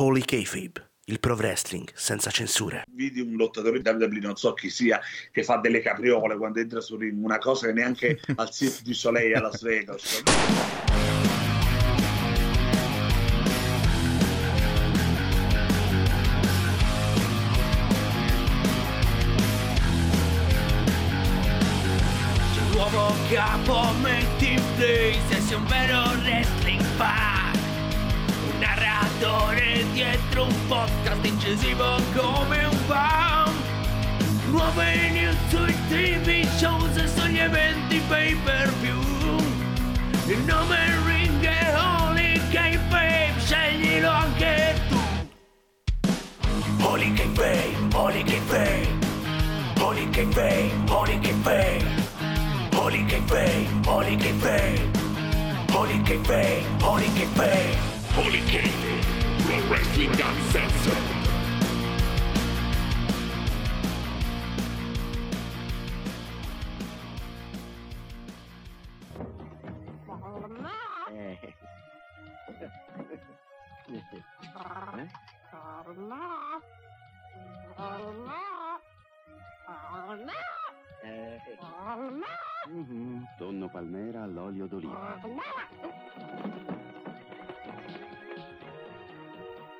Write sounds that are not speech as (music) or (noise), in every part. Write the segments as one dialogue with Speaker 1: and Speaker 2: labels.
Speaker 1: Holy Kayfabe, il pro wrestling senza censure.
Speaker 2: Vidi un lottatore di WWE, non so chi sia, che fa delle capriole quando entra su ring, una cosa che neanche (laughs) al Cirque du Soleil a Las Vegas.
Speaker 3: Nuovo capo metti in play se sei un vero wrestling fan Un narratore dietro un podcast incisivo come un fan Nuove news sui tv shows e sugli eventi pay per view Il nome ring è Holy K-Babe, sceglilo anche tu. Holy K-Babe, Holy K-Babe Holy K-Babe, Holy K-Babe Holy K-Babe, Holy K-Babe Holy K-Babe, Holy K-Babe
Speaker 4: Holy K-Babe, Pro Wrestling Uncensored.
Speaker 5: Tonno palmera all'olio d'oliva.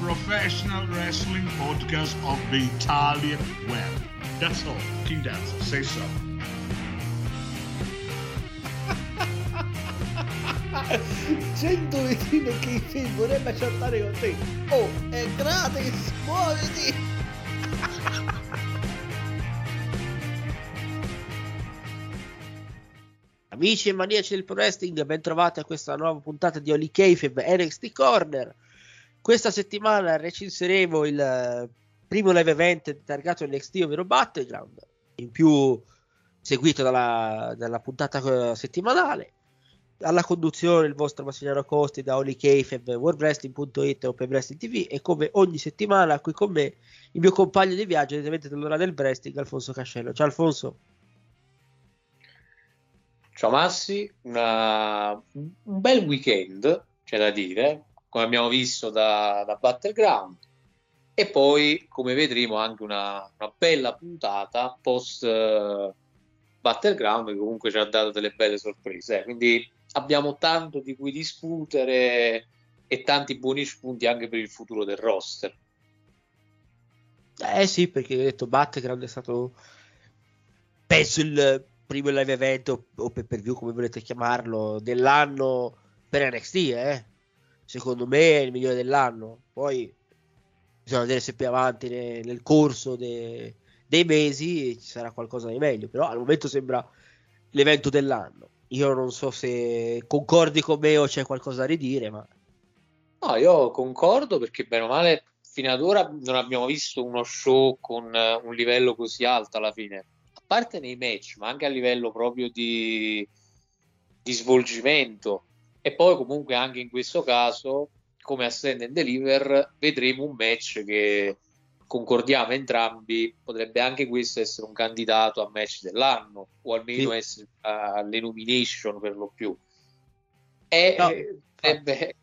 Speaker 6: professional wrestling podcast of the Italian web. That's all. King Dance, say so. (laughs)
Speaker 7: 100 vetrine che i film vorrebbe chattare con te. Oh, è gratis, muoviti! (laughs)
Speaker 8: Amici e maniaci del pro wrestling, ben trovati a questa nuova puntata di Oli Kayfabe NXT Corner. Questa settimana recenseremo il eh, primo live event targato NXT, ovvero Battleground, in più seguito dalla, dalla puntata eh, settimanale. Alla conduzione il vostro Massimiliano Costi da Oli Kayfabe, worldwrestling.it o Open Wrestling TV e come ogni settimana qui con me il mio compagno di viaggio direttamente dall'ora del wrestling, Alfonso Cascello. Ciao Alfonso.
Speaker 9: Ciao Massi, una- un bel weekend, c'è da dire, come abbiamo visto da, da Battleground, e poi, come vedremo, anche una, una bella puntata post eh, Battleground che comunque ci ha dato delle belle sorprese. eh. Quindi abbiamo tanto di cui discutere e tanti buoni spunti anche per il futuro del roster.
Speaker 8: Eh sì, perché ho detto Battleground è stato penso il primo live event o, o pay per view come volete chiamarlo dell'anno per NXT, eh. Secondo me è il migliore dell'anno. Poi bisogna vedere se più avanti ne- nel corso de- dei mesi ci sarà qualcosa di meglio, però al momento sembra l'evento dell'anno. Io non so se concordi con me o c'è qualcosa da ridire, ma
Speaker 9: No, io concordo perché bene o male fino ad ora non abbiamo visto uno show con eh, un livello così alto alla fine, a parte nei match, ma anche a livello proprio di, di svolgimento. E poi comunque anche in questo caso, come a Stand and Deliver, vedremo un match che concordiamo entrambi, potrebbe anche questo essere un candidato a match dell'anno, o almeno
Speaker 8: Sì.
Speaker 9: essere alle nomination per lo più. E
Speaker 8: No,
Speaker 9: eh, sarebbe,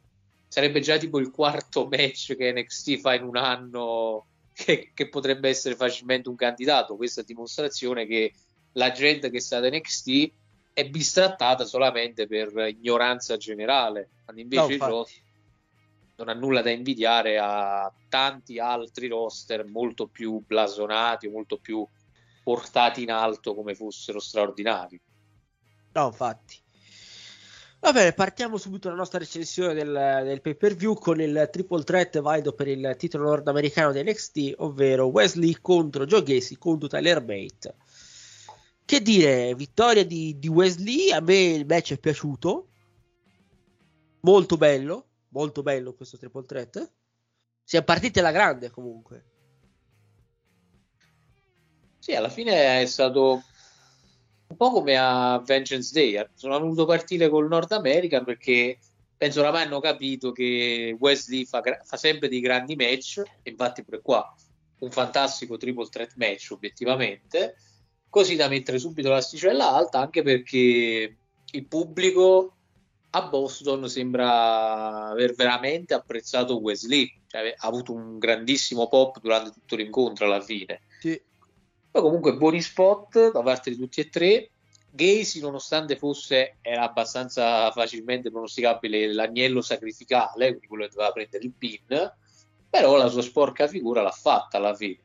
Speaker 9: sarebbe già tipo il quarto match che NXT fa in un anno che, che potrebbe essere facilmente un candidato. Questa dimostrazione che la gente che sta ad NXT è bistrattata solamente per ignoranza generale, quando invece
Speaker 8: No,
Speaker 9: roster non ha nulla da invidiare a tanti altri roster molto più blasonati molto più portati in alto come fossero straordinari.
Speaker 8: No, infatti. Va bene, partiamo subito la nostra recensione del, del pay per view con il triple threat valido per il titolo nordamericano di NXT, ovvero Wesley contro Joe Gacy contro Tyler Bate. Che dire, vittoria di, di Wesley, a me il match è piaciuto, molto bello, molto bello questo triple threat. Siamo partiti alla grande comunque.
Speaker 9: Sì, alla fine è stato un po' come a Vengeance Day. Sono voluto partire col Nord America perché penso oramai hanno capito che Wesley fa, fa sempre dei grandi match. Infatti, pure qua un fantastico triple threat match, obiettivamente. Così da mettere subito l'asticella alta, anche perché il pubblico a Boston sembra aver veramente apprezzato Wesley, cioè, ha avuto un grandissimo pop durante tutto l'incontro alla fine.
Speaker 8: Sì.
Speaker 9: Poi comunque buoni spot da parte di tutti e tre. Gacy, nonostante fosse, era abbastanza facilmente pronosticabile l'agnello sacrificale, quindi quello che doveva prendere il pin, però la sua sporca figura l'ha fatta alla fine.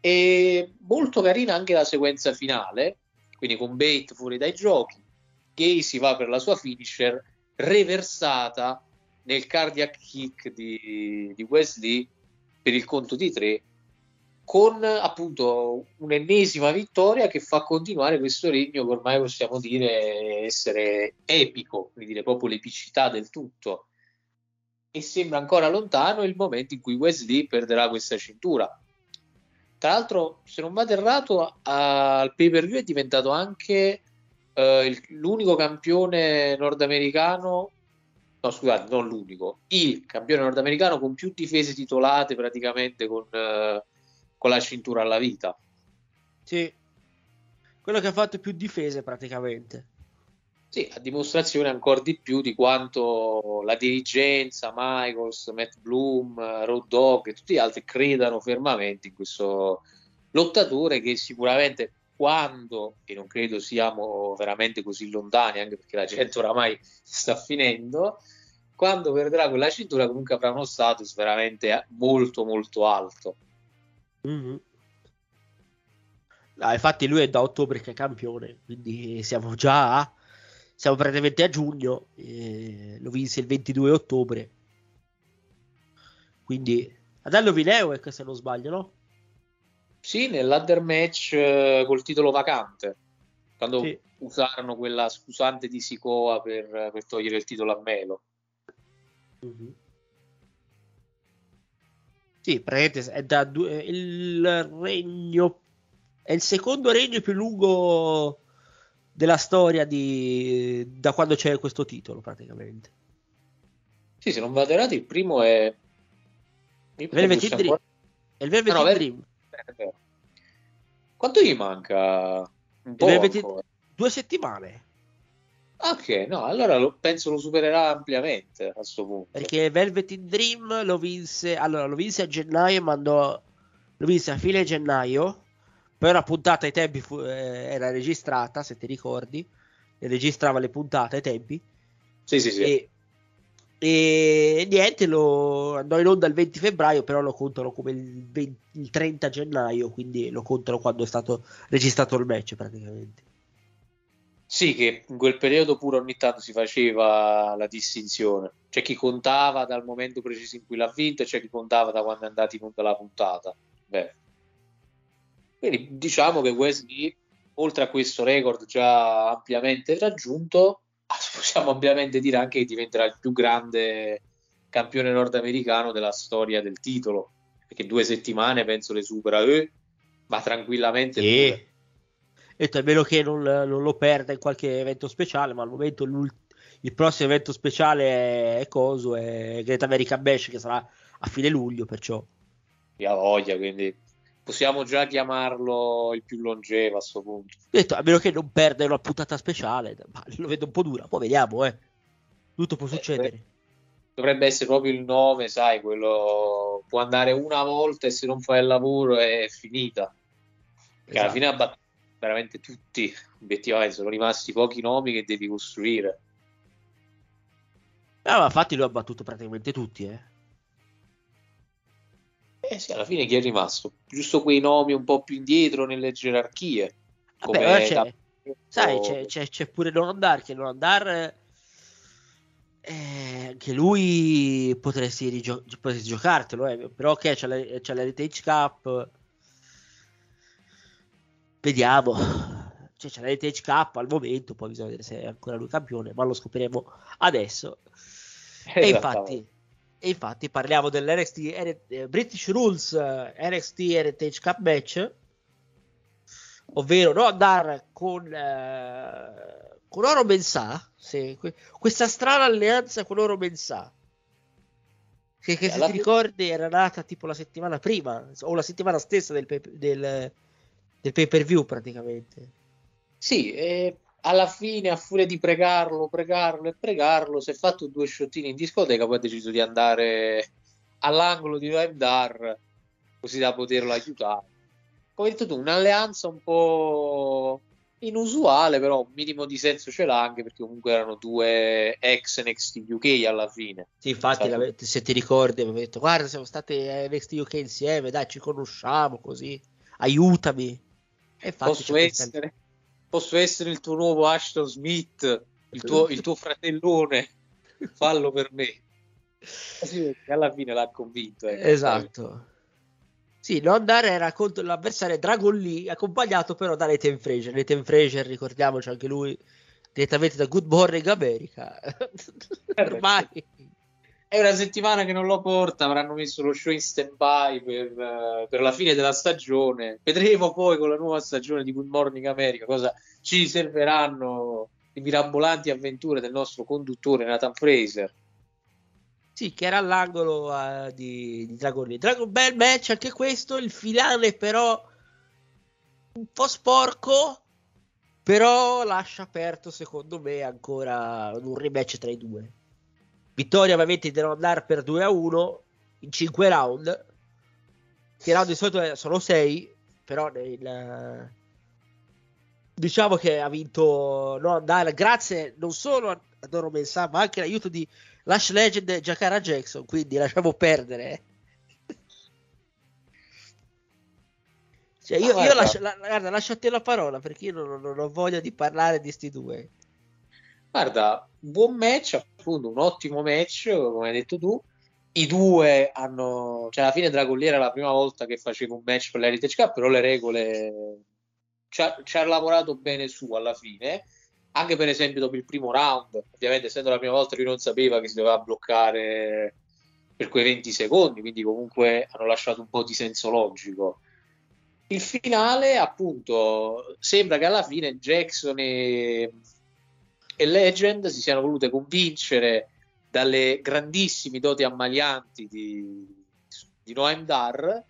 Speaker 9: E molto carina anche la sequenza finale, quindi con Bate fuori dai giochi, Gacy va per la sua finisher reversata nel cardiac kick di, di Wesley per il conto di tre con appunto un'ennesima vittoria che fa continuare questo regno che ormai possiamo dire essere epico, quindi dire proprio l'epicità del tutto. E sembra ancora lontano il momento in cui Wesley perderà questa cintura. Tra l'altro, se non vado errato, al pay per view è diventato anche uh, il, l'unico campione nordamericano, no scusate, non l'unico, il campione nordamericano con più difese titolate praticamente con, uh, con la cintura alla vita.
Speaker 8: Sì, quello che ha fatto più difese praticamente.
Speaker 9: Sì, a dimostrazione ancora di più di quanto la dirigenza, Michaels, Matt Bloom, Road Dogg e tutti gli altri credano fermamente in questo lottatore che sicuramente quando, e non credo siamo veramente così lontani, anche perché la gente oramai sta finendo, quando perderà quella cintura comunque avrà uno status veramente molto molto alto.
Speaker 8: Mm-hmm. No, infatti lui è da ottobre che è campione, quindi siamo già a, siamo praticamente a giugno, eh, lo vinse il 22 ottobre. Quindi Adello Vineuec se non sbaglio, no?
Speaker 9: Sì, nell'ladder match eh, col titolo vacante, quando sì. usarono quella scusante di Sikoa per, per, togliere il titolo a Melo.
Speaker 8: Mm-hmm. Sì, praticamente è da due, il regno è il secondo regno più lungo della storia di, da quando c'è questo titolo praticamente.
Speaker 9: Sì, se non vado errato, il primo è
Speaker 8: il Velvet Dream. È il Velvet ah, no, Dream.
Speaker 9: Ver... Quanto gli manca? Un po'
Speaker 8: Velvet... Due settimane.
Speaker 9: Ok, no, allora lo, penso lo supererà ampiamente a questo punto.
Speaker 8: Perché Velvet in Dream lo vinse, allora lo vinse a gennaio e mandò, lo vinse a fine gennaio, però la puntata ai tempi fu, eh, era registrata, se ti ricordi, e registrava le puntate ai tempi.
Speaker 9: Sì, sì, sì.
Speaker 8: E, e niente, lo andò in onda il 20 febbraio, però lo contano come il, 20, il 30 gennaio, quindi lo contano quando è stato registrato il match praticamente.
Speaker 9: Sì, che in quel periodo pure ogni tanto si faceva la distinzione. C'è chi contava dal momento preciso in cui l'ha vinto e c'è chi contava da quando è andato in onda la puntata. Beh. Quindi diciamo che Wesley, oltre a questo record già ampiamente raggiunto, (laughs) possiamo ampiamente dire anche che diventerà il più grande campione nordamericano della storia del titolo. Perché due settimane penso le supera, eh, ma tranquillamente.
Speaker 8: Sì detto a meno che non, non, lo perda in qualche evento speciale, ma al momento il prossimo evento speciale è, è coso, è Great American Bash che sarà a fine luglio, perciò.
Speaker 9: Ha voglia, quindi possiamo già chiamarlo il più longevo a questo punto.
Speaker 8: Detto, a meno che non perda una puntata speciale, ma lo vedo un po' dura, poi vediamo, eh. Tutto può eh, succedere.
Speaker 9: Dovrebbe essere proprio il 9, sai, quello può andare una volta e se non fai il lavoro è finita. Perché esatto. alla fine ha battuto veramente tutti, obiettivamente, sono rimasti pochi nomi che devi costruire.
Speaker 8: Ah, ma infatti lui ha battuto praticamente tutti, eh.
Speaker 9: Eh sì, alla fine chi è rimasto? Giusto quei nomi un po' più indietro nelle gerarchie. Come
Speaker 8: Vabbè, c'è,
Speaker 9: da-
Speaker 8: sai, c'è, c'è, c'è pure Non Andar, che Non Andar... Eh, anche lui potresti, rigio- potresti giocartelo, eh, però che c'è, la- c'è l'Heritage Cup. Vediamo. Cioè, c'è l'Heritage Cup al momento, poi bisogna vedere se è ancora lui campione, ma lo scopriremo adesso. E infatti, e infatti parliamo dell'NXT eh, British Rules eh, NXT Heritage Cup match, ovvero no andare con, eh, con Oro Mensah, sì, que- questa strana alleanza con Oro Mensah. Che, che se ti
Speaker 9: fi-
Speaker 8: ricordi era nata tipo la settimana prima o la settimana stessa del, pay- del, del pay per view praticamente.
Speaker 9: Sì, e alla fine, a furia di pregarlo, pregarlo e pregarlo, si è fatto due sciottini in discoteca, poi ha deciso di andare all'angolo di Live Dar così da poterlo aiutare. Come hai detto tu, un'alleanza un po' inusuale, però un minimo di senso ce l'ha anche perché comunque erano due ex NXT UK alla fine.
Speaker 8: Sì, infatti,
Speaker 9: Stato-
Speaker 8: l'ave- se ti ricordi, avevo detto: Guarda, siamo stati a NXT UK insieme, dai, ci conosciamo così, aiutami. E infatti,
Speaker 9: Posso essere, posso essere il tuo nuovo Ashton Smith, il tuo, il tuo fratellone, (laughs) fallo per me. Sì, perché alla fine l'ha convinto. ecco.
Speaker 8: Esatto. Sì, non andare era contro l'avversario Dragon Lee, accompagnato però da Nathan Fraser. Nathan Fraser, ricordiamoci anche lui, direttamente da Good Morning America. (laughs) Ormai.
Speaker 9: È una settimana che non lo porta, avranno messo lo show in stand-by per, eh, per la fine della stagione. Vedremo poi con la nuova stagione di Good Morning America cosa ci riserveranno le mirabolanti avventure del nostro conduttore Nathan Fraser.
Speaker 8: Sì, che era all'angolo eh, di, di Dragon Lee. Dragon bel match anche questo, il finale però un po' sporco, però lascia aperto secondo me ancora un rematch tra i due. Vittoria ovviamente di non andare per 2 a 1 in 5 round. Che round di solito sono 6, però nel, diciamo che ha vinto no, andare grazie non solo a Doro Mensah ma anche l'aiuto di Lash Legend e Jakara Jackson quindi lasciamo perdere cioè io,
Speaker 9: Ah,
Speaker 8: io
Speaker 9: guarda.
Speaker 8: lascio, la, guarda, lascio a te la parola perché io non, non ho voglia di parlare di sti due
Speaker 9: Guarda, buon match, appunto, un ottimo match, come hai detto tu. I due hanno, cioè alla fine Dragon Lee era la prima volta che faceva un match per l'Heritage Cup, però le regole ci ha, ci ha lavorato bene su alla fine. Anche per esempio dopo il primo round, ovviamente essendo la prima volta lui non sapeva che si doveva bloccare per quei 20 secondi, quindi comunque hanno lasciato un po' di senso logico. Il finale, appunto, sembra che alla fine Jackson e, e Legend si siano volute convincere dalle grandissime doti ammalianti di, di Noam Dar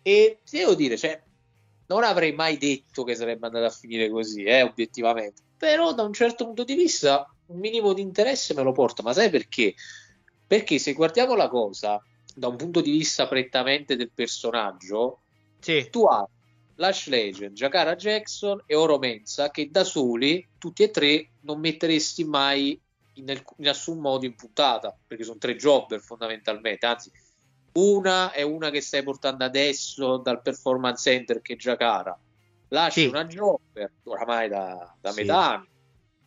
Speaker 9: e devo dire, cioè, non avrei mai detto che sarebbe andata a finire così, eh, obiettivamente. Però da un certo punto di vista un minimo di interesse me lo porta, ma sai perché? Perché se guardiamo la cosa da un punto di vista prettamente del personaggio,
Speaker 8: sì.
Speaker 9: tu hai Lash Legend, Jakara Jackson e Oro Mensa che da soli, tutti e tre, non metteresti mai in, alc- in nessun modo in puntata, perché sono tre jobber fondamentalmente, anzi una è una che stai portando adesso dal performance center che è Jakara, Lash
Speaker 8: Sì.
Speaker 9: è una jobber oramai da, da
Speaker 8: Sì.
Speaker 9: metà anno,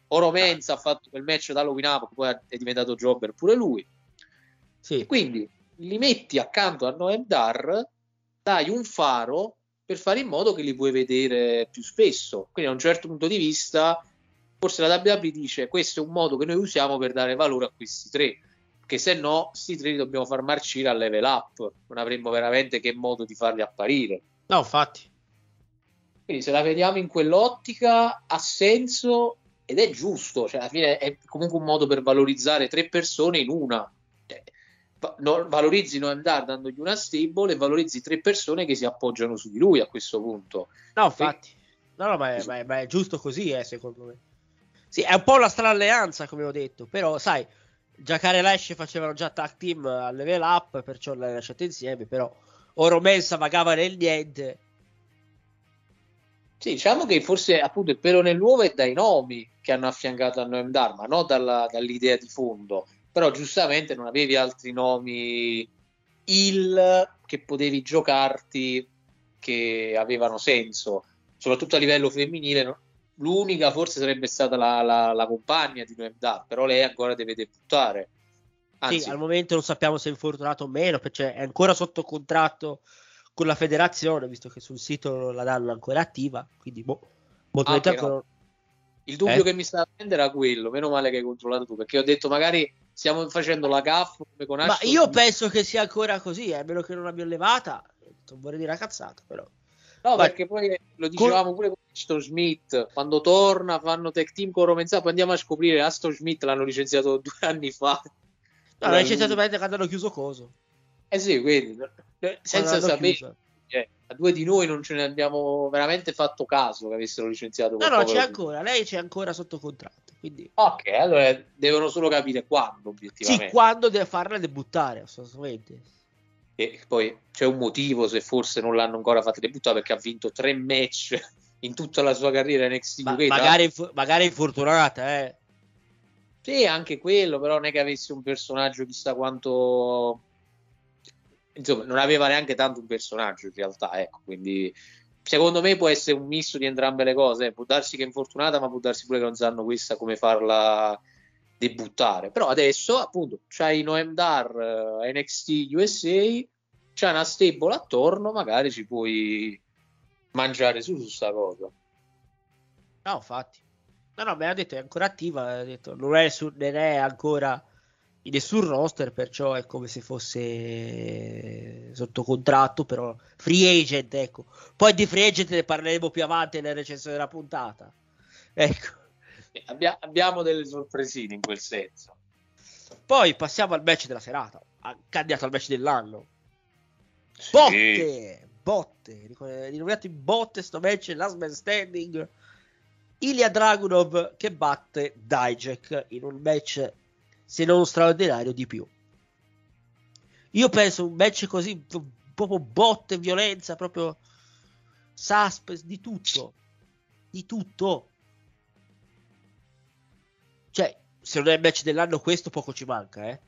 Speaker 9: Oro Mensa ha fatto quel match da Halloween Up, poi è diventato jobber pure lui,
Speaker 8: sì.
Speaker 9: quindi li metti accanto a Noem Dar, dai un faro per fare in modo che li puoi vedere più spesso. Quindi, da un certo punto di vista, forse la WWE dice: Questo è un modo che noi usiamo per dare valore a questi tre. Che se no, questi tre li dobbiamo far marcire a level up. Non avremmo veramente che modo di farli apparire.
Speaker 8: no infatti
Speaker 9: Quindi, se la vediamo in quell'ottica, ha senso ed è giusto. Cioè, alla fine è comunque un modo per valorizzare tre persone in una. Cioè, valorizzi Noam Dar dandogli una stable e valorizzi tre persone che si appoggiano su di lui a questo punto.
Speaker 8: No, infatti. No, no, ma è, ma è- ma è giusto così, eh, secondo me. Sì, è un po' una strana alleanza, come ho detto, però, sai, Giacare e Lash facevano già tag team a level up, perciò l'hanno lasciato insieme, però Oro Mensa vagava nel niente.
Speaker 9: Sì, diciamo che forse appunto il pelo nell'uovo è dai nomi che hanno affiancato a Noam Dar, ma non dalla- dall'idea di fondo. Però giustamente non avevi altri nomi il che potevi giocarti che avevano senso, soprattutto a livello femminile. L'unica forse sarebbe stata la, la- la compagna di Noem Dar, però lei ancora deve debuttare. Anzi,
Speaker 8: Sì, al momento non sappiamo se è infortunato o meno, perché è ancora sotto contratto con la federazione, visto che sul sito la danno ancora attiva, quindi boh, molto
Speaker 9: Ah,
Speaker 8: ancora-
Speaker 9: Il dubbio
Speaker 8: Eh?
Speaker 9: che mi sta a prendere era quello, meno male che hai controllato tu, perché ho detto magari stiamo facendo la come con
Speaker 8: Ma io penso che sia ancora così, eh, a meno che non abbia levata, non vorrei dire una cazzata, però.
Speaker 9: No,
Speaker 8: Vai.
Speaker 9: perché poi lo dicevamo pure con Aston Smith, quando torna fanno tech team con Romenzà, poi andiamo a scoprire Aston Smith l'hanno licenziato (laughs) due anni fa.
Speaker 8: No, l'ha licenziato mentre quando hanno chiuso coso.
Speaker 9: Eh sì, quindi eh, senza
Speaker 8: l'hanno
Speaker 9: sapere,
Speaker 8: chiuso.
Speaker 9: A due di noi non ce ne abbiamo veramente fatto caso che avessero licenziato
Speaker 8: No, no, c'è ancora, lei c'è ancora sotto contratto, quindi...
Speaker 9: Ok, allora devono solo capire quando, obiettivamente.
Speaker 8: Sì, quando deve farla debuttare, assolutamente.
Speaker 9: E poi c'è un motivo se forse non l'hanno ancora fatta debuttare perché ha vinto tre match in tutta la sua carriera NXT
Speaker 8: Ma-
Speaker 9: UK.
Speaker 8: magari, magari infortunata, eh.
Speaker 9: Sì, anche quello, però non è che avesse un personaggio chissà quanto... Insomma, non aveva neanche tanto un personaggio in realtà, ecco, quindi secondo me può essere un misto di entrambe le cose, eh. può darsi che è infortunata, ma può darsi pure che non sanno questa come farla debuttare. Però adesso, appunto, c'hai Noem Dar, eh, NXT USA, c'è una stable attorno, magari ci puoi mangiare su su sta cosa.
Speaker 8: No, infatti. No, no, me l'ha detto, è ancora attiva, ha detto, non è, su- non è ancora nessun roster, perciò è come se fosse sotto contratto, però free agent, ecco. Poi di free agent ne parleremo più avanti nella recensione della puntata. Ecco.
Speaker 9: E abbia- abbiamo delle sorpresine in quel senso.
Speaker 8: Poi passiamo al match della serata, candidato al match dell'anno. Botte, botte, ric- rinominato in botte sto match, last man standing. Ilya Dragunov che batte Dijak in un match se non straordinario di più. Io penso un match così proprio botte, violenza, proprio suspense, di tutto. Di tutto. Cioè, se non è il match dell'anno questo poco ci manca, eh.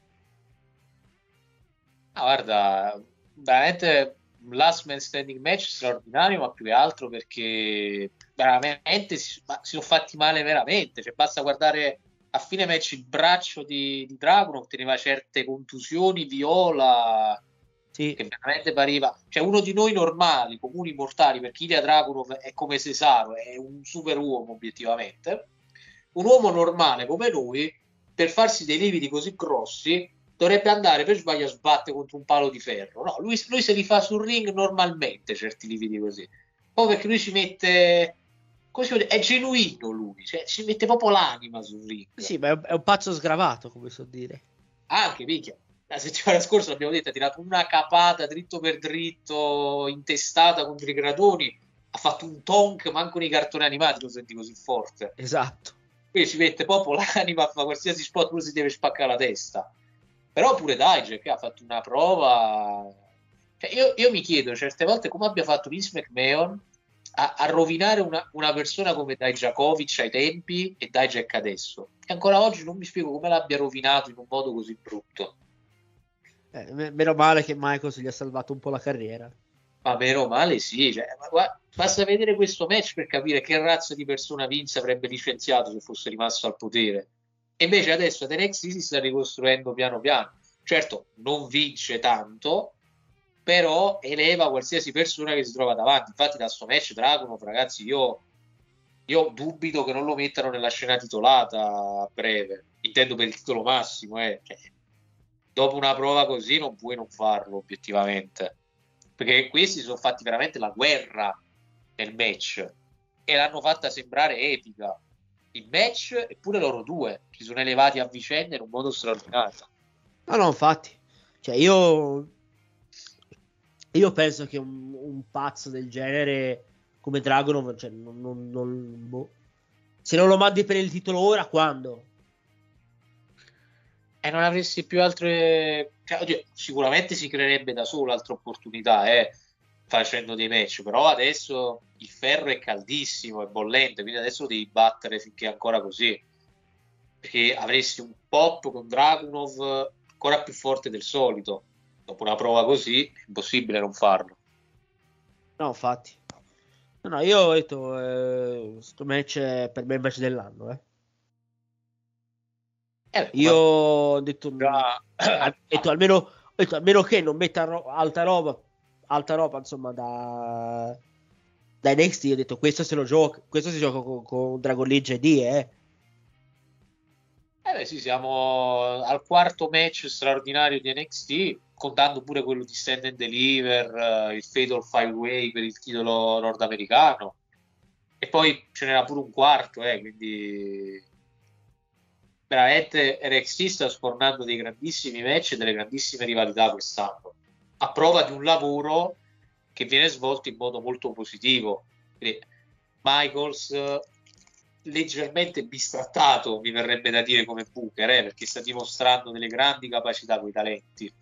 Speaker 9: Ah, guarda, veramente last man standing match straordinario, ma più che altro perché veramente si, si sono fatti male veramente. Cioè, basta guardare a fine match il braccio di, di Dragon otteneva certe contusioni, viola,
Speaker 8: Sì.
Speaker 9: che veramente pareva. Cioè, uno di noi normali, comuni mortali, perché Ilya Dragunov è come Cesaro, è un super uomo obiettivamente. Un uomo normale come noi, per farsi dei lividi così grossi, dovrebbe andare per sbaglio a sbattere contro un palo di ferro. No, lui, lui se li fa sul ring normalmente certi lividi così. Poi perché lui ci mette. Come? È genuino lui, cioè ci mette proprio l'anima sul ring.
Speaker 8: Sì, ma è un, pazzo sgravato, come so dire.
Speaker 9: Anche, minchia. La settimana scorsa l'abbiamo detto, ha tirato una capata dritto per dritto, intestata contro i gradoni, ha fatto un tonk, manco nei cartoni animati lo senti così forte.
Speaker 8: Esatto.
Speaker 9: Quindi ci mette proprio l'anima a fare qualsiasi spot, lui si deve spaccare la testa. Però pure Dijak ha fatto una prova... Cioè, io, io mi chiedo certe volte come abbia fatto Vince McMahon a, a rovinare una, una persona come Dijakovic ai tempi e Dijak adesso. E ancora oggi non mi spiego come l'abbia rovinato in un modo così brutto.
Speaker 8: Eh, me- meno male che Michaels gli ha salvato un po' la carriera.
Speaker 9: Ma meno male sì, cioè, ma gua- basta vedere questo match per capire che razza di persona Vince avrebbe licenziato se fosse rimasto al potere. E invece adesso ad NXT si sta ricostruendo piano piano. Certo, non vince tanto, però eleva qualsiasi persona che si trova davanti. Infatti da sto match Dragunov, ragazzi, io, io dubito che non lo mettano nella scena titolata a breve. Intendo per il titolo massimo, eh. Cioè, dopo una prova così non puoi non farlo, obiettivamente perché questi sono fatti veramente la guerra nel match e l'hanno fatta sembrare epica il match eppure loro due si sono elevati a vicenda in un modo straordinario
Speaker 8: No, no, infatti. Cioè, io. Io penso che un, un pazzo del genere come Dragonov, cioè, non, non- non- boh. se non lo mandi per il titolo ora, quando?
Speaker 9: e non avresti più altre cioè, oddio, sicuramente si creerebbe da solo altre opportunità eh, facendo dei match però adesso il ferro è caldissimo è bollente quindi adesso devi battere finché è ancora così perché avresti un pop con Dragunov ancora più forte del solito dopo una prova così è impossibile non farlo.
Speaker 8: No, infatti. No, no, io ho detto, eh, questo match è per me il match dell'anno, eh.
Speaker 9: Eh,
Speaker 8: Io ho detto,
Speaker 9: Già-
Speaker 8: ho detto almeno, ho detto, almeno che non metta ro- alta roba, alta roba, insomma, da, da NXT, ho detto, questo se lo gioca, questo si gioca con, con Dragon League JD, eh.
Speaker 9: Eh beh, sì, siamo al quarto match straordinario di NXT, contando pure quello di Stand and Deliver, eh, il Fatal Five Way per il titolo nordamericano. E poi ce n'era pure un quarto, eh, quindi veramente NXT sta sfornando dei grandissimi match e delle grandissime rivalità quest'anno, a prova di un lavoro che viene svolto in modo molto positivo. Quindi Michaels leggermente bistrattato, mi verrebbe da dire come Booker, eh, perché sta dimostrando delle grandi capacità con i talenti.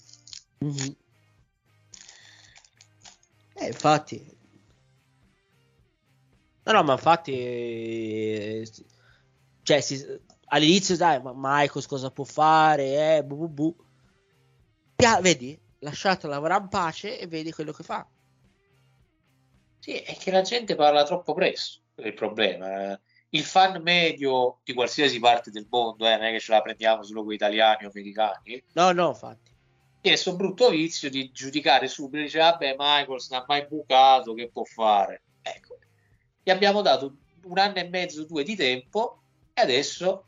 Speaker 8: Eh, infatti. No, no, ma infatti, eh, cioè, si- all'inizio, dai, ma Michaels cosa può fare? Eh, bu, bu, bu. Pia- vedi, lasciato lavorare in pace e vedi quello che fa.
Speaker 9: Sì, è che la gente parla troppo presto, è il problema. Il fan medio di qualsiasi parte del mondo, eh, non è che ce la prendiamo solo con italiani o americani,
Speaker 8: No, no, infatti.
Speaker 9: tiene questo brutto vizio di giudicare subito, dice vabbè Michaels non ha mai bucato, che può fare? Ecco, gli abbiamo dato un anno e mezzo, due di tempo e adesso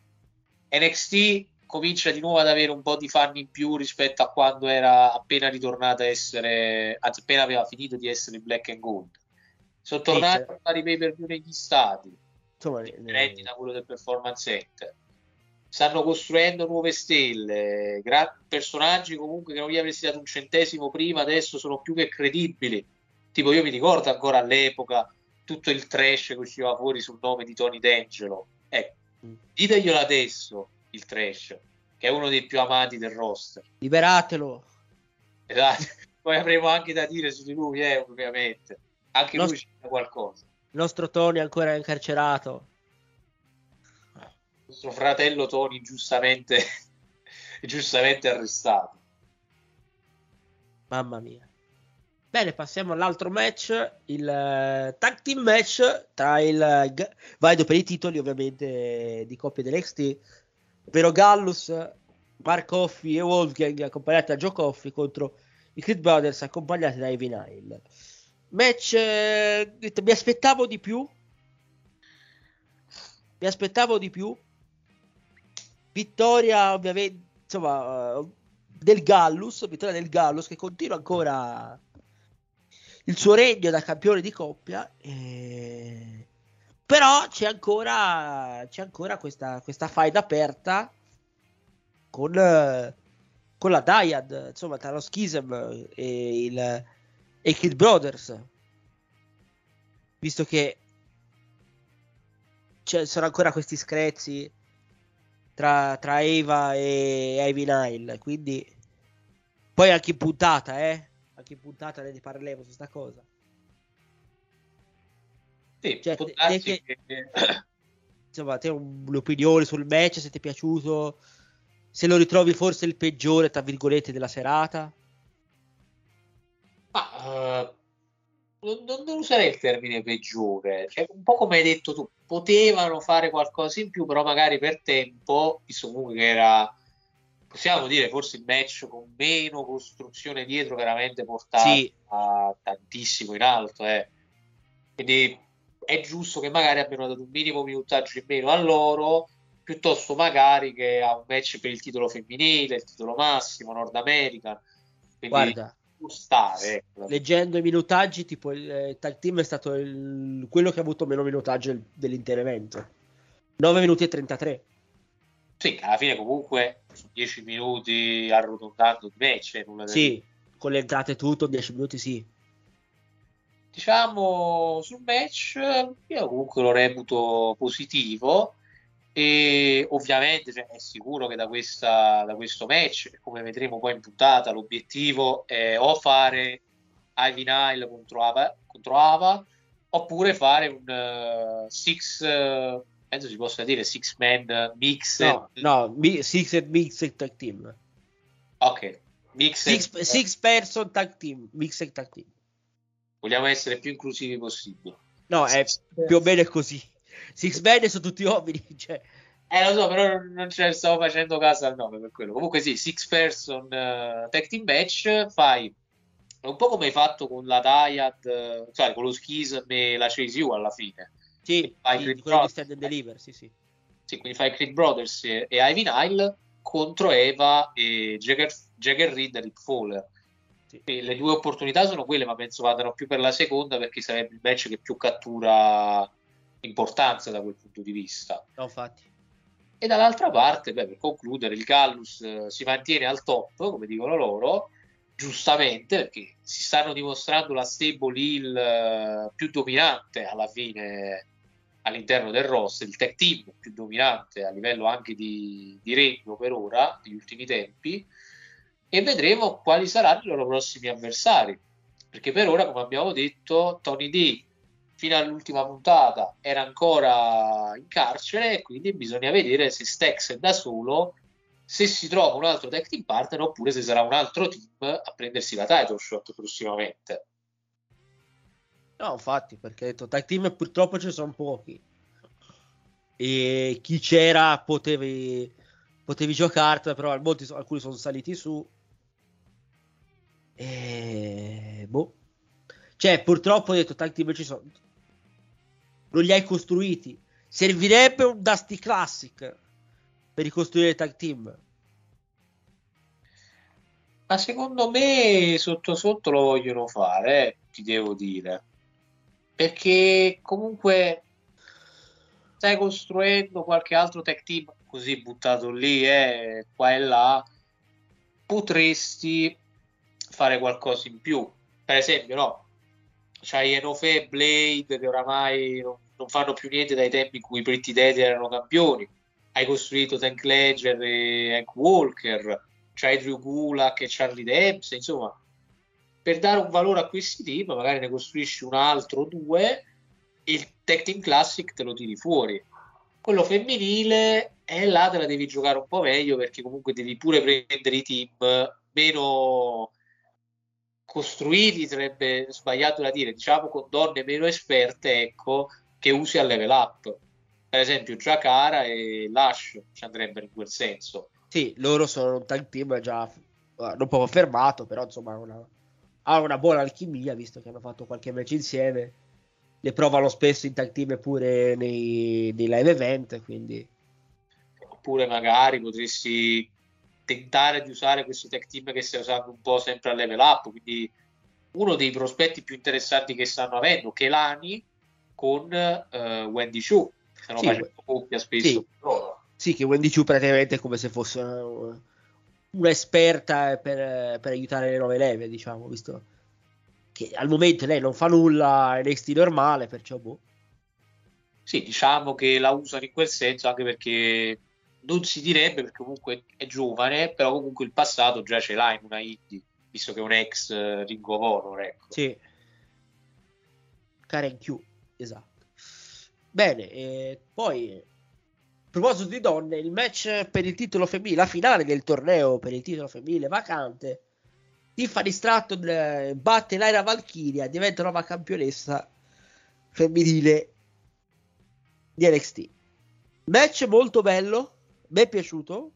Speaker 9: NXT comincia di nuovo ad avere un po' di fan in più rispetto a quando era appena ritornata a essere, appena aveva finito di essere Black and Gold. Sono tornati a fare i pay per view negli stati,
Speaker 8: Insomma,
Speaker 9: differenti da quello del Performance Center. Stanno costruendo nuove stelle, gra- personaggi comunque che non gli avresti dato un centesimo prima, adesso sono più che credibili. Tipo, io mi ricordo ancora all'epoca tutto il trash che usciva fuori sul nome di Tony D'Angelo. Ecco,
Speaker 8: Mm.
Speaker 9: diteglielo adesso il trash, che è uno dei più amati del roster.
Speaker 8: liberatelo.
Speaker 9: Esatto. (laughs) Poi avremo anche da dire su di lui, eh, ovviamente. Anche
Speaker 8: Nos-
Speaker 9: lui c'è qualcosa.
Speaker 8: Il nostro Tony è ancora incarcerato.
Speaker 9: Il nostro fratello Tony giustamente, (laughs) giustamente arrestato.
Speaker 8: Mamma mia. Bene, passiamo all'altro match, il eh, tag team match tra il eh, g- valido per i titoli ovviamente di coppia dell'XT, ovvero Gallus, Mark Coffey e Wolfgang accompagnati da Joe Coffey contro i Creed Brothers accompagnati da Evie Nile. Match, eh, mi aspettavo di più, mi aspettavo di più, vittoria ovviamente, insomma, eh, del Gallus, vittoria del Gallus che continua ancora il suo regno da campione di coppia. e- Però c'è ancora, c'è ancora questa, questa faida aperta con, eh, con la Dyad, insomma, tra lo Schism e, il, e Kid Brothers. Visto che ci sono ancora questi screzi tra, tra Eva e Ivy Nile. Quindi, poi anche in puntata, eh. Anche in puntata ne parleremo su sta cosa.
Speaker 9: Sì,
Speaker 8: Cioè, te- te
Speaker 9: che- (coughs)
Speaker 8: Insomma, te un- un'opinione sul match, se ti è piaciuto, se lo ritrovi forse il peggiore, tra virgolette, della serata.
Speaker 9: Eh, non, non- userei il termine peggiore, cioè, un po' come hai detto tu, potevano fare qualcosa in più, però magari per tempo, visto comunque che era, possiamo dire, forse il match con meno costruzione dietro, veramente portato
Speaker 8: Sì.
Speaker 9: a tantissimo in alto. eh. Quindi è giusto che magari abbiano dato un minimo minutaggio in meno a loro, piuttosto magari che a un match per il titolo femminile, il titolo massimo, Nord America. Quindi
Speaker 8: Guarda,
Speaker 9: stare, ecco.
Speaker 8: leggendo i minutaggi, tipo il eh, tag team è stato il- quello che ha avuto meno minutaggio del- dell'intero evento. 9 minuti e 33.
Speaker 9: Sì, alla fine comunque su 10 minuti arrotondando di match, eh, nulla.
Speaker 8: Sì, con le entrate tutto, 10 minuti sì.
Speaker 9: Diciamo sul match, io comunque lo reputo positivo e ovviamente cioè, è sicuro che da, questa, da questo match, come vedremo poi in puntata, l'obiettivo è o fare Ivy Nile contro Ava, contro Ava oppure fare un eh, six, eh, penso si possa dire six man mix.
Speaker 8: No, no, mi- Six and Mixed Tag Team.
Speaker 9: Ok, Mixed,
Speaker 8: Six, six person tag team, mixed tag team.
Speaker 9: vogliamo essere più inclusivi possibile.
Speaker 8: No, è più o meno è così. Six man sono tutti uomini, (laughs) cioè.
Speaker 9: Eh, lo so, però non- ce ne stavo facendo caso al nome per quello. Comunque sì, six person eh, tag team match, fai un po' come hai fatto con la Dyad, eh, cioè con lo Schism e la Chase U alla fine.
Speaker 8: Sì,
Speaker 9: Fai
Speaker 8: sì,
Speaker 9: Creed
Speaker 8: quello
Speaker 9: Brothers.
Speaker 8: Stand and Deliver, sì, sì.
Speaker 9: Sì, quindi fai Creed Brothers e, e Ivy Nile contro Eva e Jagger, Jagger Reed e Rick Fowler.
Speaker 8: Sì.
Speaker 9: Le due opportunità sono quelle, ma penso vadano più per la seconda perché sarebbe il match che più cattura importanza da quel punto di vista.
Speaker 8: No, infatti.
Speaker 9: E dall'altra parte, beh, per concludere, il Gallus eh, si mantiene al top, come dicono loro, giustamente, perché si stanno dimostrando la stable heel eh, più dominante alla fine all'interno del roster, il tech team più dominante a livello anche di, di regno per ora, negli ultimi tempi, e vedremo quali saranno i loro prossimi avversari. Perché per ora, come abbiamo detto, Tony D fino all'ultima puntata era ancora in carcere quindi bisogna vedere se Stex è da solo, se si trova un altro tag team partner oppure se sarà un altro team a prendersi la title shot prossimamente.
Speaker 8: No, infatti, perché detto tag team purtroppo ce sono pochi. E chi c'era potevi, potevi giocartela, però molti, alcuni sono saliti su. E boh. Cioè, purtroppo ho detto tag team ci sono. Non li hai costruiti. Servirebbe un Dusty Classic per ricostruire il tag team.
Speaker 9: Ma secondo me sotto sotto lo vogliono fare, eh, ti devo dire. Perché comunque stai costruendo qualche altro tech team così buttato lì, eh, qua e là, potresti fare qualcosa in più. Per esempio, no, c'hai Enofe e Blade che oramai non, non fanno più niente dai tempi in cui i Pretty Dead erano campioni. Hai costruito Tank Ledger e Hank Walker, c'hai Drew Gulak e Charlie Dempsey, insomma, per dare un valore a questi team, magari ne costruisci un altro o due il Tag Team Classic te lo tiri fuori. Quello femminile è là te la devi giocare un po' meglio perché comunque devi pure prendere i team meno costruiti, sarebbe sbagliato da dire, diciamo con donne meno esperte, ecco, che usi a level up. Per esempio, Giacara e Lash ci andrebbero in quel senso.
Speaker 8: Sì, loro sono un tag team già non poco fermato, però insomma una, ha una buona alchimia, visto che hanno fatto qualche match insieme. Le provano spesso in tag team pure nei, nei live event, quindi
Speaker 9: Oppure magari potresti tentare di usare questo tech team che stai usando un po' sempre a level up. Quindi uno dei prospetti più interessanti che stanno avendo, Kelani con eh, Wendy Chu, che stanno
Speaker 8: Sì,
Speaker 9: facendo coppia spesso.
Speaker 8: sì. sì, che Wendy Chu praticamente è come se fosse una- un'esperta per, per aiutare le nuove leve, diciamo, visto che al momento lei non fa nulla in NXT normale, perciò boh.
Speaker 9: Sì, diciamo che la usano in quel senso anche perché non si direbbe perché comunque è giovane, però comunque il passato già ce l'ha in una indie, visto che è un ex eh, Ring of Honor, ecco.
Speaker 8: Sì. Karen Q, esatto. Bene, e poi a proposito di donne, il match per il titolo femminile, la finale del torneo per il titolo femminile vacante. Tiffany Stratton eh, batte Lyra Valkyria, diventa nuova campionessa femminile di NXT. Match molto bello, mi è piaciuto.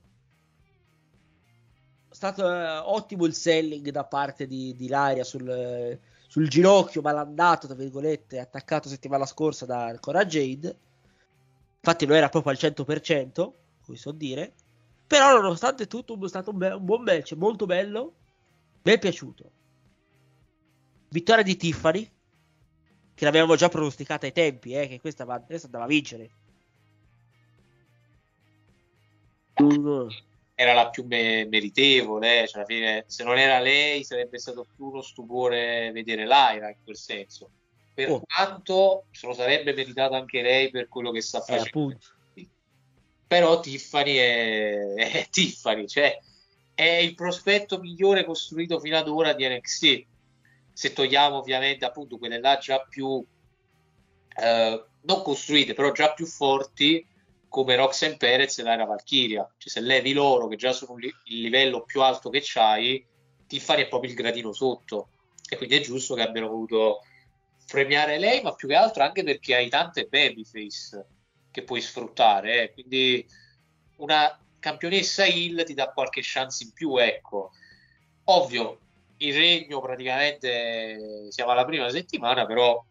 Speaker 8: È stato eh, ottimo il selling da parte di, di Laria sul, sul ginocchio malandato, tra virgolette, attaccato settimana scorsa da ancora Jade. Infatti non era proprio al 100%, come so dire. Però nonostante tutto è stato un, be- un buon match, molto bello. Mi è piaciuto. Vittoria di Tiffany, che l'avevamo già pronosticata ai tempi, eh, che questa, va- questa andava a vincere.
Speaker 9: Era la più me- meritevole, cioè alla fine, se non era lei sarebbe stato più uno stupore vedere Lyra in quel senso. Per
Speaker 8: Oh.
Speaker 9: quanto se lo sarebbe meritato anche lei per quello che sta
Speaker 8: Eh,
Speaker 9: facendo.
Speaker 8: appunto.
Speaker 9: però Tiffany è, (laughs) è Tiffany, cioè è il prospetto migliore costruito fino ad ora di NXT. Se togliamo ovviamente appunto quelle là già più eh, non costruite, però già più forti come Roxanne Perez e Lara Valkyria. Cioè, se levi loro che già sono li- il livello più alto che c'hai, Tiffany è proprio il gradino sotto e quindi è giusto che abbiano voluto premiare lei, ma più che altro anche perché hai tante babyface che puoi sfruttare, eh. quindi una campionessa Hill ti dà qualche chance in più, ecco. Ovvio, il regno praticamente siamo alla prima settimana, però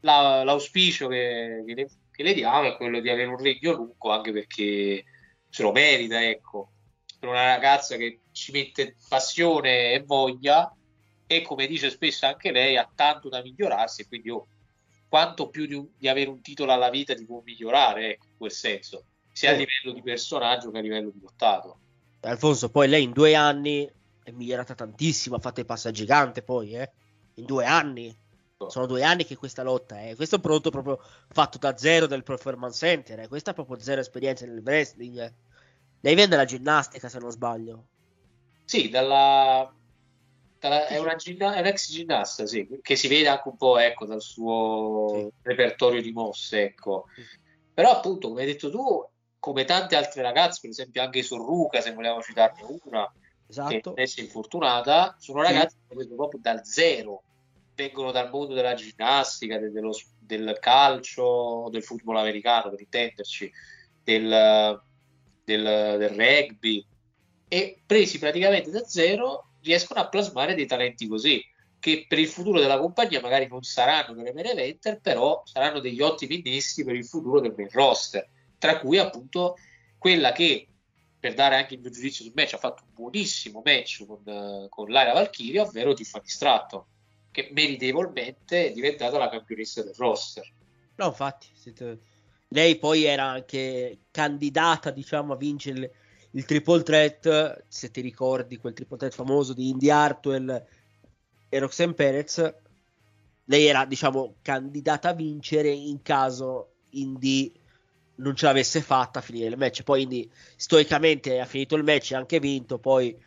Speaker 9: la, l'auspicio che, che, che, le, diamo è quello di avere un regno lungo, anche perché se lo merita, ecco. Per una ragazza che ci mette passione e voglia, e come dice spesso anche lei, ha tanto da migliorarsi, quindi oh, quanto più di, un, di, avere un titolo alla vita ti può migliorare, ecco, in quel senso, sia a livello di personaggio che a livello di lottato.
Speaker 8: Alfonso, poi lei in due anni è migliorata tantissimo, ha fatto il passaggio gigante poi, eh? in due anni. Sono due anni che questa lotta è. Eh. Questo è un prodotto proprio fatto da zero del Performance Center. Eh. Questa è proprio zero esperienza nel wrestling. Eh. Lei viene dalla ginnastica, se non sbaglio.
Speaker 9: Sì, dalla, dalla, è, una ginna, è un ex ginnasta, sì, che si vede anche un po' ecco, dal suo sì. repertorio di mosse. Ecco. Però, appunto, come hai detto tu, come tante altre ragazze, per esempio anche Sorruca, se vogliamo citarne una, esatto. che è infortunata, sono ragazze che proprio dal zero vengono dal mondo della ginnastica, del, dello, del calcio, del football americano per intenderci, del, del, del rugby. E presi praticamente da zero riescono a plasmare dei talenti così che per il futuro della compagnia magari non saranno delle main eventer però saranno degli ottimi innesti per il futuro del main roster. Tra cui appunto quella che per dare anche il mio giudizio sul match ha fatto un buonissimo match con, con Laira Valkyria ovvero Tiffany Stratton che meritevolmente è diventata la campionessa del roster.
Speaker 8: No, infatti, siete... lei poi era anche candidata, diciamo, a vincere il, il, triple threat, se ti ricordi quel triple threat famoso di Indy Hartwell e Roxanne Perez. Lei era, diciamo, candidata a vincere in caso Indy non ce l'avesse fatta a finire il match. Poi Indy stoicamente ha finito il match e anche vinto, poi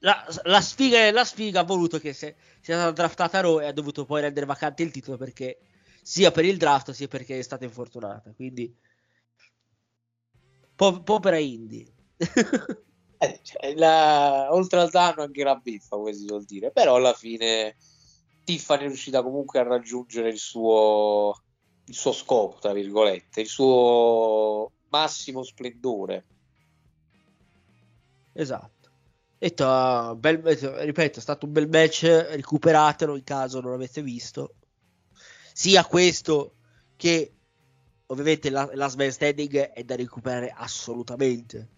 Speaker 8: la, la, sfiga, la sfiga ha voluto che se, sia stata draftata Raw e ha dovuto poi rendere vacante il titolo perché sia per il draft sia perché è stata infortunata. Quindi, po- povera Indy. (laughs)
Speaker 9: eh, cioè, la, oltre al danno, anche la biffa, come si vuol dire. Però alla fine Tiffany è riuscita comunque a raggiungere il suo, il suo scopo, tra virgolette, il suo massimo splendore.
Speaker 8: Esatto. Detto, bel, ripeto, è stato un bel match, recuperatelo in caso non l'avete visto. Sia questo che ovviamente la, last man standing è da recuperare assolutamente.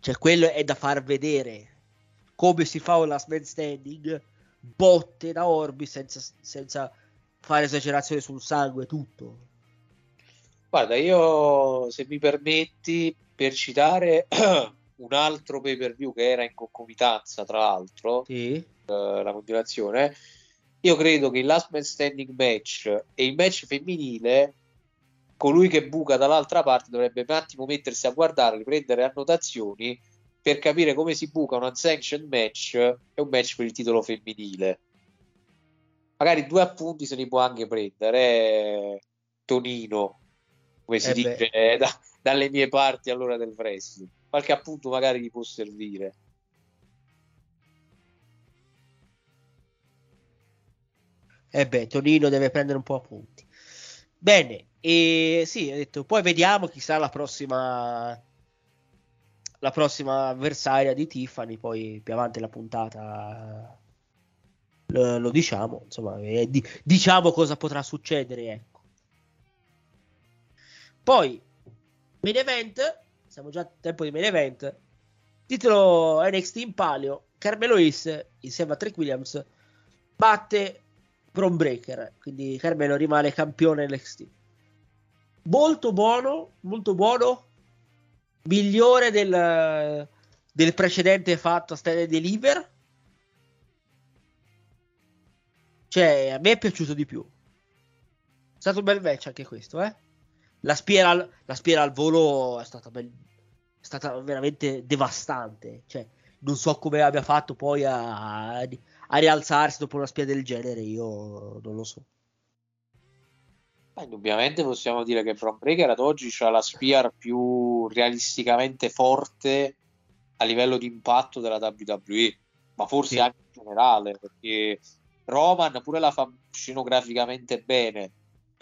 Speaker 8: Cioè, quello è da far vedere come si fa un last man standing, botte da orbi senza, senza fare esagerazione sul sangue, tutto.
Speaker 9: Guarda, io se mi permetti, per citare (clears throat) un altro pay per view che era in concomitanza, tra l'altro,
Speaker 8: sì. eh,
Speaker 9: la continuazione. Io credo che il last man standing match e il match femminile, colui che buca dall'altra parte dovrebbe un attimo mettersi a guardare, prendere annotazioni per capire come si buca un unsanctioned match e un match per il titolo femminile. Magari due appunti se li può anche prendere, eh, Tonino, come si eh dice eh, da, dalle mie parti all'ora del wrestling qualche appunto magari gli può servire.
Speaker 8: E eh beh, Tonino deve prendere un po' appunti. Bene, e sì, ho detto, poi vediamo chi sarà la prossima la prossima avversaria di Tiffany, poi più avanti la puntata lo, lo diciamo, insomma, eh, di, diciamo cosa potrà succedere, ecco. Poi main event siamo già a tempo di main event. Titolo NXT in palio, Carmelo Is insieme a Trick Williams batte Bron Breaker, quindi Carmelo rimane campione NXT. Molto buono, molto buono, migliore del, del precedente fatto a Stand and Deliver. Cioè, a me è piaciuto di più. È stato un bel match anche questo, eh la spiera, la spiera al volo è stata, be- è stata veramente devastante. Cioè, non so come abbia fatto poi a, a rialzarsi dopo una spiera del genere. Io non lo so.
Speaker 9: indubbiamente possiamo dire che Bron Breaker ad oggi ha la spear più realisticamente forte a livello di impatto della WWE, ma forse
Speaker 8: Sì.
Speaker 9: anche in generale, perché Roman pure la fa scenograficamente bene,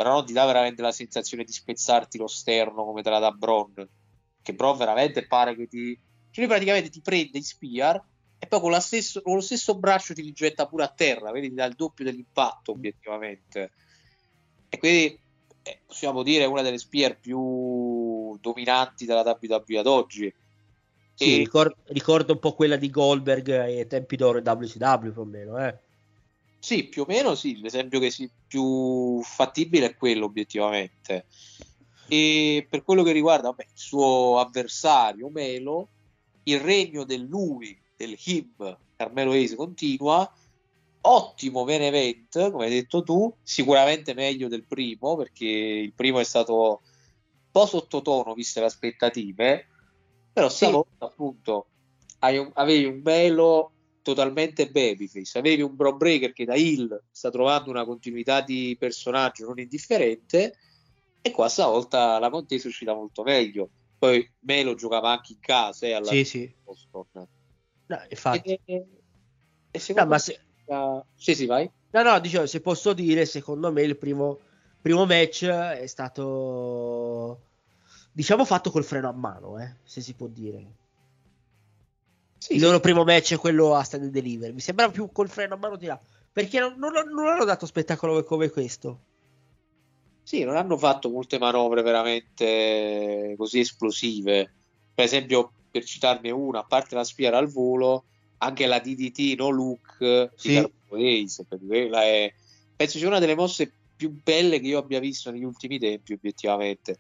Speaker 9: però non ti dà veramente la sensazione di spezzarti lo sterno come te la dà Bron, che Bron veramente pare che ti... Cioè lui praticamente ti prende in spear e poi con, stesso- con lo stesso braccio ti rigetta pure a terra, vedi, ti dà il doppio dell'impatto obiettivamente. E quindi eh, possiamo dire una delle spear più dominanti della WWE ad oggi.
Speaker 8: Sì,
Speaker 9: E-
Speaker 8: ricor- ricordo un po' quella di Goldberg ai tempi d'oro in WCW più o meno, eh.
Speaker 9: Sì, più o meno sì, l'esempio che si più fattibile è quello obiettivamente. E per quello che riguarda vabbè, il suo avversario Melo, il regno del lui, del him, Carmelo Ace continua. Ottimo main event, come hai detto tu, sicuramente meglio del primo, perché il primo è stato un po' sottotono viste le aspettative, però stavolta appunto hai un- avevi un Melo totalmente babyface. Avevi un Bro Breaker che da Hill sta trovando una continuità di personaggio non indifferente. E qua stavolta la contesa è uscita molto meglio. Poi Melo giocava anche in casa eh, alla
Speaker 8: Sì, sì.
Speaker 9: Boston.
Speaker 8: No, infatti.
Speaker 9: E, e secondo
Speaker 8: No, ma se-
Speaker 9: Sì, sì, vai.
Speaker 8: No, no, dicevo, se posso dire, secondo me il primo, primo match è stato, diciamo, fatto col freno a mano, eh, se si può dire.
Speaker 9: Sì,
Speaker 8: il loro primo match è quello a stand and deliver. Mi sembra più col freno a mano di là. Perché non, non, non hanno dato spettacolo come questo.
Speaker 9: Sì, non hanno fatto molte manovre veramente così esplosive. Per esempio, per citarne una, a parte la spiara al volo, anche la DDT no look
Speaker 8: Sì.
Speaker 9: di Ace, è penso sia una delle mosse più belle che io abbia visto negli ultimi tempi, obiettivamente.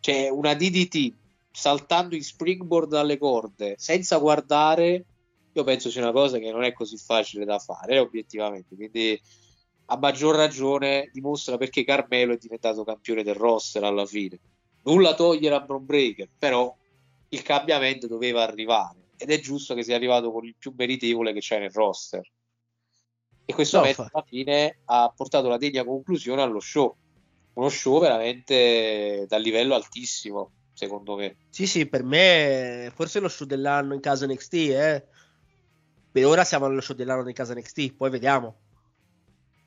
Speaker 9: Cioè, una DDT saltando in springboard dalle corde senza guardare, io penso sia una cosa che non è così facile da fare, obiettivamente. Quindi, a maggior ragione, dimostra perché Carmelo è diventato campione del roster alla fine. Nulla togliere a Bron Breaker, però il cambiamento doveva arrivare ed è giusto che sia arrivato con il più meritevole che c'è nel roster. E questo
Speaker 8: No,
Speaker 9: match alla fine ha portato la degna conclusione allo show. Uno show veramente dal livello altissimo, secondo me.
Speaker 8: Sì, sì, per me forse lo show dell'anno in casa NXT, eh. Per ora siamo allo show dell'anno in casa NXT, poi vediamo.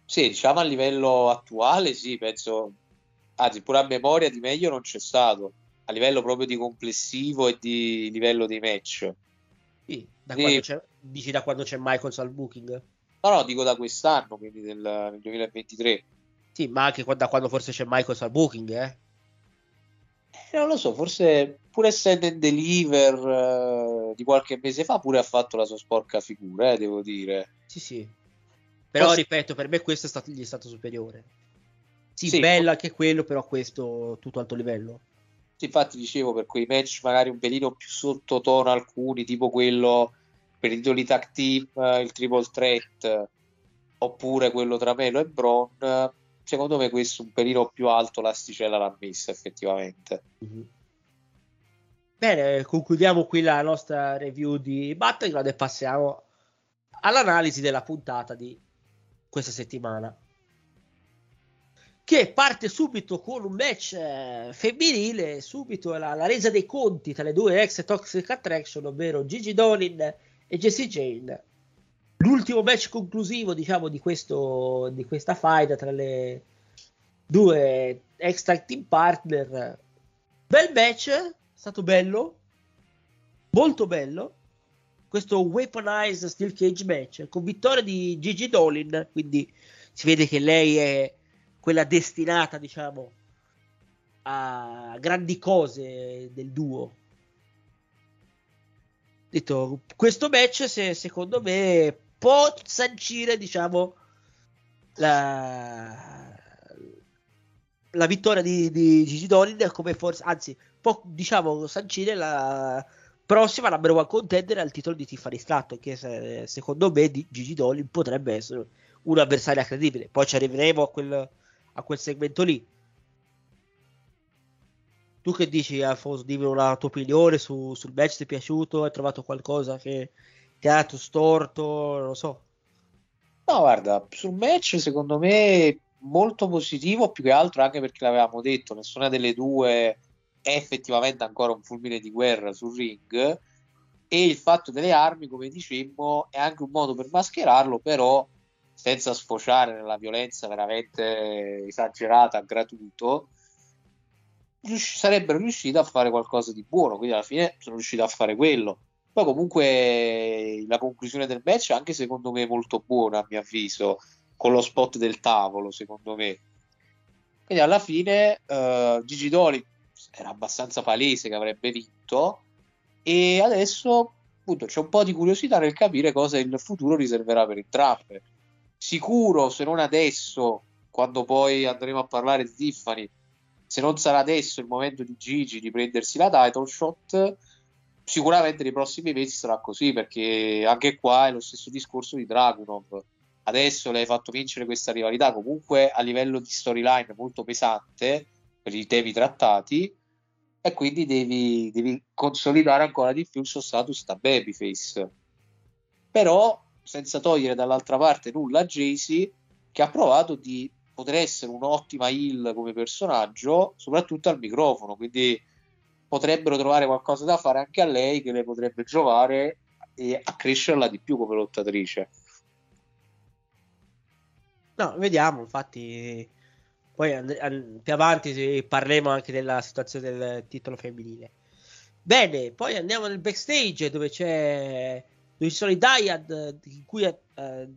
Speaker 9: Sì, diciamo a livello attuale, sì, penso, anzi, pure a memoria di meglio non c'è stato, a livello proprio di complessivo e di livello dei match.
Speaker 8: Sì, da
Speaker 9: Sì.
Speaker 8: quando c'è, dici da quando c'è Michaels al booking?
Speaker 9: No, no, dico da quest'anno, quindi del, del 2023.
Speaker 8: Sì, ma anche da quando forse c'è Michaels al booking, eh.
Speaker 9: Eh, non lo so, forse pure essendo in deliver eh, di qualche mese fa, pure ha fatto la sua sporca figura, eh, devo dire.
Speaker 8: Sì, sì. Però
Speaker 9: Forse-
Speaker 8: ripeto, per me questo è stato, gli è stato superiore. Sì,
Speaker 9: Sì.
Speaker 8: bello anche quello, però questo tutto alto livello.
Speaker 9: Sì, Infatti dicevo per quei match magari un pelino più sottotono alcuni, tipo quello per i titoli tag team, eh, il triple threat, oppure quello tra Melo e Bron, secondo me questo un pelino più alto l'asticella l'ha messa effettivamente.
Speaker 8: Mhm. Bene, concludiamo qui la nostra review di Battleground e passiamo all'analisi della puntata di questa settimana. Che parte subito con un match eh, femminile, subito la, la resa dei conti tra le due ex Toxic Attraction, ovvero Gigi Dolin e Jessie Jane. L'ultimo match conclusivo, diciamo, di, questo, di questa fight tra le due ex tag team partner. Bel match, è stato bello, molto bello. Questo weaponized steel cage match con vittoria di Gigi Dolin, quindi si vede che lei è quella destinata, diciamo, a grandi cose del duo. Detto, questo match, se, secondo me, può sancire, diciamo, la, la vittoria di, di Gigi Dolin come forse, anzi, può, diciamo, sancire la prossima number one contender al titolo di Tiffany Stratton, che se- secondo me di Gigi Dolin potrebbe essere un'avversaria credibile. Poi ci arriveremo a quel, a quel segmento lì. Tu che dici, Alfonso? Dimmi una tua opinione su- sul match, ti è piaciuto? Hai trovato qualcosa che dato storto? Non lo so.
Speaker 9: No, guarda, sul match secondo me molto positivo, più che altro anche perché l'avevamo detto, nessuna delle due è effettivamente ancora un fulmine di guerra sul ring. e il fatto delle armi, come dicemmo, è anche un modo per mascherarlo, però senza sfociare nella violenza veramente esagerata, gratuito, rius- sarebbero riusciti a fare qualcosa di buono. Quindi alla fine sono riusciti a fare quello. Poi comunque la conclusione del match anche secondo me molto buona a mio avviso, con lo spot del tavolo secondo me. Quindi alla fine uh, Gigi Doli era abbastanza palese che avrebbe vinto e adesso appunto c'è un po' di curiosità nel capire cosa il futuro riserverà per entrambe. Sicuro, se non adesso, quando poi andremo a parlare di Tiffany, se non sarà adesso il momento di Gigi di prendersi la title shot, sicuramente nei prossimi mesi sarà così perché anche qua è lo stesso discorso di Dragunov. Adesso le hai fatto vincere questa rivalità comunque a livello di storyline molto pesante per i temi trattati e quindi devi, devi consolidare ancora di più il suo status da babyface. Però senza togliere dall'altra parte nulla a Jaycee che ha provato di poter essere un'ottima heel come personaggio soprattutto al microfono quindi potrebbero trovare qualcosa da fare anche a lei che le potrebbe giovare e accrescerla di più come lottatrice.
Speaker 8: No, vediamo, infatti poi and- and- più avanti parleremo anche della situazione del titolo femminile. Bene, poi andiamo nel backstage dove c'è dove ci sono i Dyad in cui eh,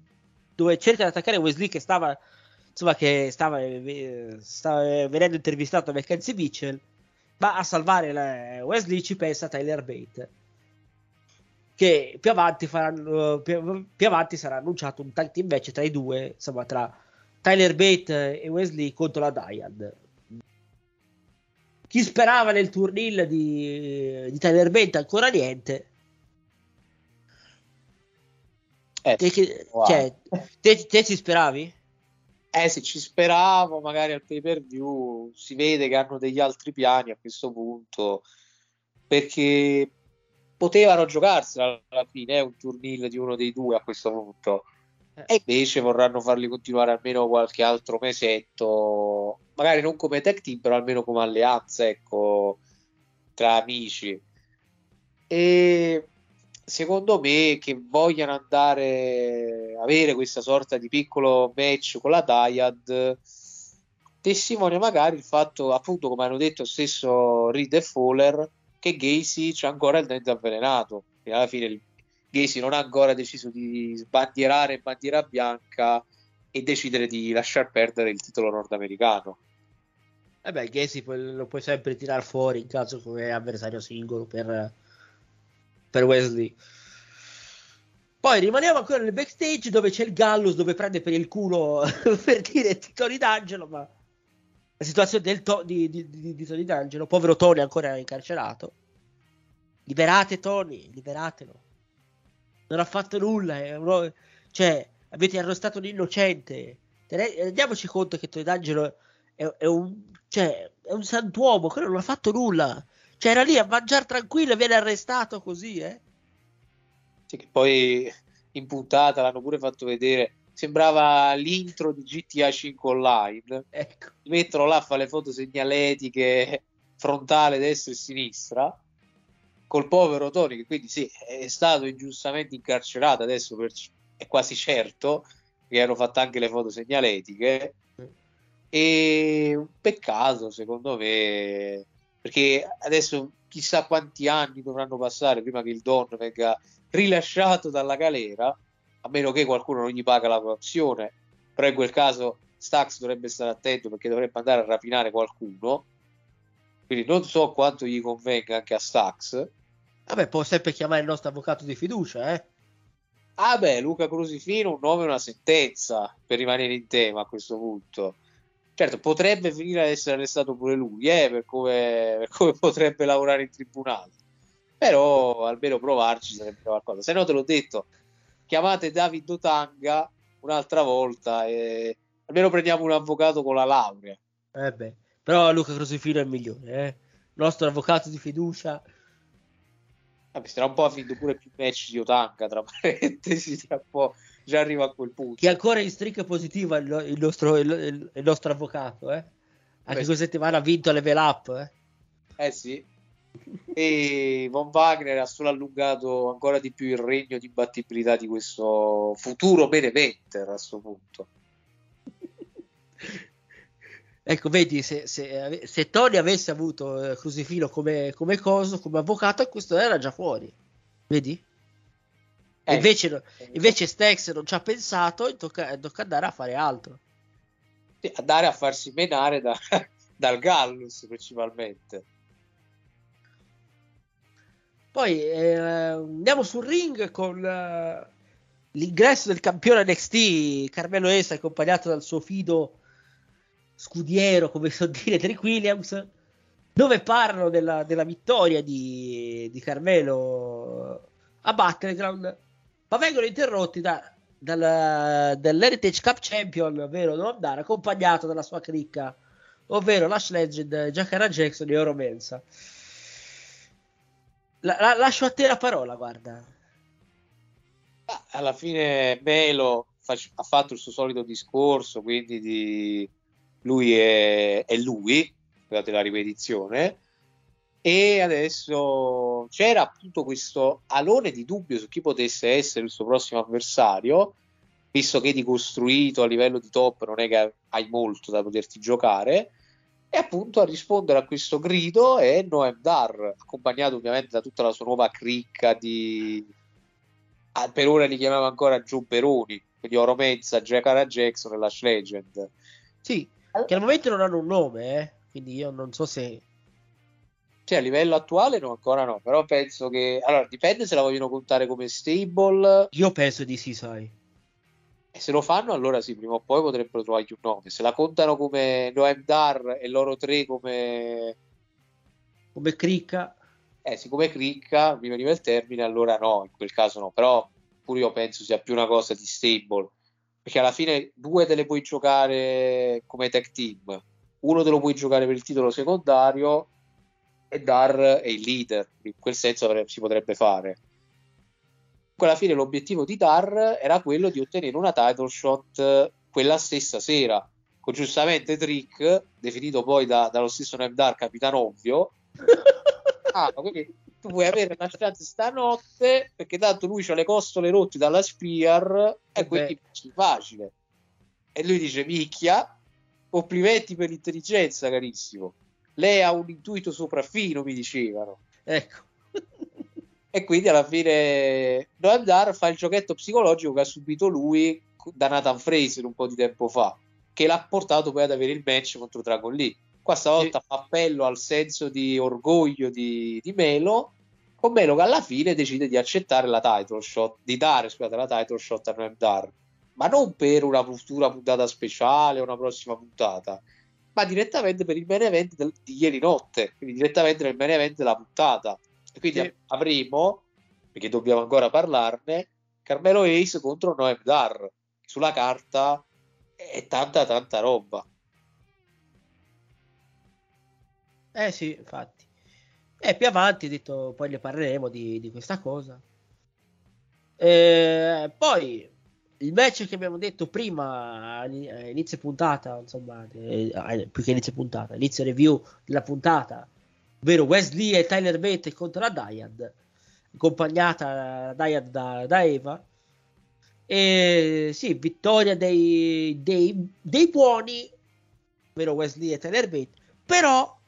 Speaker 8: dove cerca di attaccare Wesley che stava insomma che stava, eh, stava venendo intervistato da Mackenzie Mitchell ma a salvare Wesley ci pensa Tyler Bate che più avanti, faranno, più, più avanti sarà annunciato un tag team match tra i due insomma tra Tyler Bate e Wesley contro la Dyad chi sperava nel turnil di, di Tyler Bate ancora niente
Speaker 9: eh,
Speaker 8: te, wow. cioè, te, te ci speravi?
Speaker 9: Eh, se ci speravo, magari al pay per view si vede che hanno degli altri piani a questo punto perché potevano giocarsela alla fine, è un turnil di uno dei due a questo punto. Eh. E invece vorranno farli continuare almeno qualche altro mesetto, magari non come tech team, però almeno come alleanza, ecco, tra amici. E secondo me che vogliano andare avere questa sorta di piccolo match con la Dyad testimonia magari il fatto appunto come hanno detto stesso Reed e Fowler che Gacy c'è ancora il dente avvelenato. E alla fine Gacy non ha ancora deciso di sbandierare bandiera bianca e decidere di lasciar perdere il titolo nordamericano.
Speaker 8: E eh beh Gacy lo puoi sempre tirare fuori in caso come avversario singolo per per Wesley. Poi rimaniamo ancora nel backstage dove c'è il Gallus dove prende per il culo (laughs) per dire Tony D'Angelo, ma la situazione to- di, di, di, di Tony D'Angelo, povero Tony ancora incarcerato. Liberate Tony, liberatelo. Non ha fatto nulla, uno... cioè avete arrestato un innocente. Rendiamoci conto che Tony D'Angelo è, è, un, cioè, è un santuomo, quello non ha fatto nulla. Cioè era lì a mangiare tranquillo e viene arrestato così, eh?
Speaker 9: Sì, che poi in puntata l'hanno pure fatto vedere. Sembrava l'intro di GTA 5 Online.
Speaker 8: Ecco.
Speaker 9: Mettono là, fa le foto segnaletiche frontale destra e sinistra. Col povero Tony, che quindi sì, è stato ingiustamente incarcerato. Adesso per, è quasi certo che hanno fatto anche le foto segnaletiche. Mm. E un peccato, secondo me, perché adesso chissà quanti anni dovranno passare prima che il Don venga rilasciato dalla galera, a meno che qualcuno non gli paga la cauzione, però in quel caso Stax dovrebbe stare attento perché dovrebbe andare a rapinare qualcuno, quindi non so quanto gli convenga anche a Stax.
Speaker 8: Vabbè, può sempre chiamare il nostro avvocato di fiducia, eh?
Speaker 9: Ah beh, Luca Crusifino, un nome e una sentenza per rimanere in tema a questo punto. Certo, potrebbe finire ad essere arrestato pure lui, eh, per, come, per, come, (laughs) potrebbe lavorare in tribunale. Però almeno provarci sarebbe qualcosa. Se no, te l'ho detto, chiamate David Otanga un'altra volta e almeno prendiamo un avvocato con la laurea.
Speaker 8: Eh beh, però Luca Crosifino è il migliore, eh? Il nostro avvocato di fiducia.
Speaker 9: Vabbè, sarà un po' finito pure più match di Otanga, tra (laughs) parentesi, tra un po' già arriva a quel punto.
Speaker 8: Che ancora in striscia positiva il, il, nostro, il, il nostro, avvocato, eh? Anche questa settimana ha vinto Level Up, eh?
Speaker 9: Eh sì. e Von Wagner ha solo allungato ancora di più il regno di imbattibilità di questo futuro beneventer a questo punto. (laughs)
Speaker 8: Ecco, vedi, se, se, se Tony avesse avuto eh, Crusifilo come, come coso, come avvocato, questo era già fuori. Vedi?
Speaker 9: Eh,
Speaker 8: invece, invece Stex non ci ha pensato e tocca, tocca andare a fare altro.
Speaker 9: sì, andare a farsi menare da- (laughs) dal Gallus principalmente.
Speaker 8: Poi eh, andiamo sul ring con eh, l'ingresso del campione NXT Carmelo Esa accompagnato dal suo fido scudiero, come so dire, Trick Williams, dove parlano della, della vittoria di, di Carmelo a Battleground, ma vengono interrotti da, dal, dall'Heritage Cup Champion, ovvero Noam Dar, accompagnato dalla sua cricca, ovvero Lash Legend, Jaccara Jackson e Oro Mensa. La- la- lascio a te la parola, guarda.
Speaker 9: Ah, Alla fine Melo fac- ha fatto il suo solito discorso, quindi di lui è, è lui, scusate la ripetizione, e adesso c'era appunto questo alone di dubbio su chi potesse essere il suo prossimo avversario, visto che di costruito a livello di top non è che hai molto da poterti giocare, e appunto a rispondere a questo grido è Noem Dar, accompagnato ovviamente da tutta la sua nuova cricca di... ah, per ora li chiamava ancora Giubberoni, quindi Oro Mensa, Jacara Jackson e Lash Legend.
Speaker 8: Sì, che al momento non hanno un nome, eh, quindi io non so se...
Speaker 9: Cioè, a livello attuale no, ancora no, però penso che... Allora, dipende se la vogliono contare come stable,
Speaker 8: Io penso di sì, sai.
Speaker 9: e se lo fanno allora sì, prima o poi potrebbero trovargli un nome. Se la contano come Noem Dar e loro tre come...
Speaker 8: Come cricca.
Speaker 9: Eh, siccome cricca, mi veniva il termine, allora no, in quel caso no, però pure io penso sia più una cosa di stable, perché alla fine due te le puoi giocare come tag team, uno te lo puoi giocare per il titolo secondario e Dar è il leader, in quel senso si potrebbe fare. Alla fine l'obiettivo di Dar era quello di ottenere una title shot eh, quella stessa sera, con giustamente Trick, definito poi da- dallo stesso Nev Dar capitano ovvio, (laughs) Ah, quindi tu puoi avere una chance stanotte perché tanto lui ha le costole rotte dalla Spear e
Speaker 8: Eh
Speaker 9: quindi è facile. E lui dice: Micchia, complimenti per l'intelligenza, carissimo. Lei ha un intuito sopraffino, mi dicevano.
Speaker 8: Ecco.
Speaker 9: E quindi alla fine Noam Dar fa il giochetto psicologico che ha subito lui da Nathan Fraser un po' di tempo fa, che l'ha portato poi ad avere il match contro Dragon Lee. Qua stavolta fa appello al senso di orgoglio di, di Melo, con Melo che alla fine decide di accettare la title shot, di dare scusate, la title shot a Noam Dar, ma non per una futura puntata speciale o una prossima puntata, ma direttamente per il main event del- di ieri notte, quindi direttamente nel main event della puntata. E quindi
Speaker 8: Sì.
Speaker 9: avremo, perché dobbiamo ancora parlarne, Carmelo Ace contro Noem Dar. Sulla carta è tanta tanta roba.
Speaker 8: Eh sì, infatti. E più avanti, detto, poi ne parleremo di, di questa cosa. Eh, poi il match che abbiamo detto prima, a inizio puntata, insomma, eh, eh, più che inizio puntata, inizio review della puntata, ovvero Wesley e Tyler Bate contro la Dyad, accompagnata la Dyad da, da Eva. E sì, vittoria dei, dei, dei buoni, ovvero Wesley e Tyler Bate, però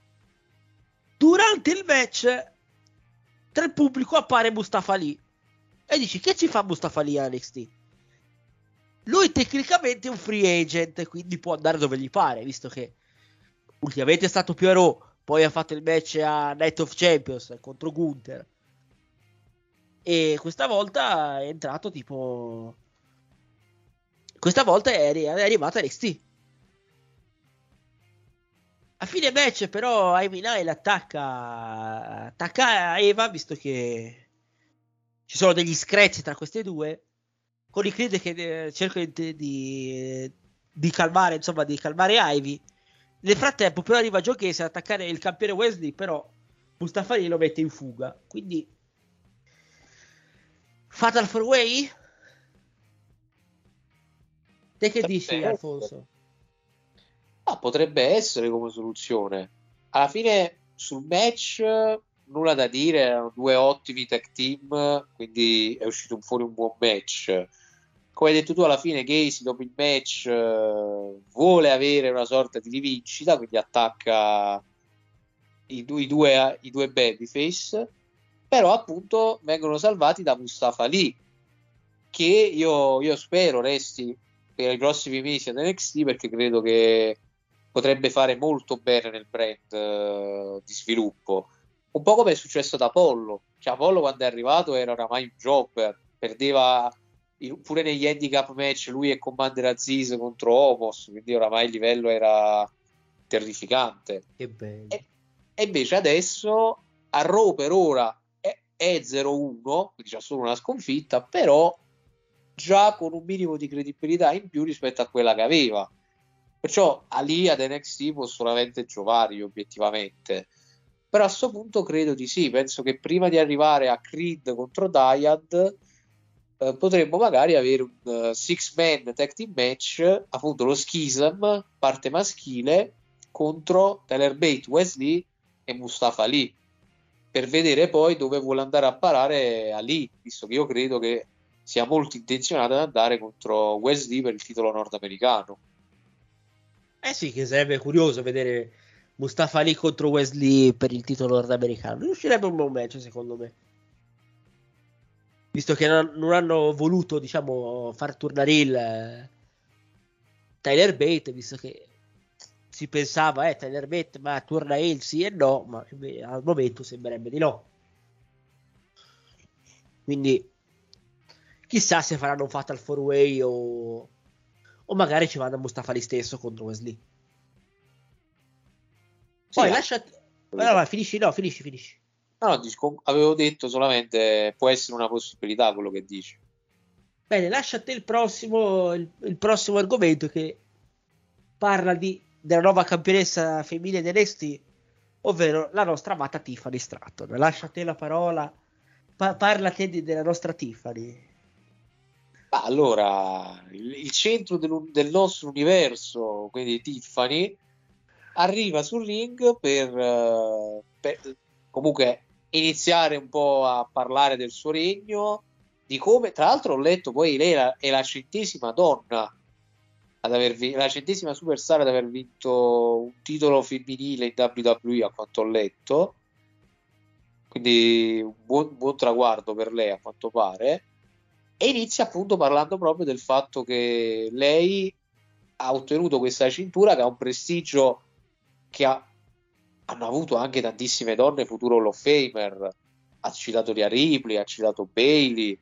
Speaker 8: durante il match tra il pubblico appare Mustafa Ali e dici che ci fa Mustafa Ali a NXT lui tecnicamente è un free agent quindi può andare dove gli pare visto che ultimamente è stato più a Raw poi ha fatto il match a Night of Champions contro Gunther. E questa volta è entrato tipo questa volta è, arri- è arrivato a NXT a fine match però Ivy Nile attacca, attacca Eva visto che ci sono degli screzi tra queste due con i Creed che eh, cercano di, di, di calmare insomma di calmare Ivy nel frattempo però arriva Case ad attaccare il campione Wesley però Mustafa Ali lo mette in fuga quindi Fatal 4 Way te che dici
Speaker 9: Perfetto.
Speaker 8: Alfonso?
Speaker 9: Ah, potrebbe essere come soluzione. Alla fine sul match nulla da dire, erano due ottimi tag team, quindi è uscito fuori un buon match. Come hai detto tu, alla fine Casey dopo il match eh, vuole avere una sorta di rivincita, quindi attacca i, due, i due, i due babyface, però appunto vengono salvati da Mustafa Lee, che io, io spero resti per i prossimi mesi ad NXT perché credo che potrebbe fare molto bene nel brand uh, di sviluppo. Un po' come è successo ad Apollo. Cioè, Apollo quando è arrivato era oramai un jobber, perdeva pure negli handicap match lui e Commander Aziz contro Omos, quindi oramai il livello era terrificante.
Speaker 8: Che bello.
Speaker 9: E, e invece adesso a Raw per ora è, è 0-1, quindi c'è solo una sconfitta, però già con un minimo di credibilità in più rispetto a quella che aveva. Perciò Ali ad NXT può solamente giovare obiettivamente. Però a questo punto credo di sì. Penso che prima di arrivare a Creed contro Dyad eh, potremmo magari avere un uh, six man tag team match, appunto lo schism, parte maschile, contro Tyler Bate, Wesley e Mustafa Ali. Per vedere poi dove vuole andare a parare Ali, visto che io credo che sia molto intenzionato ad andare contro Wesley per il titolo nordamericano.
Speaker 8: Eh sì, che sarebbe curioso vedere Mustafa Ali contro Wesley per il titolo nordamericano. Riuscirebbe un buon match, secondo me. Visto che non, non hanno voluto, diciamo, far tornare il eh, Tyler Bate, visto che si pensava, eh, Tyler Bate, ma torna il sì e no, ma al momento sembrerebbe di no. Quindi Chissà se faranno un Fatal 4 Way o, o magari ci vanno a Mustafa lì stesso contro Wesley. Poi sì, lasciati. No, no, finisci, no, finisci, finisci.
Speaker 9: No, no, avevo detto solamente può essere una possibilità quello che dici.
Speaker 8: Bene, lascia a te il prossimo, il, il prossimo argomento che parla di, della nuova campionessa femminile dell'Esti, ovvero la nostra amata Tiffany Stratton. Lascia a te la parola, pa- parla a te di, della nostra Tiffany.
Speaker 9: Ah, allora, il, il centro del, del, nostro universo, quindi Tiffany, arriva sul ring per, uh, per, comunque iniziare un po' a parlare del suo regno, di come, tra l'altro ho letto poi lei è, la centesima donna ad aver vinto, la centesima superstar ad aver vinto un titolo femminile in WWE a quanto ho letto, quindi un buon, buon traguardo per lei a quanto pare. E inizia appunto parlando proprio del fatto che lei ha ottenuto questa cintura che ha un prestigio che ha, hanno avuto anche tantissime donne futuro Hall of Famer ha citato Ria Ripley, ha citato Bailey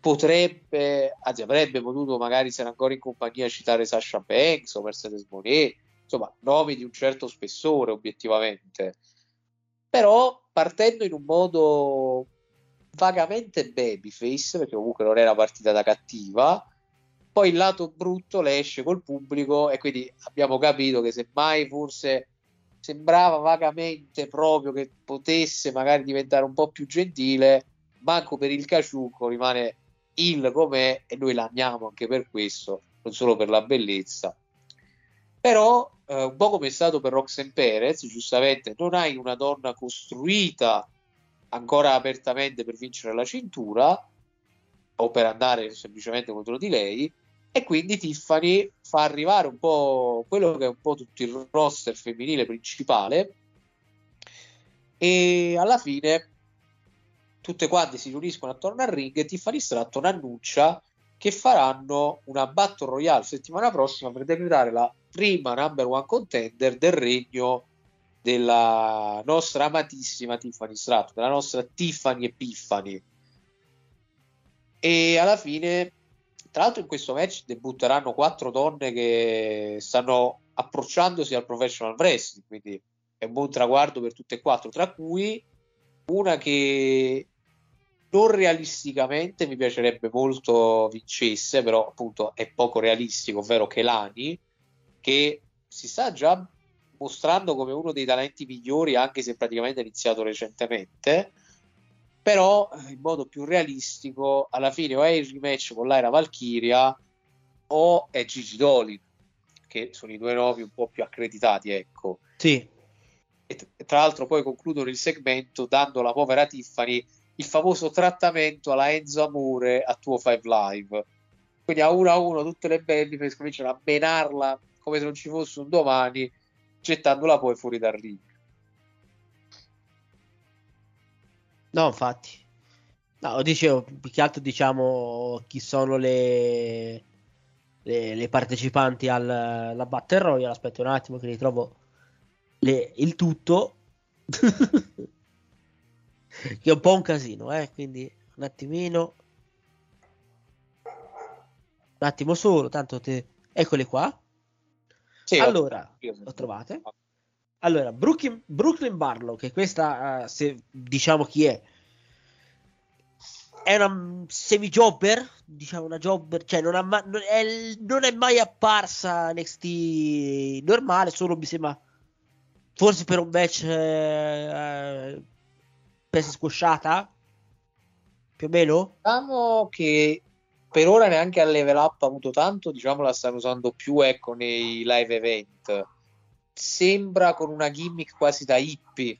Speaker 9: potrebbe, anzi avrebbe potuto magari se era ancora in compagnia citare Sasha Banks o Mercedes Monet insomma nomi di un certo spessore obiettivamente però partendo in un modo vagamente babyface, perché comunque non era partita da cattiva. Poi il lato brutto le esce col pubblico e quindi abbiamo capito che semmai forse sembrava vagamente proprio che potesse magari diventare un po' più gentile, manco per il caciucco rimane il com'è e noi l'amiamo anche per questo, non solo per la bellezza. Però eh, un po' come è stato per Roxanne Perez, giustamente non hai una donna costruita ancora apertamente per vincere la cintura o per andare semplicemente contro di lei e quindi Tiffany fa arrivare un po' quello che è un po' tutto il roster femminile principale e alla fine tutte quante si riuniscono attorno al ring e Tiffany Stratton annuncia che faranno una Battle Royale settimana prossima per decretare la prima number one contender del regno della nostra amatissima Tiffany Stratton, della nostra Tiffany Epiphany. E alla fine, tra l'altro, in questo match debutteranno quattro donne che stanno approcciandosi al professional wrestling, quindi è un buon traguardo per tutte e quattro, tra cui una che non realisticamente mi piacerebbe molto vincesse, però appunto è poco realistico, ovvero Kelani, che si sta già mostrando come uno dei talenti migliori, anche se praticamente ha iniziato recentemente. Però in modo più realistico, alla fine o è il rematch con l'Aira Valkyria o è Gigi Dolin, che sono i due nomi un po' più accreditati, ecco.
Speaker 8: Sì.
Speaker 9: e, tra l'altro poi concludono il segmento dando alla povera Tiffany il famoso trattamento alla Enzo Amore a Tuo 5 Live. Quindi a uno a uno tutte le babyface cominciano a menarla come se non ci fosse un domani, gettandola poi fuori dal ring.
Speaker 8: No, infatti. No, dicevo, più che altro diciamo chi sono le, le, le partecipanti al, alla Battle Royale. Aspetta un attimo che ritrovo le, il tutto. (laughs) che è un po' un casino, eh, quindi un attimino. Un attimo solo, tanto te... Eccole qua.
Speaker 9: Sì,
Speaker 8: allora,
Speaker 9: io-
Speaker 8: lo trovate? Allora, Brooklyn, Brooklyn Barlow, che questa, eh, se diciamo chi è, è una semi-jobber, diciamo una jobber, cioè non, ma- non, è, non è mai apparsa NXT normale, solo mi sembra, forse per un match eh, pesa squasciata, più o meno?
Speaker 9: Diciamo che per ora neanche al level up ha avuto tanto, diciamo la stanno usando più ecco nei live event. Sembra con una gimmick quasi da hippie,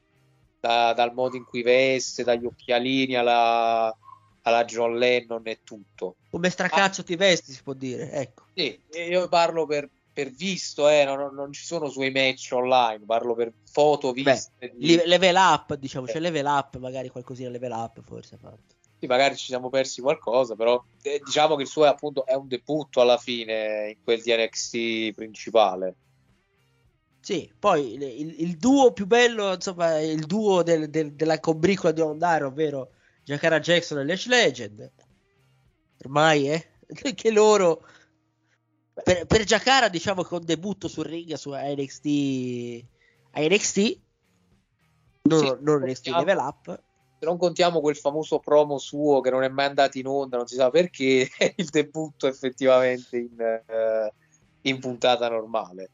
Speaker 9: da- dal modo in cui veste, dagli occhialini alla, alla John Lennon e tutto.
Speaker 8: Come stracazzo ti vesti, si può dire, ecco.
Speaker 9: Sì, io parlo per, per visto, eh, non, non ci sono suoi match online, parlo per foto
Speaker 8: Beh,
Speaker 9: viste. di-
Speaker 8: li- level up, diciamo, c'è level up, magari qualcosina level up forse fatto.
Speaker 9: Sì, magari ci siamo persi qualcosa, però eh, diciamo che il suo è appunto è un debutto alla fine in quel di NXT principale.
Speaker 8: Sì, poi il, il- duo più bello, insomma, il duo del- del- della combricola di Ondare, ovvero Jakara Jackson e Lash Legend. Ormai, eh, (laughs) che loro per, per Jakara, diciamo che un debutto sul ring su NXT NXT non,
Speaker 9: Sì,
Speaker 8: non NXT Level Up.
Speaker 9: Se non contiamo quel famoso promo suo che non è mai andato in onda, non si sa perché, (laughs) il debutto effettivamente in, eh, in puntata normale.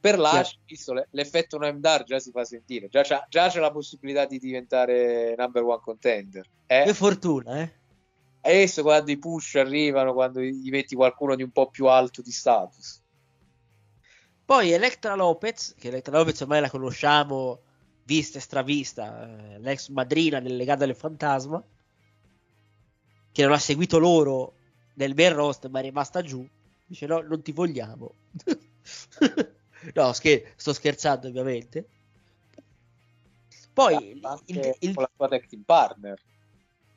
Speaker 9: Per Lash, visto le- l'effetto Noemdar già si fa sentire, già già c'è la possibilità di diventare number one contender. eh?
Speaker 8: Che fortuna, eh.
Speaker 9: Adesso quando i push arrivano, quando gli metti qualcuno di un po' più alto di status.
Speaker 8: Poi Electra Lopez, che Electra Lopez ormai la conosciamo vista e stravista, eh, l'ex madrina del legato del fantasma, che non ha seguito loro nel main roster ma è rimasta giù, dice no, non ti vogliamo. (laughs) no, scher- sto scherzando ovviamente. Poi il,
Speaker 9: Anche
Speaker 8: il- il-
Speaker 9: con la sua tag team partner.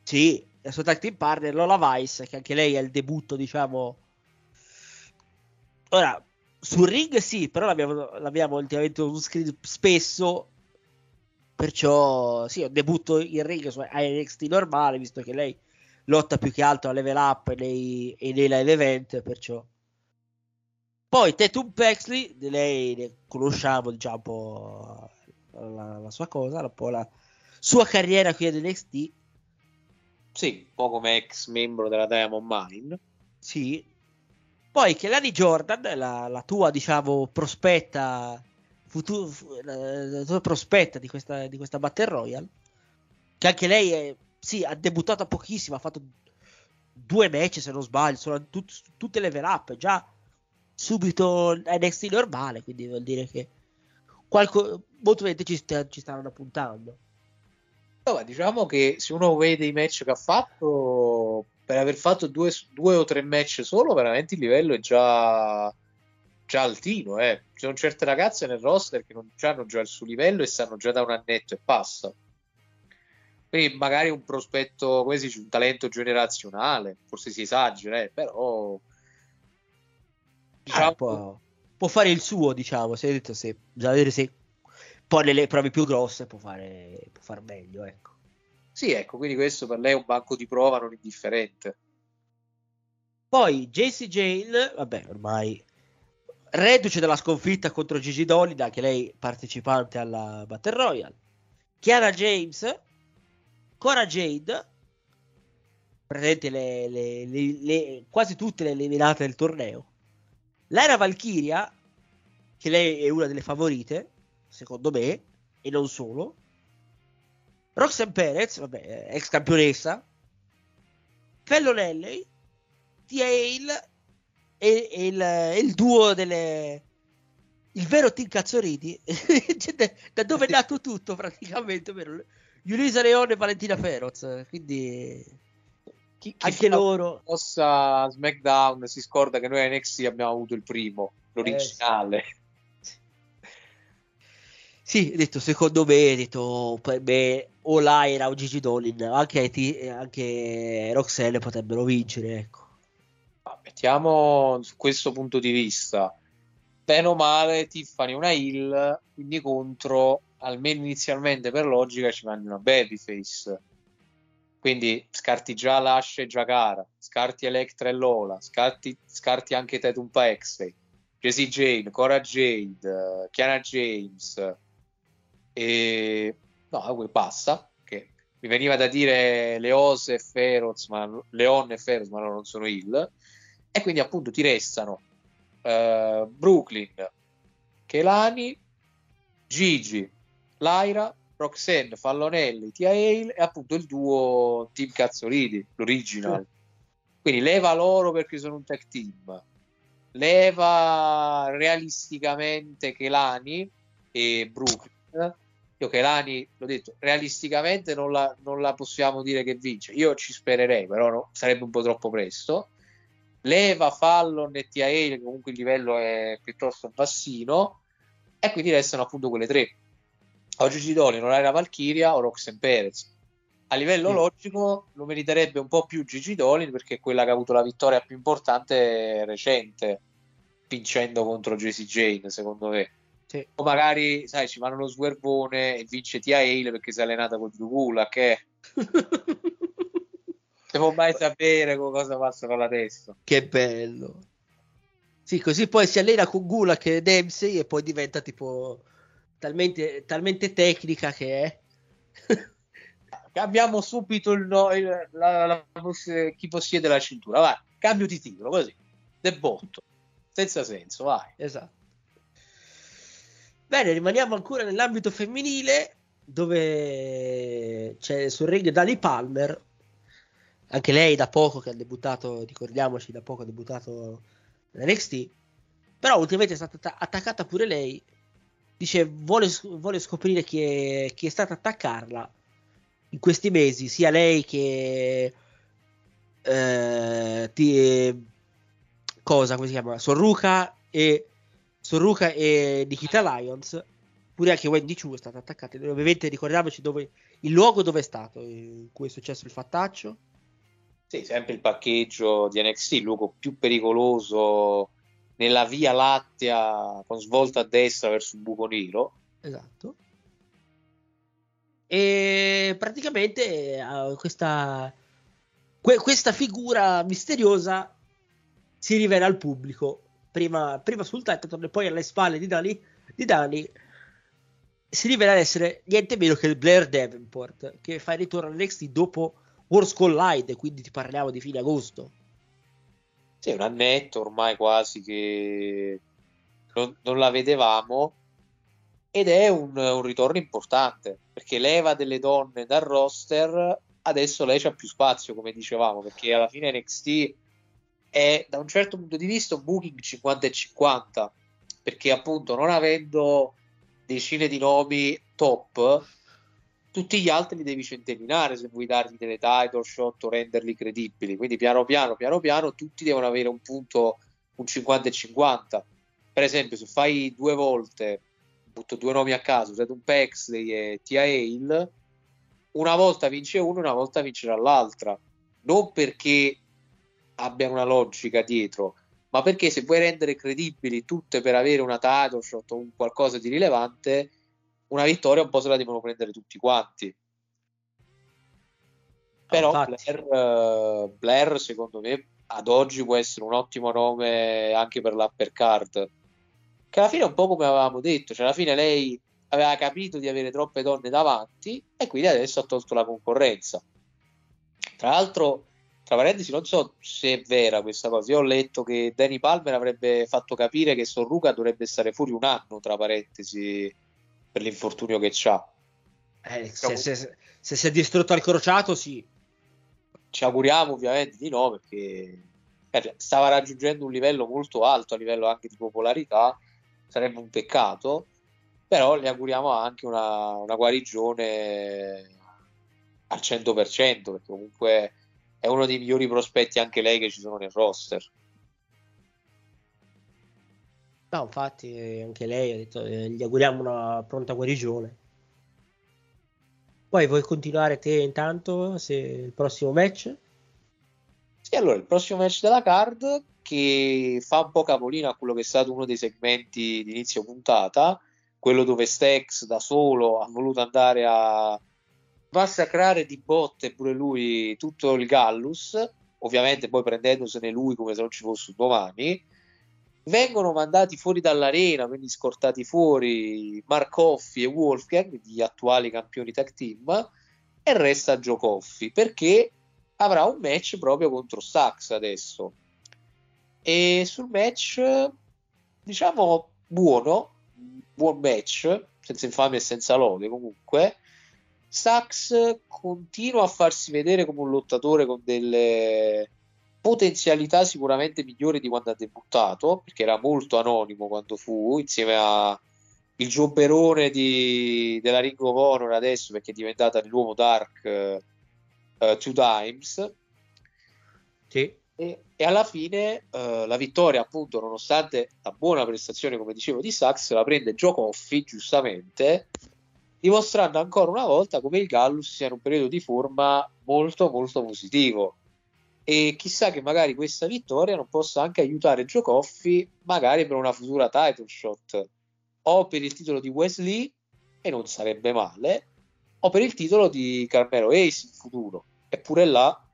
Speaker 8: sì, la sua tag team partner Lola Vice, che anche lei è il debutto, diciamo. Ora, sul ring sì, però l'abbiamo, l'abbiamo ultimamente un screen spesso. Perciò sì, un debutto in ring su NXT normale, visto che lei lotta più che altro a level up nei, e nei live event, perciò. Poi Tatum Pexley, lei conosciamo diciamo un po' la, la sua cosa, un po' la sua carriera qui ad NXT.
Speaker 9: Sì, un po' come ex membro della Diamond Mine.
Speaker 8: Sì. Poi Kelani Jordan, la, la tua, diciamo, prospetta, futu- fu- la, tua prospetta di questa, di questa Battle Royale, che anche lei è, sì, ha debuttato pochissimo, ha fatto due match se non sbaglio, sono tut- tutte level up, già subito NXT normale, quindi vuol dire che qualco, molto probabilmente ci, sta- ci stanno puntando.
Speaker 9: No, diciamo che se uno vede i match che ha fatto, per aver fatto due, due o tre match solo, veramente il livello è già, già altino. Eh. Ci sono certe ragazze nel roster che non hanno già il suo livello e stanno già da un annetto e passa. Quindi magari un prospetto, come si dice, un talento generazionale, forse si esagera, eh, però diciamo,
Speaker 8: Ah, può, può fare il suo, diciamo, se, detto, se, bisogna vedere se poi nelle prove più grosse può fare, può far meglio, ecco.
Speaker 9: sì, ecco, quindi questo per lei è un banco di prova non indifferente.
Speaker 8: Poi JC Jane, vabbè, ormai reduce dalla sconfitta contro Gigi Dolly, anche lei partecipante alla Battle Royale. Chiara James, Cora Jade, presente le, le- le- le- quasi tutte le eliminate del torneo. Lara Valkyria, che lei è una delle favorite, secondo me, e non solo. Roxanne Perez, vabbè, ex campionessa. Fallon Henley, T.A. e, e il, e il duo delle, il vero Team Cazzoridi, cioè, (laughs) da, dove è nato tutto praticamente, Yulisa Leone e Valentina Feroz, quindi
Speaker 9: Chi, chi
Speaker 8: anche loro...
Speaker 9: Mossa SmackDown si scorda che noi a NXT abbiamo avuto il primo,
Speaker 8: Eh,
Speaker 9: l'originale.
Speaker 8: Sì, ho detto, secondo me, detto, per me o Lyra o Gigi Dolin, anche, anche Roxelle potrebbero vincere, ecco.
Speaker 9: Ma mettiamo su questo punto di vista. Bene o male, Tiffany una heal, quindi contro, almeno inizialmente per logica, ci mandi una babyface. Quindi scarti già Lash e Jakara, scarti Electra e Lola, scarti, scarti anche Tatum Paxley, Jessie Jane, Cora Jade, Kiana James e... no, poi basta, che mi veniva da dire Leose e Feroz, ma Leon e Feroz, ma loro non sono heal. E quindi appunto ti restano eh, Brooklyn, Kelani, Gigi, Lyra, Roxanne, Fallonelli, Tia Hale e appunto il duo Team Cazzolidi, l'original. Quindi leva loro perché sono un tech team. Leva realisticamente Kelani e Brooklyn. Io Kelani, l'ho detto, realisticamente non la, non la possiamo dire che vince. Io ci spererei, però no, sarebbe un po' troppo presto leva Fallon e Tia Hale, comunque il livello è piuttosto bassino, e quindi restano appunto quelle tre. O Gigi Dolin, o Laira Valkyria o Roxanne Perez. A livello
Speaker 8: Sì.
Speaker 9: logico lo meriterebbe un po' più Gigi Dolin perché è quella che ha avuto la vittoria più importante recente, vincendo contro Jessie Jane, secondo me.
Speaker 8: Sì.
Speaker 9: O magari, sai, ci vanno uno swervone e vince Tia Hale perché si è allenata con Drugula, che (laughs) se può mai sapere co- cosa passa con la testa.
Speaker 8: Che bello. Sì, così poi si allena con Gulak e Dempsey e poi diventa tipo talmente, talmente tecnica che è. (laughs)
Speaker 9: Cambiamo subito il no- il- la- la- chi possiede la cintura. Vai, cambio di titolo così, de botto, senza senso. Vai.
Speaker 8: Esatto. Bene, rimaniamo ancora nell'ambito femminile dove c'è sul ring Dani Palmer, anche lei da poco che ha debuttato, ricordiamoci, da poco ha debuttato nell'NXT, però ultimamente è stata atta- attaccata pure lei, dice vuole, vuole scoprire chi è, chi è stata attaccarla. In questi mesi, sia lei che eh, ti- cosa, come si chiama? Sorruka e Sorruka e Nikita Lions pure anche Wendy Chu è stata attaccata. Ovviamente ricordiamoci dove il luogo dove è stato in cui è successo il fattaccio.
Speaker 9: Sì, sempre il parcheggio di NXT, il luogo più pericoloso nella via lattea con svolta a destra verso un buco nero.
Speaker 8: esatto. E praticamente eh, questa que- questa figura misteriosa si rivela al pubblico. Prima, prima sul Titan e poi alle spalle di Dani, di Dani si rivela essere niente meno che il Blair Davenport che fa il ritorno all'NXT dopo Wars Collide quindi ti parliamo di fine agosto
Speaker 9: Sì, un annetto ormai quasi che non, non la vedevamo. Ed è un, un ritorno importante perché leva delle donne dal roster, adesso lei c'ha più spazio come dicevamo perché alla fine NXT è da un certo punto di vista un booking 50 e 50 perché appunto non avendo decine di nomi top tutti gli altri li devi centellinare se vuoi dargli delle title shot o renderli credibili. Quindi piano piano, piano piano, tutti devono avere un punto, un 50 e 50. Per esempio, se fai due volte, butto due nomi a caso, Tatum Paxley e Tia Hale, una volta vince uno, una volta vincerà l'altra. Non perché abbiano una logica dietro, ma perché se vuoi rendere credibili tutte per avere una title shot o un qualcosa di rilevante, una vittoria un po' se la devono prendere tutti quanti. Però
Speaker 8: Infatti.
Speaker 9: Blair, eh, Blair, secondo me, ad oggi può essere un ottimo nome anche per l'upper card. Che alla fine è un po' come avevamo detto, cioè alla fine lei aveva capito di avere troppe donne davanti e quindi adesso ha tolto la concorrenza. Tra l'altro, tra parentesi, non so se è vera questa cosa. Io ho letto che Danny Palmer avrebbe fatto capire che Sorruca dovrebbe stare fuori un anno, tra parentesi, per l'infortunio che ha.
Speaker 8: Eh, se, se- se- se si è distrutto al crociato sì
Speaker 9: Ci auguriamo ovviamente di no, perché eh, stava raggiungendo un livello molto alto a livello anche di popolarità. sarebbe un peccato, però le auguriamo anche una, una guarigione al 100%, perché comunque è uno dei migliori prospetti anche lei che ci sono nel roster.
Speaker 8: No, infatti, anche lei ha detto eh, gli auguriamo una pronta guarigione. Poi vuoi continuare te intanto se il prossimo match?
Speaker 9: Sì, allora il prossimo match della card che fa un po' capolino a quello che è stato uno dei segmenti di inizio puntata, quello dove Stex da solo ha voluto andare a massacrare di botte pure lui tutto il Gallus, ovviamente poi prendendosene lui come se non ci fosse domani vengono mandati fuori dall'arena, quindi scortati fuori Marcoffi e Wolfgang, gli attuali campioni tag team, e resta Coffey perché avrà un match proprio contro Sax adesso. E sul match, diciamo, buono, buon match, senza infamia e senza lode comunque. Sax continua a farsi vedere come un lottatore con delle potenzialità sicuramente migliori di quando ha debuttato, perché era molto anonimo quando fu, insieme a il giobberone di, della Ring of Honor adesso, perché è diventata il nuovo Dark uh, Two Times.
Speaker 8: Sì.
Speaker 9: E, e alla fine uh, la vittoria, appunto, nonostante la buona prestazione, come dicevo, di Sax, la prende Joe Coffey, giustamente, dimostrando ancora una volta come il Gallus sia in un periodo di forma molto molto positivo e chissà che magari questa vittoria non possa anche aiutare Joe Coffey magari per una futura title shot. O per il titolo di Wesley e non sarebbe male o per il titolo di Carmelo Ace in futuro. Eppure là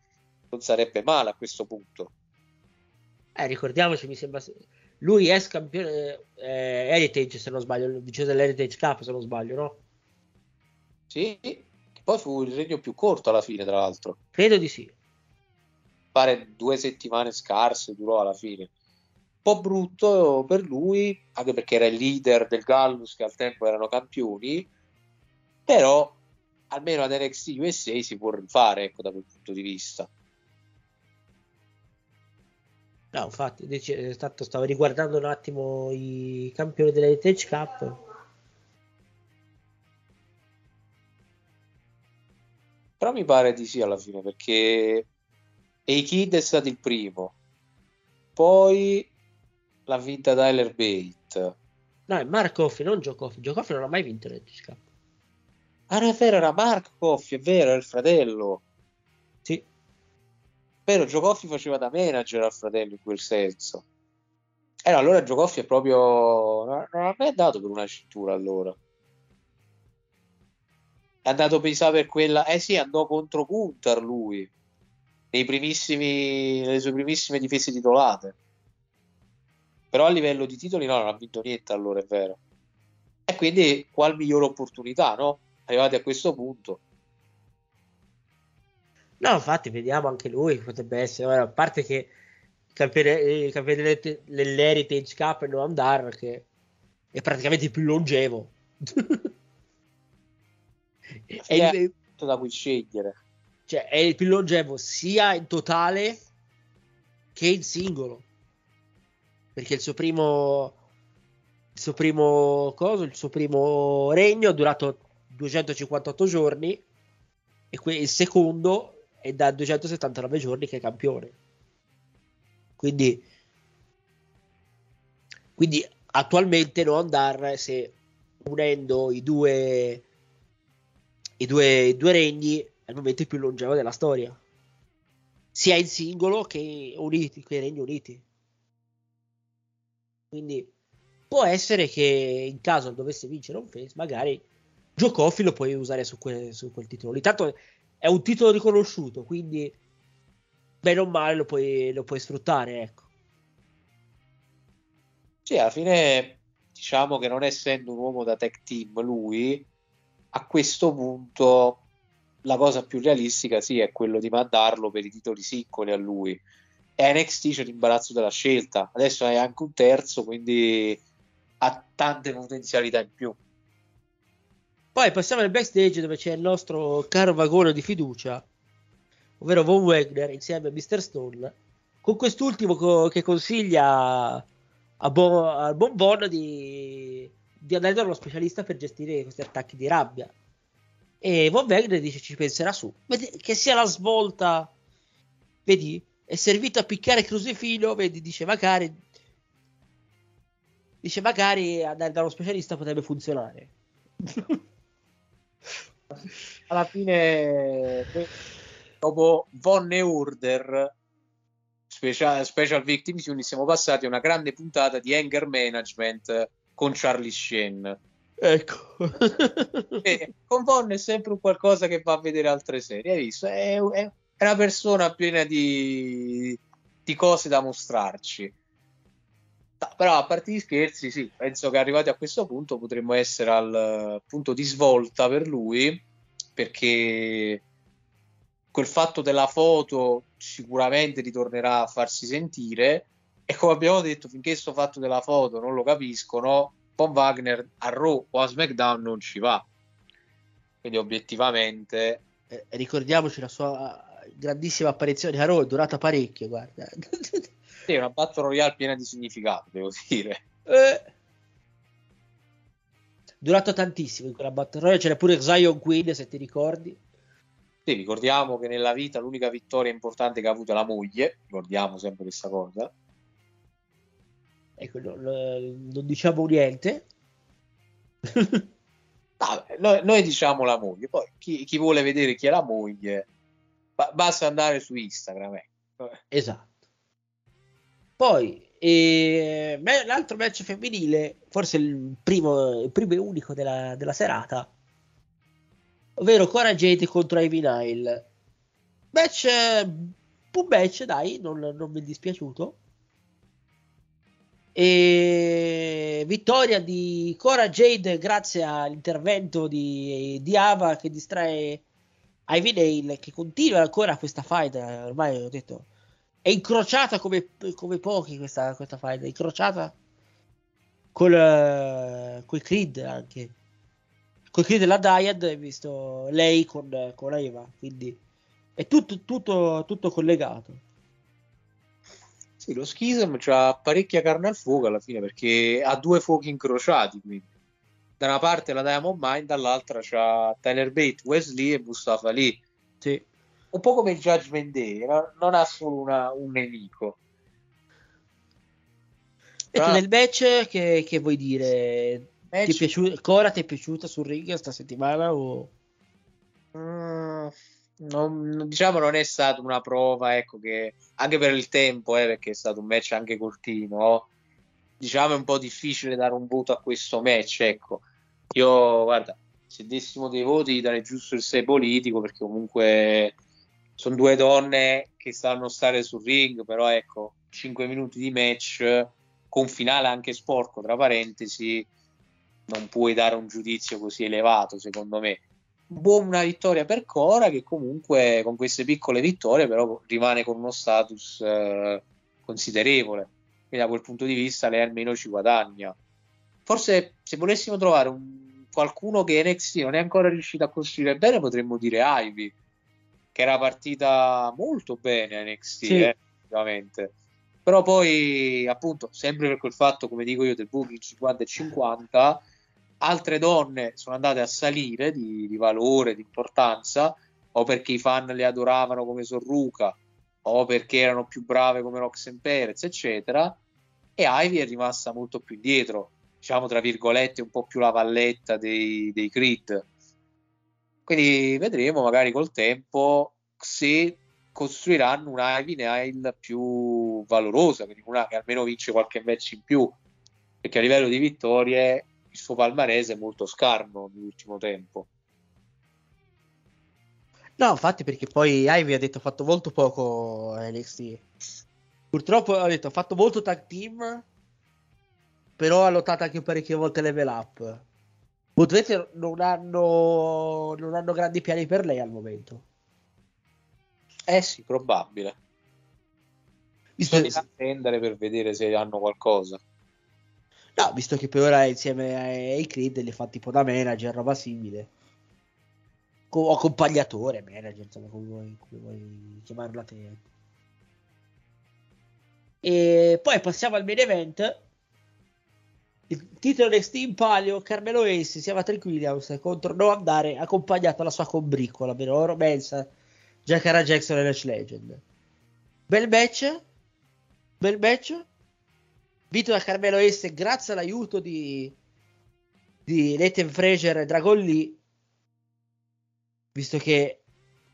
Speaker 9: non sarebbe male a questo punto.
Speaker 8: Eh, ricordiamoci mi sembra lui è campione eh, Heritage se non sbaglio vincitore dell'Heritage Cup se non sbaglio no?
Speaker 9: sì poi fu il regno più corto alla fine tra l'altro.
Speaker 8: Credo di sì
Speaker 9: pare due settimane scarse durò alla fine. Un po' brutto per lui, anche perché era il leader del Gallus che al tempo erano campioni, però almeno ad NXT USA si può rifare ecco, da quel punto di vista.
Speaker 8: No, infatti, dice, stato, stavo riguardando un attimo i campioni dell'Heritage Cup.
Speaker 9: Però mi pare di sì alla fine, perché e i Kid è stato il primo. Poi l'ha vinta Tyler Bate.
Speaker 8: No, è Mark Coffey, non. Joe Coffey non ha mai vinto il Cup.
Speaker 9: Ah, no, è vero, era Mark Coffey, è vero, è il fratello.
Speaker 8: Sì.
Speaker 9: Però Joe Coffey faceva da manager al fratello in quel senso. E eh, no, allora Coffey è proprio... Non ha mai dato per una cintura allora. È andato pensato per quella... Eh sì, andò contro Punter lui nelle sue primissime difese titolate. Però a livello di titoli no, non ha vinto niente allora, è vero. E quindi qual migliore opportunità, no? Arrivati a questo punto.
Speaker 8: No, infatti, vediamo anche lui, potrebbe essere, a parte che il campione, campione dell'Heritage Cup è Noam Dar, che è praticamente il più longevo. (laughs)
Speaker 9: è il... da cui scegliere
Speaker 8: cioè è il più longevo sia in totale che in singolo. Perché il suo primo il suo primo coso il suo primo regno è durato 258 giorni e que- il secondo è da 279 giorni che è campione. Quindi quindi attualmente non andare se unendo i due i due, i due regni è il momento più longevo della storia, sia in singolo che uniti, che Regni Uniti. Quindi può essere che in caso dovesse vincere un face, magari Coffey lo puoi usare su, que- su quel titolo. Intanto è un titolo riconosciuto, quindi bene o male lo puoi, lo puoi sfruttare, ecco.
Speaker 9: Sì, alla fine diciamo che non essendo un uomo da tech team lui, a questo punto la cosa più realistica sì è quello di mandarlo per i titoli singoli a lui e NXT c'è l'imbarazzo della scelta adesso hai anche un terzo quindi ha tante potenzialità in più
Speaker 8: poi passiamo al backstage dove c'è il nostro caro vagone di fiducia ovvero Von Wagner insieme a Mr. Stone con quest'ultimo co- che consiglia a, Bo- a Bon Bon di, di andare dallo specialista per gestire questi attacchi di rabbia. E Von Wagner dice ci penserà su. Vedi, che sia la svolta, vedi, è servito a picchiare Crusifino, vedi, dice magari dice magari andare dallo specialista potrebbe funzionare. (laughs)
Speaker 9: Alla fine, dopo Von e Order, special, special Victims Unit, siamo passati a una grande puntata di anger management con Charlie Sheen.
Speaker 8: Ecco. (laughs)
Speaker 9: con Von è sempre un qualcosa che va a vedere altre serie, hai visto? È, è, una persona piena di, di cose da mostrarci. No, però a parte gli scherzi, sì, penso che arrivati a questo punto potremmo essere al punto di svolta per lui, perché quel fatto della foto sicuramente ritornerà a farsi sentire e come abbiamo detto, finché questo fatto della foto non lo capiscono, Von Wagner a Raw o a SmackDown non ci va. Quindi obiettivamente...
Speaker 8: Eh, ricordiamoci la sua grandissima apparizione a Raw, è durata parecchio, guarda. (laughs)
Speaker 9: Sì, una Battle Royale piena di significato, devo dire.
Speaker 8: Eh. Durato tantissimo in quella Battle Royale, c'era pure Zion Queen, se ti ricordi.
Speaker 9: Sì, ricordiamo che nella vita l'unica vittoria importante che ha avuto è la moglie, ricordiamo sempre questa cosa.
Speaker 8: Ecco, non, non diciamo niente. (laughs)
Speaker 9: Vabbè, noi, noi, diciamo la moglie, poi chi, chi, vuole vedere chi è la moglie, basta andare su Instagram. Ecco.
Speaker 8: Esatto. Poi eh, l'altro match femminile, forse il primo, il primo e unico della, della serata, ovvero Cora Jade contro Ivy Nile. Match, un match, dai, non, non mi è dispiaciuto. E vittoria di Cora Jade grazie all'intervento di, di Ava che distrae Ivy Nail che continua ancora questa fight ormai ho detto è incrociata come, come pochi questa, questa fight, è incrociata col, col Creed anche. Col Creed della Dyad visto lei con, con Eva, quindi è tutto, tutto, tutto collegato.
Speaker 9: Sì, lo schism ha parecchia carne al fuoco alla fine perché ha due fuochi incrociati. Quindi. Da una parte la Diamond Mine, dall'altra c'ha Tyler Bate, Wesley e Mustafa Lee.
Speaker 8: Sì
Speaker 9: un po' come il Judgment Day, no? non ha solo una, un nemico.
Speaker 8: E nel match che, che vuoi dire? Match... Ti è piaciuto, Cora ti è piaciuta sul ring questa settimana? O...
Speaker 9: Mm, non, diciamo non è stata una prova, ecco che anche per il tempo, eh, perché è stato un match anche cortino, diciamo è un po' difficile dare un voto a questo match, ecco. Io, guarda, se dessimo dei voti darei giusto il 6 politico perché comunque sono due donne che sanno stare sul ring, però ecco, 5 minuti di match con finale anche sporco, tra parentesi, non puoi dare un giudizio così elevato, secondo me. Buona vittoria per Cora, che comunque con queste piccole vittorie, però rimane con uno status eh, considerevole. Quindi da quel punto di vista lei almeno ci guadagna. Forse se volessimo trovare un, qualcuno che NXT non è ancora riuscito a costruire bene, potremmo dire Ivy che era partita molto bene NXT, sì. eh, ovviamente. Però poi, appunto, sempre per quel fatto, come dico io, del booking 50 e 50, altre donne sono andate a salire di, di valore, di importanza, o perché i fan le adoravano come Sorruca, o perché erano più brave come Roxanne Perez, eccetera, e Ivy è rimasta molto più indietro, diciamo tra virgolette, un po' più la valletta dei, dei Creed. Quindi vedremo magari col tempo se costruiranno una Ivy Nile più valorosa, quindi una che almeno vince qualche match in più, perché a livello di vittorie suo palmarese è molto scarno nell'ultimo tempo.
Speaker 8: No, infatti, perché poi Ivy ha detto ha fatto molto poco NXT. Purtroppo ha detto ha fatto molto tag team, però ha lottato anche parecchie volte level up. Potrete non hanno, non hanno grandi piani per lei al momento.
Speaker 9: Eh sì, probabile. Visto che attendere per vedere se hanno qualcosa.
Speaker 8: No, visto che per ora insieme ai Creed li fa tipo da manager, roba simile. o accompagnatore, manager, insomma, come vuoi, come vuoi chiamarlo la te. E poi passiamo al main event il titolo NXT in palio, Carmelo Ace Trick Williams contro Noam Dare accompagnato alla sua combriccola, ovvero Oro Mensa, Jackara Jackson e Lash Legend. Bel match, bel match, vinto da Carmelo Ace grazie all'aiuto di, di Nathan Fraser e Dragon Lee, visto che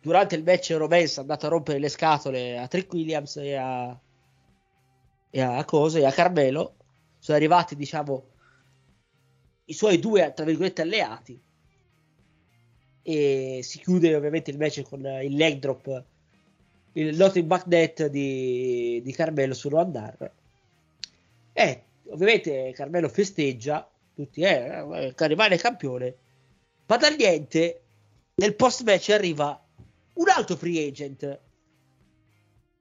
Speaker 8: durante il match Oro Mensa è andato a rompere le scatole a Trick Williams e a, e a, cosa, e a Carmelo sono arrivati, diciamo, i suoi due, tra virgolette, alleati. E si chiude ovviamente il match con il leg drop, il Notting Back Net di, di Carmelo su Roandar. E ovviamente Carmelo festeggia, tutti, eh, rimane campione. Ma da niente, nel post match arriva un altro free agent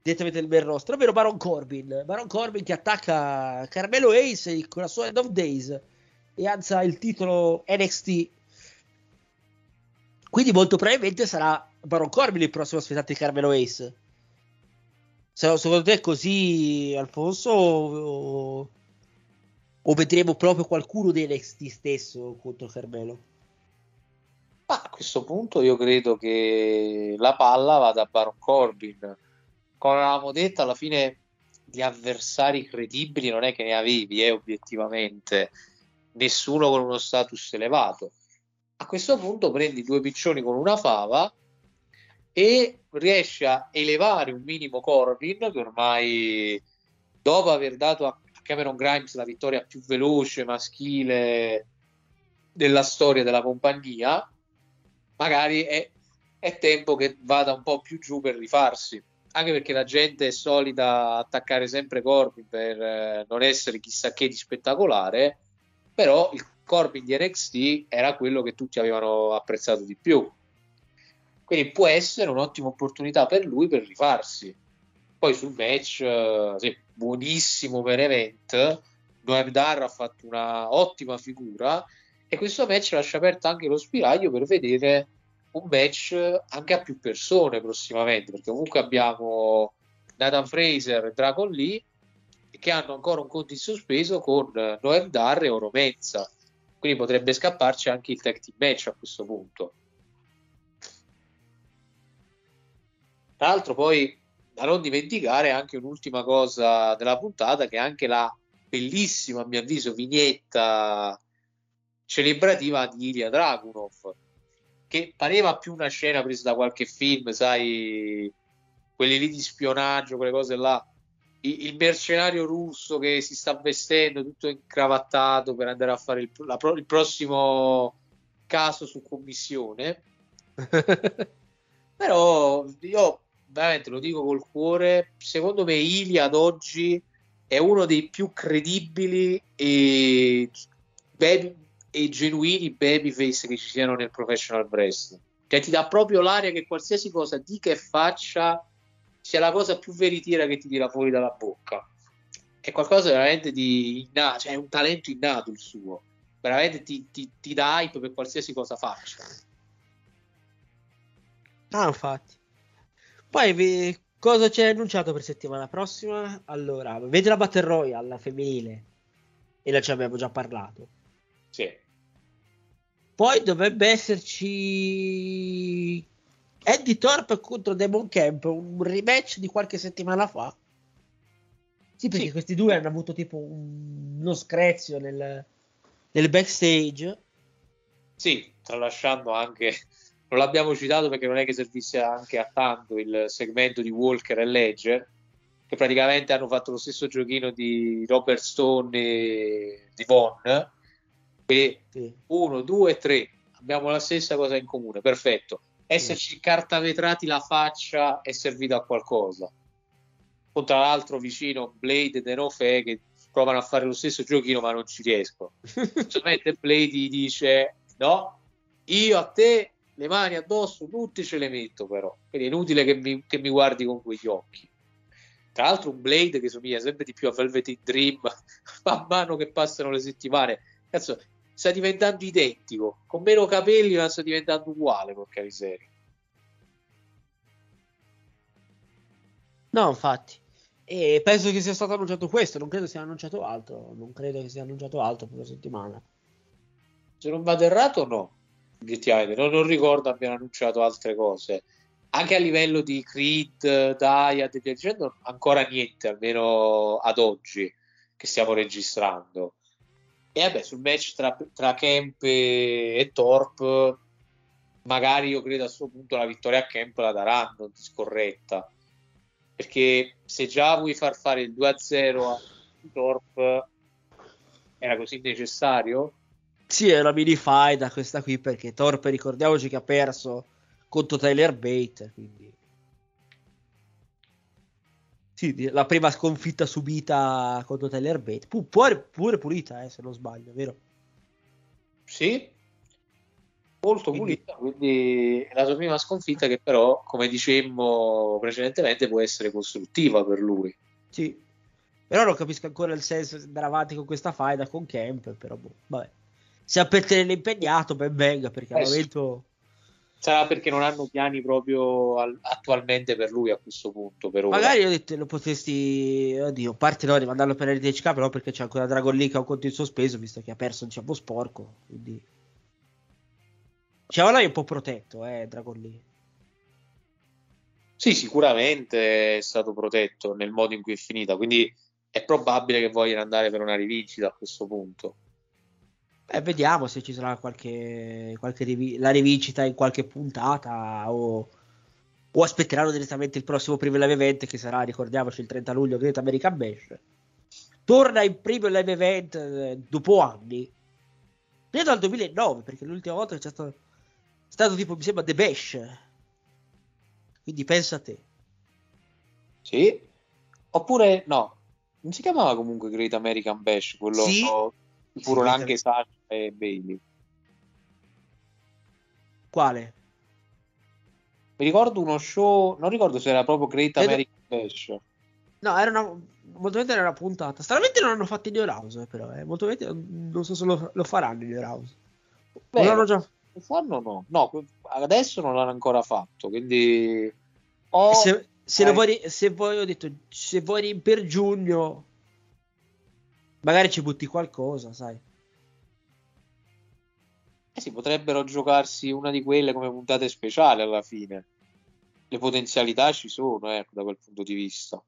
Speaker 8: direttamente nel main roster, ovvero Baron Corbin. Baron Corbin che attacca Carmelo Ace con la sua End of Days e alza il titolo NXT. Quindi molto probabilmente sarà Baron Corbin il prossimo sfidante di Carmelo Ace. Secondo te è così, Alfonso? O, o vedremo proprio qualcuno di NXT stesso contro Carmelo?
Speaker 9: Ma a questo punto io credo che la palla vada a Baron Corbin come avevamo detto, alla fine di avversari credibili non è che ne avevi, eh, obiettivamente, nessuno con uno status elevato. A questo punto prendi due piccioni con una fava e riesci a elevare un minimo Corbin che ormai dopo aver dato a Cameron Grimes la vittoria più veloce maschile della storia della compagnia, magari è, è tempo che vada un po' più giù per rifarsi anche perché la gente è solita attaccare sempre Corbin per eh, non essere chissà che di spettacolare, però il Corbin di NXT era quello che tutti avevano apprezzato di più. Quindi può essere un'ottima opportunità per lui per rifarsi. Poi sul match, eh, sì, buonissimo per event, Noem Dar ha fatto una ottima figura e questo match lascia aperto anche lo spiraglio per vedere un match anche a più persone prossimamente, perché comunque abbiamo Nathan Fraser e Dragon Lee che hanno ancora un conto in sospeso con Noel Dar e Oro Menza. Quindi potrebbe scapparci anche il tag team match a questo punto. Tra l'altro, poi da non dimenticare anche un'ultima cosa della puntata, che è anche la bellissima, a mio avviso, vignetta celebrativa di Ilya Dragunov che pareva più una scena presa da qualche film, sai, quelli lì di spionaggio, quelle cose là. Il, il mercenario russo che si sta vestendo tutto incravattato per andare a fare il, la, il prossimo caso su commissione. (laughs) Però io veramente lo dico col cuore, secondo me Ilia ad oggi è uno dei più credibili e baby, e genuini babyface che ci siano nel professional wrestling. Cioè ti dà proprio l'aria che qualsiasi cosa dica e faccia sia la cosa più veritiera che ti tira fuori dalla bocca. È qualcosa veramente di innato, cioè è un talento innato il suo. Veramente ti, ti, ti dà hype per qualsiasi cosa faccia.
Speaker 8: Ah, infatti. Poi vi, cosa c'è annunciato per settimana prossima? Allora, vedi la Battle Royale femminile e la ci abbiamo già parlato.
Speaker 9: Sì.
Speaker 8: Poi dovrebbe esserci Eddie Thorpe contro Demon Camp, un rematch di qualche settimana fa. Sì, perché sì. questi due hanno avuto tipo un, uno screzio nel, nel backstage.
Speaker 9: Sì, tralasciando anche, non l'abbiamo citato perché non è che servisse anche a tanto il segmento di Walker e Ledger, che praticamente hanno fatto lo stesso giochino di Robert Stone e di Von quindi sì. uno, due, tre, abbiamo la stessa cosa in comune, perfetto. Esserci sì. cartavetrati la faccia è servito a qualcosa. O tra l'altro vicino Blade e Denofe che provano a fare lo stesso giochino ma non ci riescono. (laughs) Solamente Blade gli dice no, io a te le mani addosso tutte ce le metto però. Quindi è inutile che mi, che mi guardi con quegli occhi. Tra l'altro un Blade che somiglia sempre di più a Velvet Dream (laughs) man mano che passano le settimane. Cazzo, sta diventando identico, con meno capelli ma sta diventando uguale, porca miseria.
Speaker 8: No, infatti. E penso che sia stato annunciato questo, non credo sia annunciato altro. Non credo che sia annunciato altro per la settimana.
Speaker 9: Se non vado errato, no. Effettivamente, non, non ricordo abbiano annunciato altre cose. Anche a livello di Creed, Diad e via dicendo, ancora niente, almeno ad oggi che stiamo registrando. E vabbè, sul match tra, tra Kemp e Torp, magari io credo a questo punto la vittoria a Kemp la daranno scorretta perché se già vuoi far fare il 2-0 a Torp era così necessario?
Speaker 8: Sì, è una mini fight questa qui perché Torp ricordiamoci che ha perso contro Tyler Bate, quindi sì, la prima sconfitta subita contro Tyler Bate, Pu- pure, pure pulita, eh, se non sbaglio, vero?
Speaker 9: Sì, molto quindi... pulita, quindi è la sua prima sconfitta che però, come dicemmo precedentemente, può essere costruttiva per lui.
Speaker 8: Sì, però non capisco ancora il senso di andare avanti con questa faida con Kemp, però boh, vabbè. Se a per tenere impegnato, ben venga, perché eh, al momento...
Speaker 9: Sarà perché non hanno piani proprio al- attualmente per lui a questo punto. Per
Speaker 8: Magari ho detto lo potresti, oddio, parte no, di mandarlo per RTHK, però perché c'è ancora Dragon League a un conto in sospeso, visto che ha perso un ciampo sporco, quindi... Cioè, è un po' protetto, eh, Dragon League.
Speaker 9: Sì, sicuramente è stato protetto nel modo in cui è finita, quindi è probabile che vogliano andare per una rivincita a questo punto.
Speaker 8: Eh, vediamo se ci sarà qualche, qualche rivi- la rivincita in qualche puntata o, o aspetteranno direttamente il prossimo primo live event che sarà, ricordiamoci, il 30 luglio Great American Bash. Torna in primo live event eh, dopo anni. Credo al 2009, perché l'ultima volta c'è stato stato tipo, mi sembra, The Bash. Quindi pensa a te.
Speaker 9: Sì. Oppure, no, non si chiamava comunque Great American Bash, quello
Speaker 8: sì.
Speaker 9: no, furono sì, anche Sasha e Bailey.
Speaker 8: Quale?
Speaker 9: Mi ricordo uno show, non ricordo se era proprio Great American Ed... Bash.
Speaker 8: No, era una, molto era una puntata. Stranamente non hanno fatto New House, però, eh. molto non so se lo, lo faranno New House.
Speaker 9: Beh, non già fanno no. No, adesso non l'hanno ancora fatto, quindi...
Speaker 8: Oh, se, se, vuoi, se vuoi, ho detto, se vuoi per giugno, magari ci butti qualcosa, sai.
Speaker 9: Eh sì, potrebbero giocarsi una di quelle come puntate speciali alla fine. Le potenzialità ci sono, ecco, da quel punto di vista.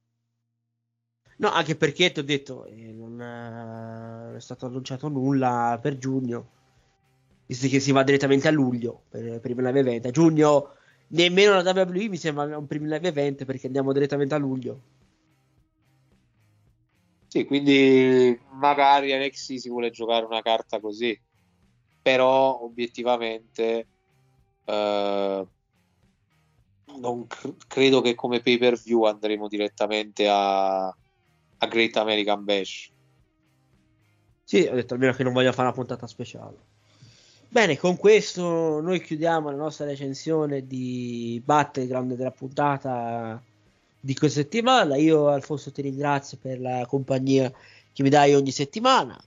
Speaker 8: No, anche perché ti ho detto, eh, non è stato annunciato nulla per giugno visto che si va direttamente a luglio per, per il live event. A giugno nemmeno la WWE mi sembra un primo live event perché andiamo direttamente a luglio.
Speaker 9: Sì, quindi magari NXT si vuole giocare una carta così, però obiettivamente eh, non cr- credo che come pay per view andremo direttamente a, a Great American Bash.
Speaker 8: Sì, ho detto almeno che non voglio fare una puntata speciale. Bene, con questo noi chiudiamo la nostra recensione di Battleground della puntata di questa settimana. Io, Alfonso, ti ringrazio per la compagnia che mi dai ogni settimana.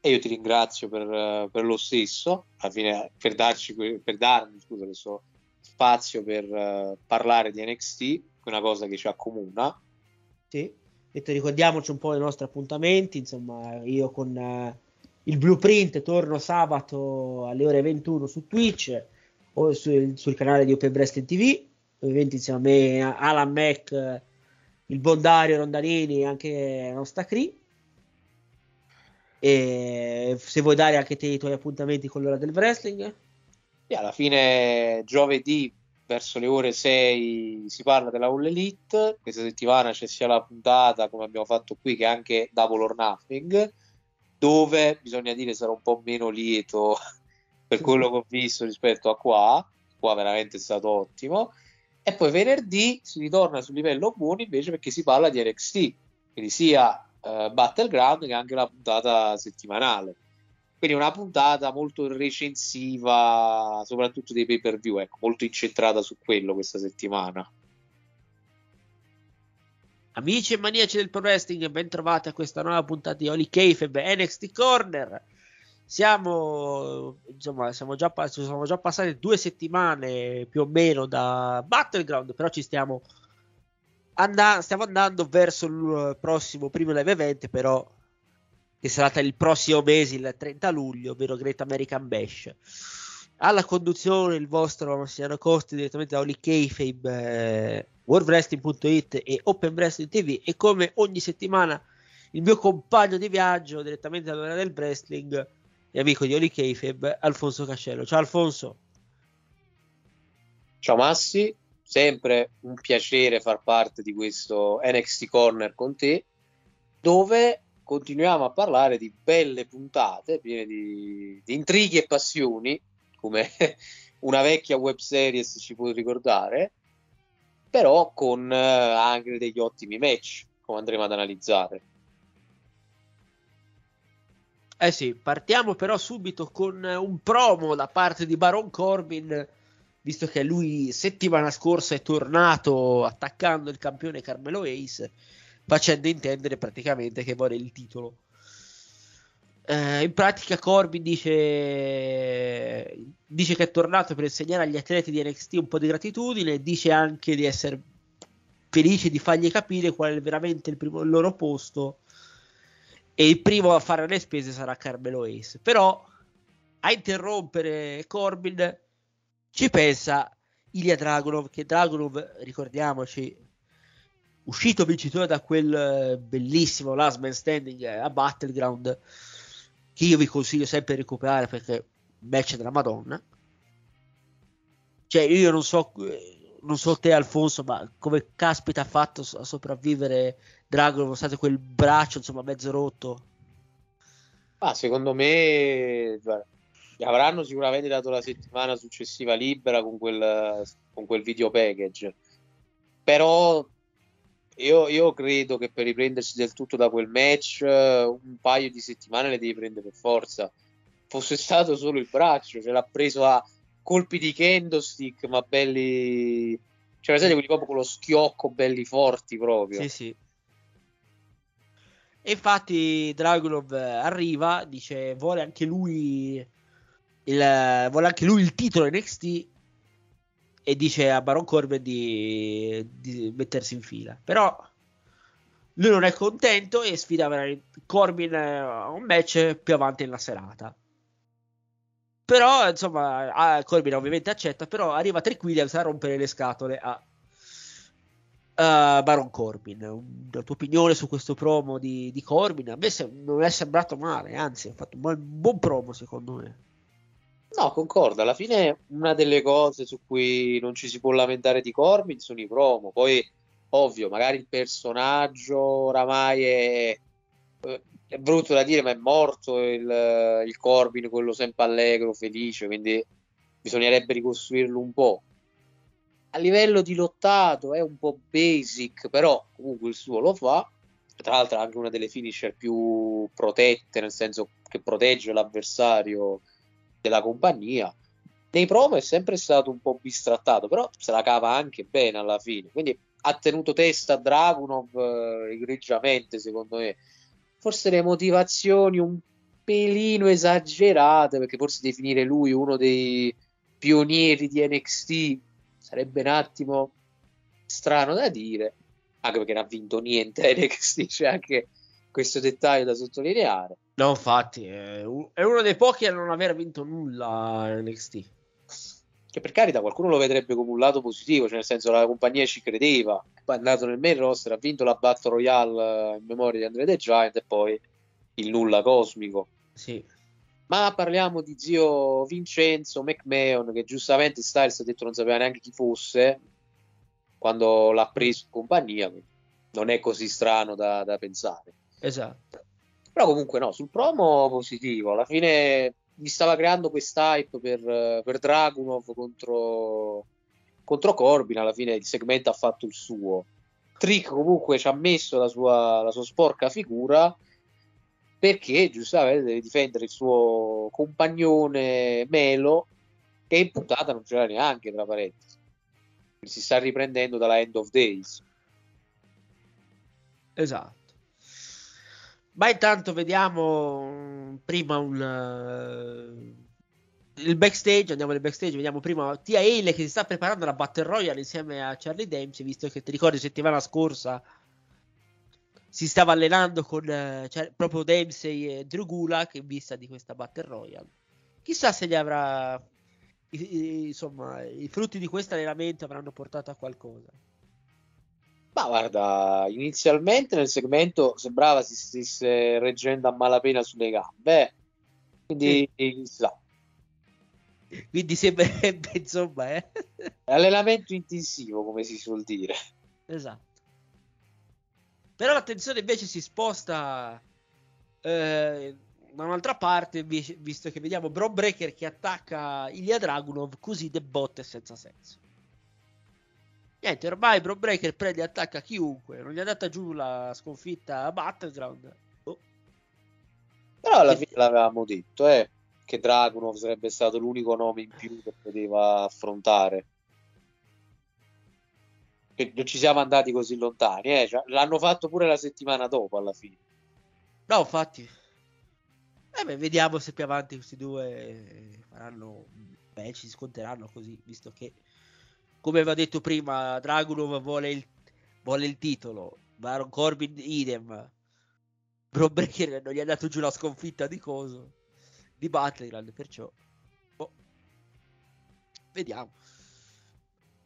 Speaker 9: E io ti ringrazio per, per lo stesso, fine, per, darci, per darmi scusa, questo spazio per uh, parlare di NXT, che è una cosa che ci accomuna.
Speaker 8: Sì, e ricordiamoci un po' i nostri appuntamenti, insomma, io con... Uh, il blueprint torno sabato alle ore 21 su Twitch o sul, sul canale di Open Wrestling TV ovviamente insieme a me Alan Mac il Bondario Rondanini anche nostra Cree e se vuoi dare anche te i tuoi appuntamenti con l'ora del wrestling.
Speaker 9: E alla fine giovedì verso le ore 6 si parla della All Elite. Questa settimana c'è sia la puntata come abbiamo fatto qui che anche Double or Nothing dove bisogna dire sarà un po' meno lieto (laughs) per quello che ho visto rispetto a qua, qua veramente è stato ottimo. E poi venerdì si ritorna sul livello buono invece perché si parla di NXT, quindi sia uh, Battleground che anche la puntata settimanale. Quindi una puntata molto recensiva, soprattutto dei pay per view, ecco, molto incentrata su quello questa settimana.
Speaker 8: Amici e maniaci del pro wrestling, ben trovati a questa nuova puntata di Holy Kayfabe NXT Corner. Siamo, insomma, siamo già, siamo già passate due settimane più o meno da Battleground, però ci stiamo and- stiamo andando verso il prossimo primo live event, però che sarà il prossimo mese, il 30 luglio, ovvero Great American Bash. Alla conduzione il vostro Massimiliano Costi direttamente da Oli Kayfabe, eh, worldwrestling.it e Open Wrestling TV e come ogni settimana il mio compagno di viaggio direttamente dall'ora del wrestling e amico di Oli Kayfabe, Alfonso Cascello. Ciao Alfonso.
Speaker 9: Ciao Massi, sempre un piacere far parte di questo NXT Corner con te, dove continuiamo a parlare di belle puntate piene di, di intrighi e passioni come (laughs) una vecchia web series ci può ricordare, però con eh, anche degli ottimi match, come andremo ad analizzare.
Speaker 8: Eh sì, partiamo però subito con un promo da parte di Baron Corbin, visto che lui settimana scorsa è tornato attaccando il campione Carmelo Ace, facendo intendere praticamente che vuole il titolo. Eh, in pratica Corbin dice, dice che è tornato per insegnare agli atleti di NXT un po' di gratitudine, dice anche di essere felice di fargli capire qual è veramente il, primo, il loro posto e il primo a fare le spese sarà Carmelo Ace. Però a interrompere Corbin ci pensa Ilya Dragunov, che Dragunov, ricordiamoci, uscito vincitore da quel bellissimo Last Man Standing a Battleground, che io vi consiglio sempre di recuperare perché match della Madonna. Cioè, io non so, non so te, Alfonso, ma come caspita ha fatto a sopravvivere Dragon, nonostante quel braccio insomma mezzo rotto.
Speaker 9: Ah, secondo me avranno sicuramente dato la settimana successiva libera con quel, con quel video package. Però io, io, credo che per riprendersi del tutto da quel match un paio di settimane le devi prendere per forza. Fosse stato solo il braccio, ce l'ha preso a colpi di candlestick, ma belli. Cioè, presente quelli proprio con lo schiocco, belli forti proprio.
Speaker 8: Sì, sì. E infatti Dragunov arriva, dice vuole anche lui il, vuole anche lui il titolo NXT e dice a Baron Corbin di, di, mettersi in fila. Però lui non è contento e sfida Corbin a un match più avanti nella serata. Però, insomma, Corbin ovviamente accetta, però arriva Trick Williams a rompere le scatole a uh, Baron Corbin. La tua opinione su questo promo di, di Corbin? A me se, non è sembrato male, anzi, ha fatto un buon, buon promo secondo me.
Speaker 9: No, concordo. Alla fine una delle cose su cui non ci si può lamentare di Corbin sono i promo. Poi, ovvio, magari il personaggio oramai è, è brutto da dire, ma è morto il, il Corbin, quello sempre allegro, felice, quindi bisognerebbe ricostruirlo un po'. A livello di lottato è un po' basic, però comunque il suo lo fa. Tra l'altro, è anche una delle finisher più protette, nel senso che protegge l'avversario della compagnia. Nei promo è sempre stato un po' bistrattato, però se la cava anche bene alla fine. Quindi ha tenuto testa a Dragunov eh, egregiamente, secondo me. Forse le motivazioni un pelino esagerate, perché forse definire lui uno dei pionieri di NXT sarebbe un attimo strano da dire, anche perché non ha vinto niente NXT, c'è anche questo dettaglio da sottolineare.
Speaker 8: No, infatti, è, uno dei pochi a non aver vinto nulla NXT.
Speaker 9: Che per carità qualcuno lo vedrebbe come un lato positivo, cioè nel senso la compagnia ci credeva, poi è andato nel main roster, ha vinto la Battle Royale in memoria di Andre the Giant e poi il nulla cosmico.
Speaker 8: Sì.
Speaker 9: Ma parliamo di zio Vincenzo McMahon, che giustamente Styles ha detto non sapeva neanche chi fosse quando l'ha preso in compagnia, non è così strano da, da pensare.
Speaker 8: Esatto.
Speaker 9: Però comunque no, sul promo positivo, alla fine mi stava creando quest'hype per, per Dragunov contro, contro Corbin, alla fine il segmento ha fatto il suo. Trick comunque ci ha messo la sua, la sua sporca figura perché giustamente deve difendere il suo compagnone Melo che in puntata non c'era neanche tra parentesi. Si sta riprendendo dalla End of Days.
Speaker 8: Esatto ma intanto vediamo prima un, il backstage, andiamo nel backstage, vediamo prima Tia Hale che si sta preparando la Battle Royale insieme a Charlie Dempsey, visto che ti ricordi settimana scorsa si stava allenando con eh, cioè, proprio Dempsey e Drew Gulak in vista di questa Battle Royale. Chissà se gli avrà i, i, insomma, i frutti di questo allenamento avranno portato a qualcosa.
Speaker 9: Ma guarda, inizialmente nel segmento sembrava si stesse reggendo a malapena sulle gambe, quindi sì. chissà.
Speaker 8: Quindi sembrerebbe, (laughs) insomma, eh?
Speaker 9: allenamento intensivo, come si suol dire.
Speaker 8: Esatto. Però l'attenzione invece si sposta eh, da un'altra parte, visto che vediamo Bro Breaker che attacca Ilya Dragunov, così de botte senza senso. Niente, ormai Bro Breaker prende e attacca chiunque, non gli è andata giù la sconfitta a Battleground. Oh.
Speaker 9: Però alla fine l'avevamo detto, eh che Dragunov sarebbe stato l'unico nome in più che poteva affrontare. Non ci siamo andati così lontani, eh? cioè, l'hanno fatto pure la settimana dopo alla fine.
Speaker 8: No, infatti. Eh beh, vediamo se più avanti questi due faranno beh, ci sconteranno così, visto che come aveva detto prima, Dragunov vuole il, vuole il titolo, Baron Corbin idem. Bro Breaker non gli ha dato giù la sconfitta di coso di Battleground, perciò boh. vediamo.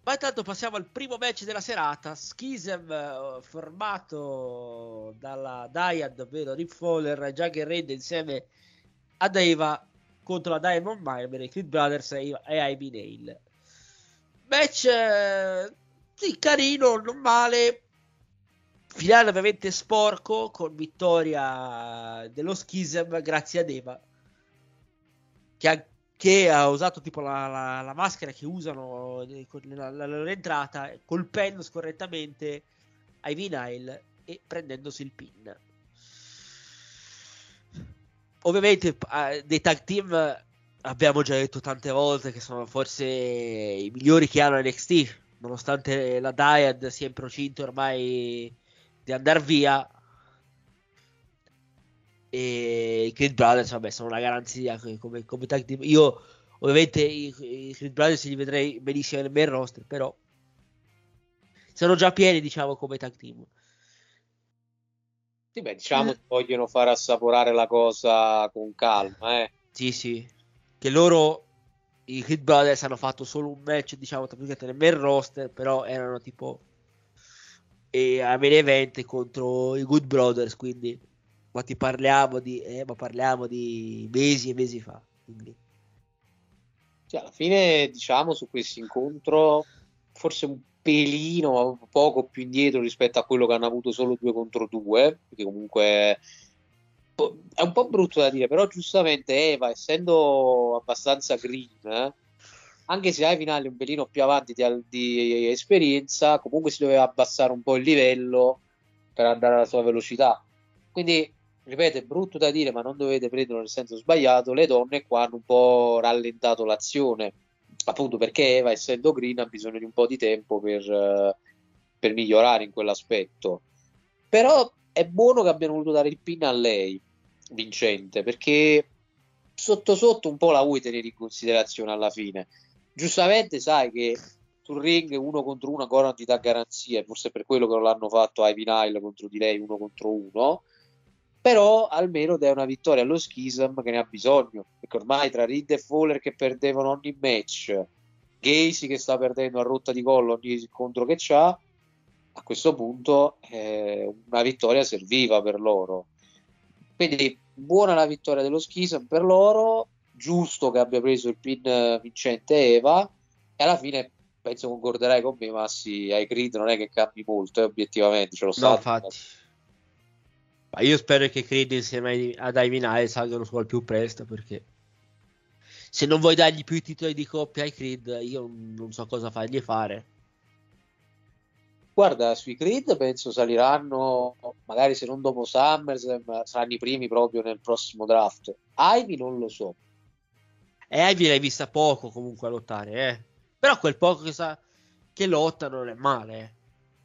Speaker 8: Ma intanto passiamo al primo match della serata, Schism uh, formato dalla Dyad, ovvero Rip Fowler Jagger Raid insieme a Deva contro la Diamond Mine, i Creed Brothers e, IB Nail. Match uh, sì, carino, non male. Finale ovviamente sporco con vittoria dello Schism grazie a Deva che ha, che ha usato tipo la, la, la, maschera che usano nella, la loro entrata, colpendo scorrettamente Ivy Nile e prendendosi il pin. Ovviamente eh, dei tag team abbiamo già detto tante volte che sono forse i migliori che hanno NXT, nonostante la Dyad sia in procinto ormai di andare via. E i Creed Brothers vabbè sono una garanzia come, come tag team. Io ovviamente i, i Creed Brothers li vedrei benissimo nel main roster però sono già pieni diciamo come tag team.
Speaker 9: Sì beh diciamo che vogliono far assaporare la cosa con calma eh.
Speaker 8: Sì sì che loro i Creed Brothers hanno fatto solo un match diciamo tra virgolette nel main roster però erano tipo e a main event contro i Good Brothers quindi ma ti parliamo di, eh, ma parliamo di mesi e mesi fa. Quindi.
Speaker 9: Cioè, alla fine, diciamo, su questo incontro, forse un pelino, poco più indietro rispetto a quello che hanno avuto solo due contro due, perché comunque è un po' brutto da dire, però giustamente Eva, essendo abbastanza green, eh, anche se ai finali un pelino più avanti di, di, esperienza, comunque si doveva abbassare un po' il livello per andare alla sua velocità. Quindi ripeto, è brutto da dire, ma non dovete prenderlo nel senso sbagliato, le donne qua hanno un po' rallentato l'azione, appunto perché Eva, essendo green, ha bisogno di un po' di tempo per, per migliorare in quell'aspetto. Però è buono che abbiano voluto dare il pin a lei, vincente, perché sotto sotto un po' la vuoi tenere in considerazione alla fine. Giustamente sai che sul ring uno contro uno ancora non ti dà garanzie, forse per quello che non l'hanno fatto Ivy Nile contro di lei uno contro uno però almeno dai una vittoria allo Schism che ne ha bisogno perché ormai tra Reed e Fowler che perdevano ogni match Gacy che sta perdendo a rotta di collo ogni incontro che c'ha a questo punto eh, una vittoria serviva per loro quindi buona la vittoria dello Schism per loro giusto che abbia preso il pin vincente Eva e alla fine penso concorderai con me Massi ai Creed non è che cambi molto eh, obiettivamente ce lo
Speaker 8: no, infatti ma io spero che Creed insieme ad Ivinale salgano su al più presto perché se non vuoi dargli più i titoli di coppia ai Creed, io non so cosa fargli fare.
Speaker 9: Guarda, sui Creed penso saliranno, magari se non dopo SummerSlam, saranno i primi proprio nel prossimo draft. Ivy non lo so.
Speaker 8: E Ivy l'hai vista poco comunque a lottare, eh. Però quel poco che, sa, che lotta non è male. Eh.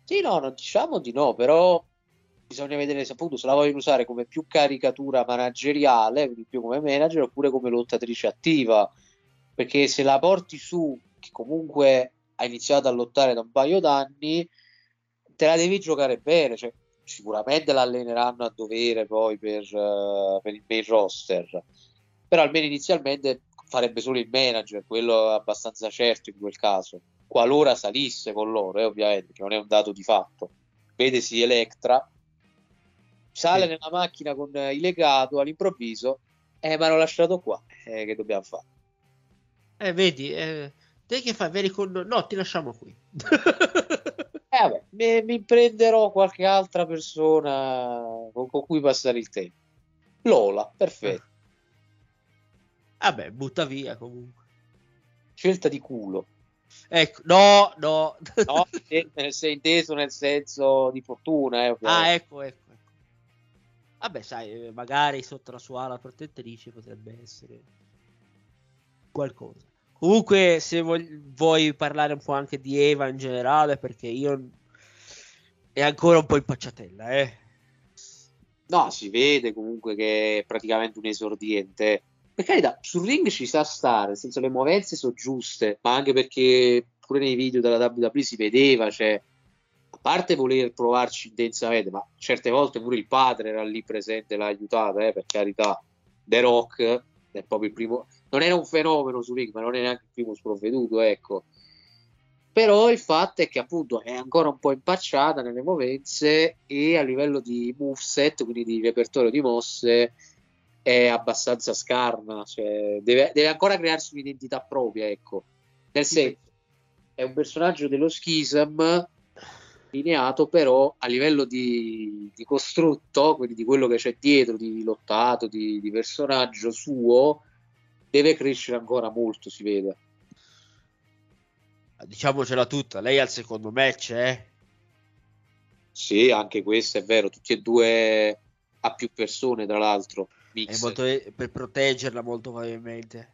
Speaker 9: Sì, no, non diciamo di no, però bisogna vedere se appunto se la vogliono usare come più caricatura manageriale, quindi più come manager, oppure come lottatrice attiva. perché se la porti su, che comunque ha iniziato a lottare da un paio d'anni, te la devi giocare bene, cioè, sicuramente l'alleneranno a dovere poi per, uh, per il main roster, però almeno inizialmente farebbe solo il manager, quello è abbastanza certo in quel caso, qualora salisse con loro, eh, ovviamente, che non è un dato di fatto. Vedesi Electra, sale sì. nella macchina con il legato all'improvviso, eh, ma l'ho lasciato qua, eh, che dobbiamo fare?
Speaker 8: Eh, vedi, eh, te che fai? Veri con... No, ti lasciamo qui. (laughs)
Speaker 9: Eh, vabbè, mi, mi, prenderò qualche altra persona con, con, cui passare il tempo. Lola, perfetto.
Speaker 8: Vabbè, butta via comunque.
Speaker 9: Scelta di culo.
Speaker 8: Ecco, no, no.
Speaker 9: no (laughs) sei inteso nel senso di fortuna. Eh,
Speaker 8: ah, ecco, ecco, ecco. Vabbè, sai, magari sotto la sua ala protettrice potrebbe essere qualcosa. Comunque, se vuoi, vuoi, parlare un po' anche di Eva in generale, perché io è ancora un po' impacciatella, eh.
Speaker 9: No, si vede comunque che è praticamente un esordiente. Per carità, sul ring ci sa stare, nel senso le movenze sono giuste, ma anche perché pure nei video della WWE si vedeva, cioè, a parte voler provarci intensamente, ma certe volte pure il padre era lì presente, l'ha aiutata, eh, per carità. The Rock è proprio il primo, non era un fenomeno su ring, ma non è neanche il primo sprovveduto, ecco. Però il fatto è che appunto è ancora un po' impacciata nelle movenze e a livello di moveset, quindi di repertorio di mosse, è abbastanza scarna, cioè deve, deve ancora crearsi un'identità propria, ecco. Nel senso, è un personaggio dello schism lineato, però a livello di, di, costrutto, quindi di quello che c'è dietro, di lottato, di, di, personaggio suo, deve crescere ancora molto, si vede.
Speaker 8: Diciamocela tutta, lei al secondo match, eh?
Speaker 9: Sì, anche questo è vero, tutti e due a più persone, tra l'altro.
Speaker 8: Molto, per proteggerla molto probabilmente.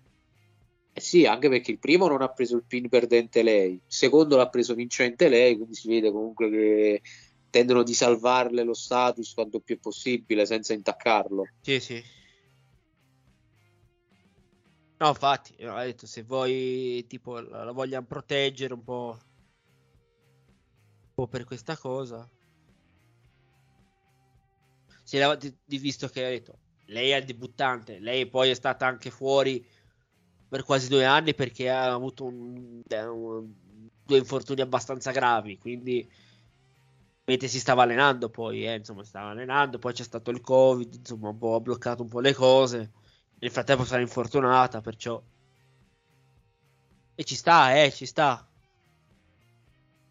Speaker 9: Eh sì, anche perché il primo non ha preso il pin perdente lei, il secondo l'ha preso vincente lei, quindi si vede comunque che tendono di salvarle lo status quanto più possibile senza intaccarlo.
Speaker 8: Sì, sì. No, infatti, ho detto se vuoi tipo la vogliano proteggere un po', un po' per questa cosa. Si era visto che ha detto lei è il debuttante, lei poi è stata anche fuori per quasi due anni perché ha avuto un, un, due infortuni abbastanza gravi, quindi mentre si stava allenando poi, eh, insomma, stava allenando, poi c'è stato il Covid, insomma, un po' ha bloccato un po' le cose. Nel frattempo sarà infortunata, perciò e ci sta, eh, ci sta.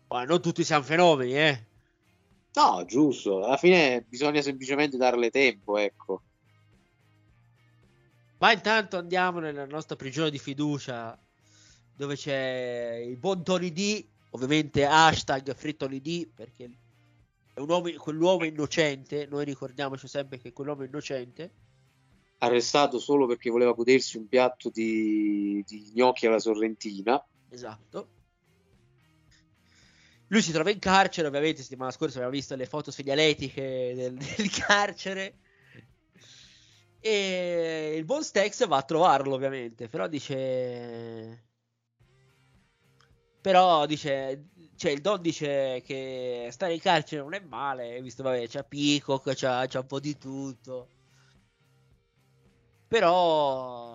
Speaker 8: Ma non tutti siamo fenomeni, eh.
Speaker 9: No, giusto. Alla fine bisogna semplicemente darle tempo, ecco.
Speaker 8: Ma intanto andiamo nella nostra prigione di fiducia dove c'è il buon Tony D, ovviamente hashtag Frittoli D perché è un uomo, quell'uomo innocente, noi ricordiamoci sempre che quell'uomo innocente.
Speaker 9: Arrestato solo perché voleva godersi un piatto di, di gnocchi alla sorrentina.
Speaker 8: Esatto. Lui si trova in carcere, ovviamente settimana scorsa abbiamo visto le foto segnaletiche del, (laughs) del carcere e il buon Stex va a trovarlo, ovviamente. Però dice. Però dice. Cioè, il Don dice che stare in carcere non è male. Visto, vabbè, c'ha Peacock, c'ha, c'ha un po' di tutto. Però.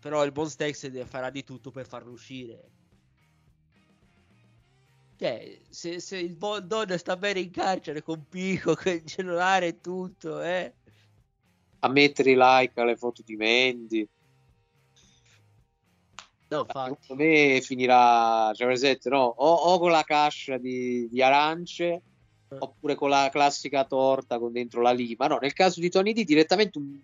Speaker 8: Però il buon Stex farà di tutto per farlo uscire. Cioè, se, se il buon Don sta bene in carcere con Peacock, (laughs) il cellulare e tutto, eh
Speaker 9: a mettere i like alle foto di Mandy.
Speaker 8: No, Secondo
Speaker 9: me finirà, cioè, presente, no? o, o, con la cascia di, di arance eh. oppure con la classica torta con dentro la lima. No, nel caso di Tony D direttamente un,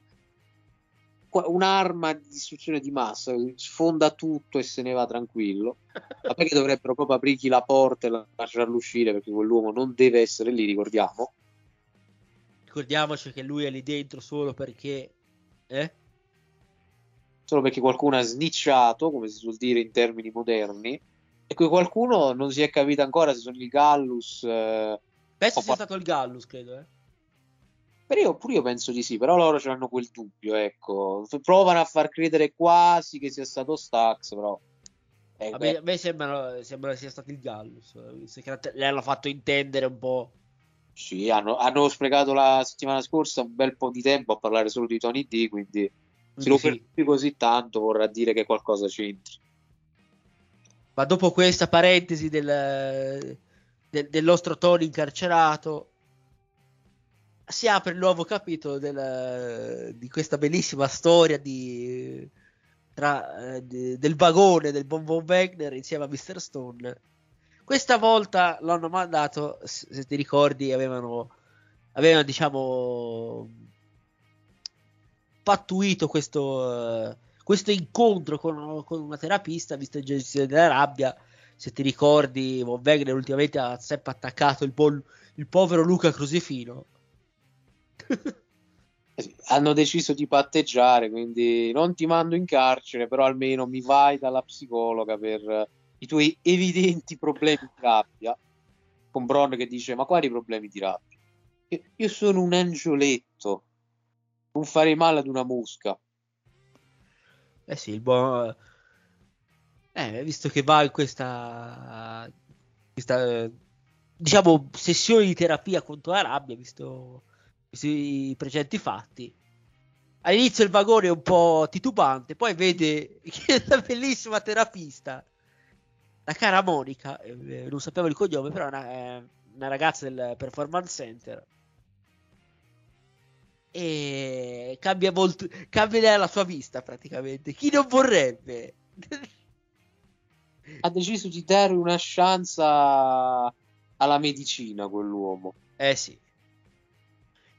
Speaker 9: un'arma di distruzione di massa, sfonda tutto e se ne va tranquillo. (laughs) Ma perché dovrebbero proprio aprirgli la porta e lasciarlo uscire perché quell'uomo non deve essere lì, ricordiamo.
Speaker 8: Ricordiamoci che lui è lì dentro solo perché... Eh?
Speaker 9: Solo perché qualcuno ha snicciato, come si suol dire in termini moderni, e quel qualcuno non si è capito ancora se sono il Gallus... Eh,
Speaker 8: Penso sia stato il Gallus, credo, eh.
Speaker 9: Per io, pure io penso di sì, però loro hanno quel dubbio, ecco. Provano a far credere quasi che sia stato Stax, però...
Speaker 8: Eh, a, me, a me sembra, sembra sia stato il Gallus, le hanno fatto intendere un po'.
Speaker 9: Sì, hanno, hanno, sprecato la settimana scorsa un bel po' di tempo a parlare solo di Tony D, quindi se lo sì. così tanto vorrà dire che qualcosa c'entri.
Speaker 8: Ma dopo questa parentesi del, del, del nostro Tony incarcerato, si apre il nuovo capitolo del, di questa bellissima storia di, tra, eh, di, del vagone del Bon Von Wagner insieme a Mr. Stone. Questa volta l'hanno mandato, se ti ricordi, avevano, avevano diciamo pattuito questo, uh, questo incontro con, con, una terapista, visto il gestione della rabbia. Se ti ricordi, Von Wagner ultimamente ha sempre attaccato il, po- il povero Luca Crusifino (laughs)
Speaker 9: hanno deciso di patteggiare, quindi non ti mando in carcere, però almeno mi vai dalla psicologa per i tuoi evidenti problemi di rabbia. Con Bron che dice: Ma quali problemi di rabbia? Io sono un angioletto, non fare male ad una mosca.
Speaker 8: Eh sì, il buon. Eh, visto che va in questa. questa diciamo sessione di terapia contro la rabbia, visto i precedenti fatti. All'inizio il vagone è un po' titubante, poi vede (laughs) la bellissima terapista, la cara Monica, eh, non sapevo il cognome, però è una, è una ragazza del Performance Center. E cambia molto, cambia la sua vista praticamente. Chi non vorrebbe?
Speaker 9: ha deciso di dare una chance alla medicina quell'uomo.
Speaker 8: Eh sì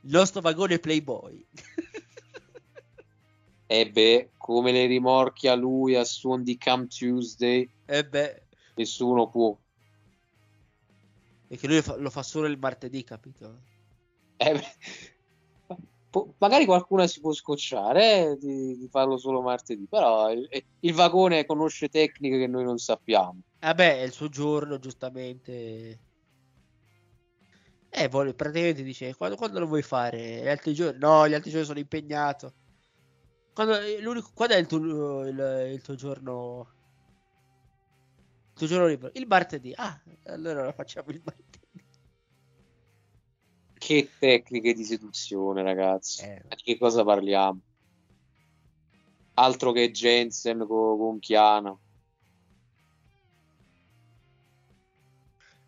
Speaker 8: il nostro vagone Playboy. (laughs)
Speaker 9: e beh, come le rimorchia lui a suon di Come Tuesday.
Speaker 8: E beh.
Speaker 9: Nessuno può.
Speaker 8: Perché lui lo fa, lo fa solo il martedì, capito?
Speaker 9: Eh beh. magari qualcuno si può scocciare eh, di, di, farlo solo martedì, però il, il, vagone conosce tecniche che noi non sappiamo.
Speaker 8: Vabbè, eh è il suo giorno, giustamente. Eh, vuole, praticamente dice, quando, quando, lo vuoi fare? Gli altri giorni? No, gli altri giorni sono impegnato. Quando, quando è il tuo, il, il tuo giorno? Il tuo giorno libero? Il martedì. Ah, allora lo facciamo il martedì.
Speaker 9: Che tecniche di seduzione, ragazzi. Eh. Di che cosa parliamo? Altro che Jensen con, con Chiana.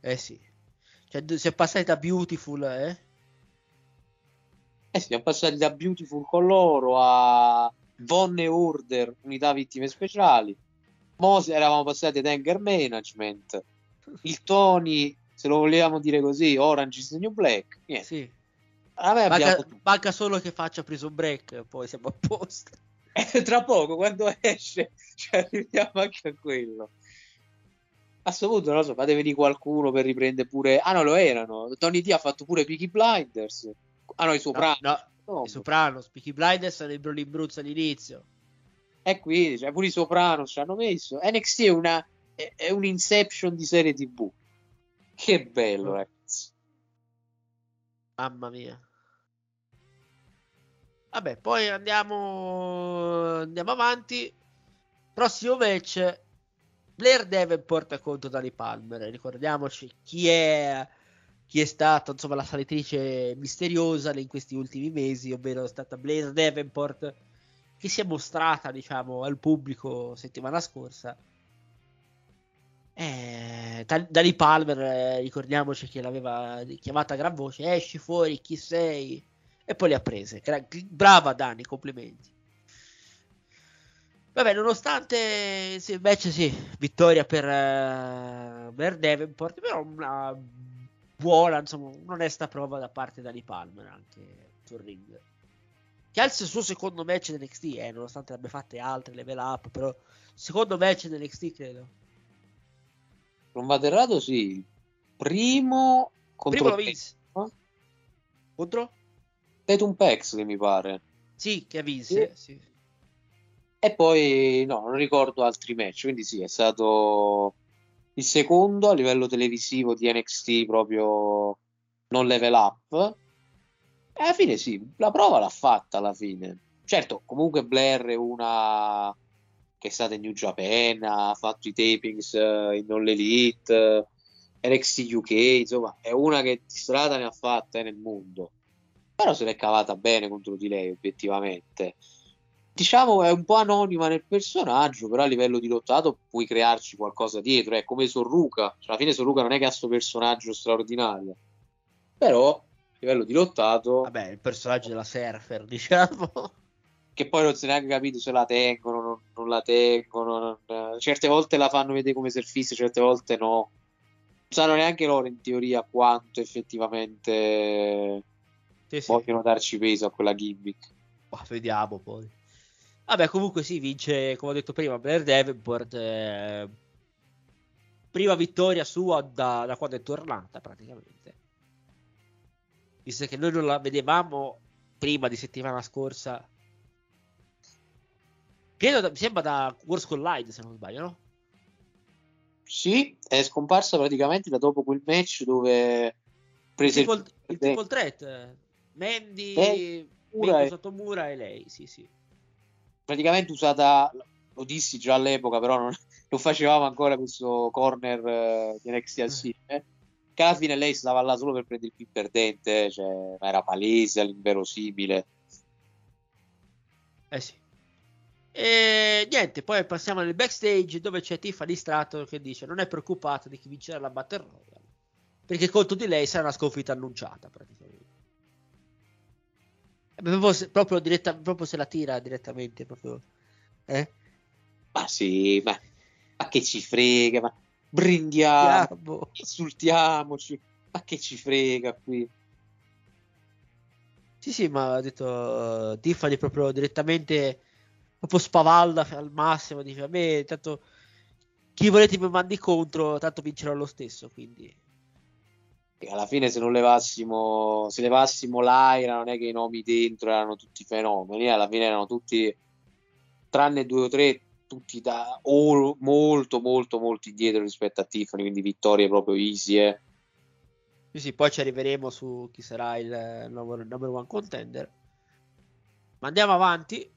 Speaker 8: Eh sì. Cioè, si è passati da Beautiful, eh?
Speaker 9: Eh siamo passati da Beautiful con loro a Von e Order, unità vittime speciali. Mo eravamo passati ad Anger Management. Il Tony, se lo volevamo dire così, Orange is the New Black. Niente.
Speaker 8: Sì. Manca, manca, solo che faccia Prison Break, poi siamo a posto. (laughs)
Speaker 9: Eh, tra poco, quando esce, ci arriviamo anche a quello a questo punto non lo so, fate venire qualcuno per riprendere pure. Ah, no, lo erano. Tony D ha fatto pure Peaky Blinders. Ah, no, i Sopranos.
Speaker 8: No, no, i Sopranos. Peaky Blinders Brolin Bruzzi all'inizio.
Speaker 9: E quindi, cioè, pure i Sopranos ci hanno messo. NXT è una. È, è un Inception di serie TV. Che bello, ragazzi.
Speaker 8: Mamma mia. Vabbè, poi andiamo. Andiamo avanti. Prossimo match Blair Davenport contro Dani Palmer. Ricordiamoci chi è, chi è stata insomma, la salitrice misteriosa in questi ultimi mesi, ovvero è stata Blair Davenport, che si è mostrata diciamo, al pubblico settimana scorsa. Eh, Dani Palmer, eh, ricordiamoci che l'aveva chiamata a gran voce: esci fuori, chi sei? E poi le ha prese. Brava Dani, complimenti. Vabbè, nonostante sì, invece sì, vittoria per, uh, per Davenport, però una buona, insomma, un'onesta prova da parte di Palmer anche sul ring. Che ha il suo secondo match NXT, eh, nonostante abbia fatte altre level up, però secondo match NXT credo.
Speaker 9: Non vado errato, sì. Primo contro
Speaker 8: Primo lo vinse. Eh? Contro?
Speaker 9: Tatum Pex che mi pare.
Speaker 8: Sì, che vinse, sì. sì.
Speaker 9: E poi no, non ricordo altri match, quindi sì, è stato il secondo a livello televisivo di NXT proprio non level up. alla fine sì, la prova l'ha fatta alla fine. Certo, comunque Blair è una che è stata in New Japan, ha fatto i tapings eh, in All Elite, eh, NXT UK, insomma, è una che di strada ne ha fatte nel mondo. Però se l'è cavata bene contro di lei, obiettivamente. Diciamo è un po' anonima nel personaggio, però a livello di lottato puoi crearci qualcosa dietro. È come Sorruca, cioè, alla fine Sorruca non è che ha questo personaggio straordinario, però a livello di lottato
Speaker 8: Vabbè, il personaggio della surfer, (laughs) diciamo.
Speaker 9: che poi non si è neanche capito se la tengono, non, non la tengono. non- certe volte la fanno vedere come surfista, certe volte no. Non sanno neanche loro in teoria quanto effettivamente
Speaker 8: Sì, sì.
Speaker 9: vogliono darci peso a quella gimmick.
Speaker 8: Ma vediamo poi. Vabbè, comunque sì, vince, come ho detto prima, Blair Davenport. eh, prima vittoria sua da, da quando è tornata, praticamente. Visto che noi non la vedevamo prima di settimana scorsa. Credo, da- mi sembra da Wars Collide, se non sbaglio, no?
Speaker 9: Sì, è scomparsa praticamente da dopo quel match dove
Speaker 8: Il
Speaker 9: prese
Speaker 8: triple, il
Speaker 9: il
Speaker 8: triple threat. eh, Mandy,
Speaker 9: Eh, Mura
Speaker 8: Meiko
Speaker 9: e-
Speaker 8: Satomura e lei, sì, sì.
Speaker 9: Praticamente usata, lo dissi già all'epoca, però non, (laughs) non facevamo ancora questo corner eh, di NXT assieme. Che alla fine lei stava là solo per prendere il più perdente, cioè, ma era palese, all'inverosimile.
Speaker 8: Eh sì. E niente, poi passiamo nel backstage dove c'è Tiffany Stratton che dice non è preoccupata di chi vincerà la Battle Royale perché contro di lei sarà una sconfitta annunciata praticamente. Proprio se, proprio diretta- proprio se la tira direttamente, proprio. Eh?
Speaker 9: Ma sì, ma, ma che ci frega, ma brindiamo,
Speaker 8: Diamo.
Speaker 9: insultiamoci, ma che ci frega qui.
Speaker 8: Sì, sì, ma ha detto eh, Tiffany proprio direttamente, proprio spavalda al massimo, dice a me tanto chi volete mi mandi contro, tanto vincerò lo stesso, quindi...
Speaker 9: E alla fine se non levassimo, se levassimo l'Aira non è che i nomi dentro erano tutti fenomeni, alla fine erano tutti, tranne due o tre, tutti da o- molto molto molto indietro rispetto a Tiffany, quindi vittorie proprio easy. eh.
Speaker 8: Sì, sì, poi ci arriveremo su chi sarà il eh, nuovo number one contender. Ma andiamo avanti.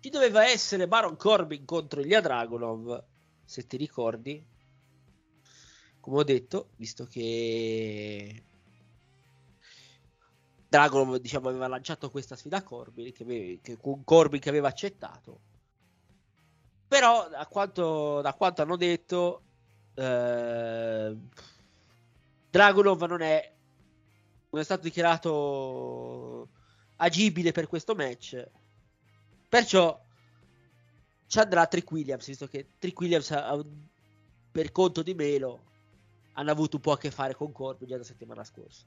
Speaker 8: Ci doveva essere Baron Corbin contro Ilya Dragunov, se ti ricordi. Come ho detto, visto che Dragunov diciamo, aveva lanciato questa sfida a Corbin, che, ave- che- Corbin che aveva accettato. Però, da quanto, da quanto hanno detto, eh, Dragunov non è, non è stato dichiarato agibile per questo match. Perciò ci andrà Trick Williams, visto che Trick Williams ha- per conto di Melo hanno avuto un po' a che fare con Corbin già la settimana scorsa.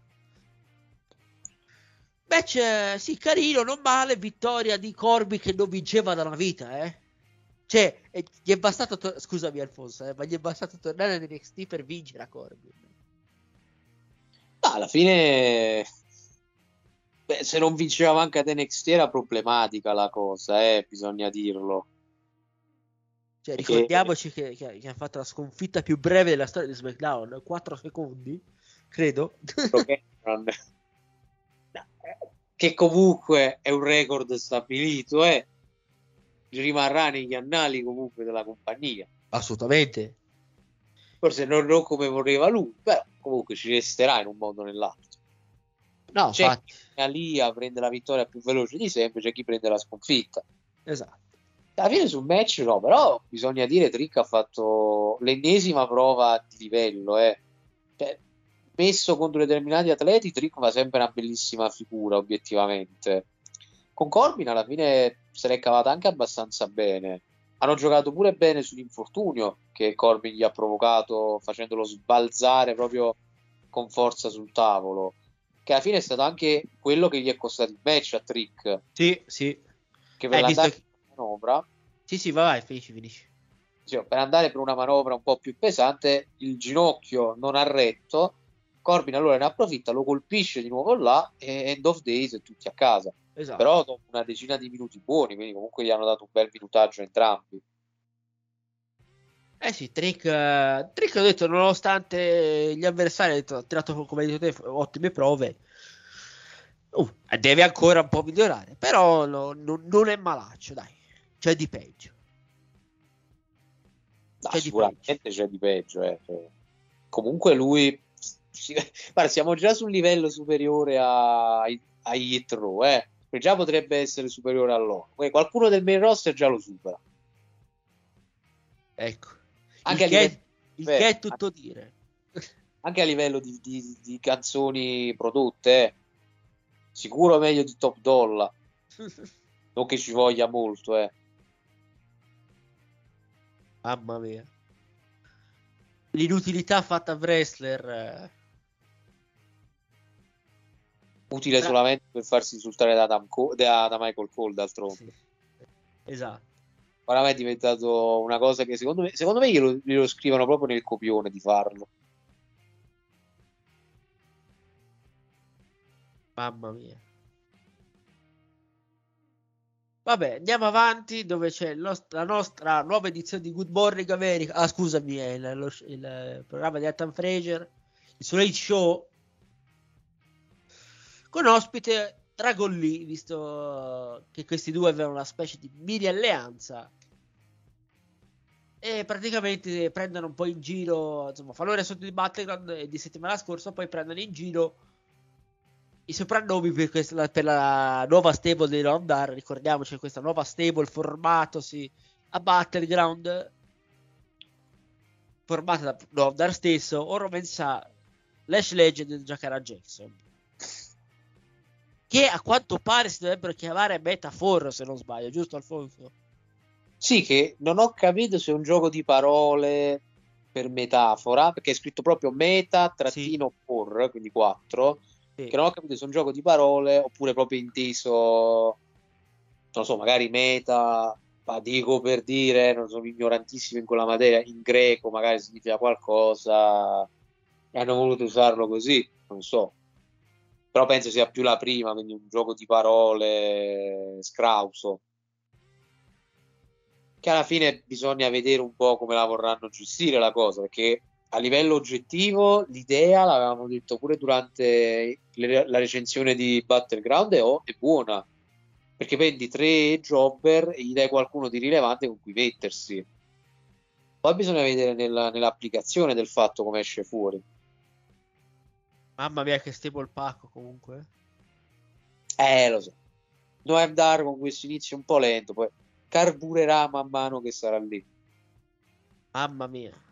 Speaker 8: Match, eh, sì, carino, non male, vittoria di Corbin che non vinceva da una vita, eh. Cioè, eh, gli è bastato, to- scusami Alfonso, eh, ma gli è bastato tornare ad NXT per vincere a Corbin.
Speaker 9: Ma alla fine, beh, se non vinceva manca ad NXT era problematica la cosa, eh, bisogna dirlo.
Speaker 8: Cioè, ricordiamoci che, che- che ha fatto la sconfitta più breve della storia di SmackDown, 4 secondi, credo.
Speaker 9: Cameron, che comunque è un record stabilito, eh, rimarrà negli annali comunque della compagnia.
Speaker 8: Assolutamente.
Speaker 9: Forse non, non come voleva lui, però comunque ci resterà in un modo o nell'altro.
Speaker 8: No,
Speaker 9: C'è
Speaker 8: infatti,
Speaker 9: chi Alia prende la vittoria più veloce di sempre, c'è chi prende la sconfitta.
Speaker 8: esatto.
Speaker 9: Alla fine sul match no, però bisogna dire Trick ha fatto l'ennesima prova di livello, eh. Cioè, messo contro determinati atleti, Trick fa sempre una bellissima figura, obiettivamente. Con Corbin alla fine se l'è cavata anche abbastanza bene. Hanno giocato pure bene sull'infortunio che Corbin gli ha provocato facendolo sbalzare proprio con forza sul tavolo. Che alla fine è stato anche quello che gli è costato il match a Trick.
Speaker 8: Sì, sì.
Speaker 9: Che per
Speaker 8: Eh, visto
Speaker 9: andare
Speaker 8: che-
Speaker 9: in manovra
Speaker 8: Sì, sì, vai, vai, finisci, finisci.
Speaker 9: Per andare per una manovra un po' più pesante, il ginocchio non ha retto. Corbin allora ne approfitta, lo colpisce di nuovo là e end of days e tutti a casa.
Speaker 8: Esatto.
Speaker 9: Però dopo una decina di minuti buoni, quindi comunque gli hanno dato un bel minutaggio entrambi.
Speaker 8: Eh sì, Trick, eh, Trick ho detto, nonostante gli avversari ha detto- ha tirato, come hai detto te, ottime prove, Uh, deve ancora un po' migliorare, però no- no- non è malaccio, dai. C'è di peggio.
Speaker 9: No,
Speaker 8: C'è di
Speaker 9: sicuramente c'è di peggio. eh. Cioè, Comunque lui, (laughs) guarda, siamo già sul livello superiore a- ai Yitro, eh. Che già potrebbe essere superiore a loro. Poi Qualcuno del main roster già lo supera.
Speaker 8: Ecco.
Speaker 9: Anche
Speaker 8: il,
Speaker 9: a
Speaker 8: che,
Speaker 9: livello-
Speaker 8: il
Speaker 9: beh,
Speaker 8: che è tutto dire.
Speaker 9: Anche a livello di, di- di canzoni prodotte, eh. Sicuro meglio di Top Dollar. (laughs) Non che ci voglia molto, eh.
Speaker 8: Mamma mia. L'inutilità fatta a wrestler. eh,
Speaker 9: Utile
Speaker 8: Tra-
Speaker 9: solamente per farsi insultare da, Adam Co- da- da Michael Cole, d'altronde.
Speaker 8: Esatto.
Speaker 9: Oramai è diventato una cosa che secondo me, secondo me glielo, glielo scrivono proprio nel copione di farlo.
Speaker 8: Mamma mia. Vabbè, andiamo avanti dove c'è nost- la nostra nuova edizione di Good Morning America. Ah, scusami, è il, lo- il programma di Ethan Fraser, il Soleil Show. Con ospite Dragon Lee, visto che questi due avevano una specie di mini alleanza. E praticamente prendono un po' in giro, insomma, fanno il riassunto di Battleground e di settimana scorsa, poi prendono in giro i soprannomi per, questa, per la nuova stable di Rondar. Ricordiamoci questa nuova stable formatosi a Battleground, formata da Rondar stesso, o Romensa, Lash Legend e Jakara Jackson. Che a quanto pare si dovrebbero chiamare Metafor, se non sbaglio, giusto Alfonso?
Speaker 9: Sì, che non ho capito se è un gioco di parole per metafora, perché è scritto proprio meta trattino for, quindi 4,
Speaker 8: Sì.
Speaker 9: che non ho capito se è un gioco di parole oppure proprio inteso, non so, magari meta, ma dico per dire, non sono ignorantissimo in quella materia, in greco magari significa qualcosa e hanno voluto usarlo così, non so. Però penso sia più la prima, quindi un gioco di parole scrauso che alla fine bisogna vedere un po' come la vorranno gestire la cosa, perché a livello oggettivo l'idea, l'avevamo detto pure durante le- la recensione di Battleground, è, o- è buona, perché prendi tre jobber e gli dai qualcuno di rilevante con cui mettersi. Poi bisogna vedere nella- nell'applicazione del fatto come esce fuori.
Speaker 8: Mamma mia, che stable pacco comunque.
Speaker 9: Eh, lo so. Noem Dar con questo inizio un po' lento, poi carburerà man mano che sarà lì.
Speaker 8: Mamma mia.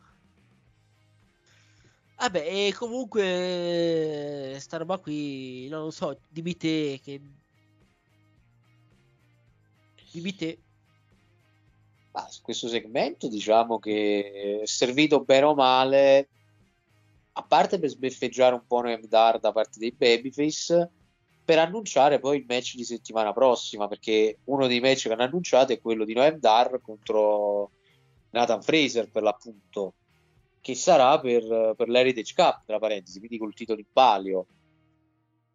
Speaker 8: Vabbè, e comunque sta roba qui, non lo so, dimmi te che... Dimmi te.
Speaker 9: Ma su questo segmento diciamo che è servito bene o male, a parte per sbeffeggiare un po' Noem Dar da parte dei Babyface, per annunciare poi il match di settimana prossima, perché uno dei match che hanno annunciato è quello di Noem Dar contro Nathan Fraser per l'appunto, che sarà per, per l'Heritage Cup, tra parentesi, quindi col titolo in palio.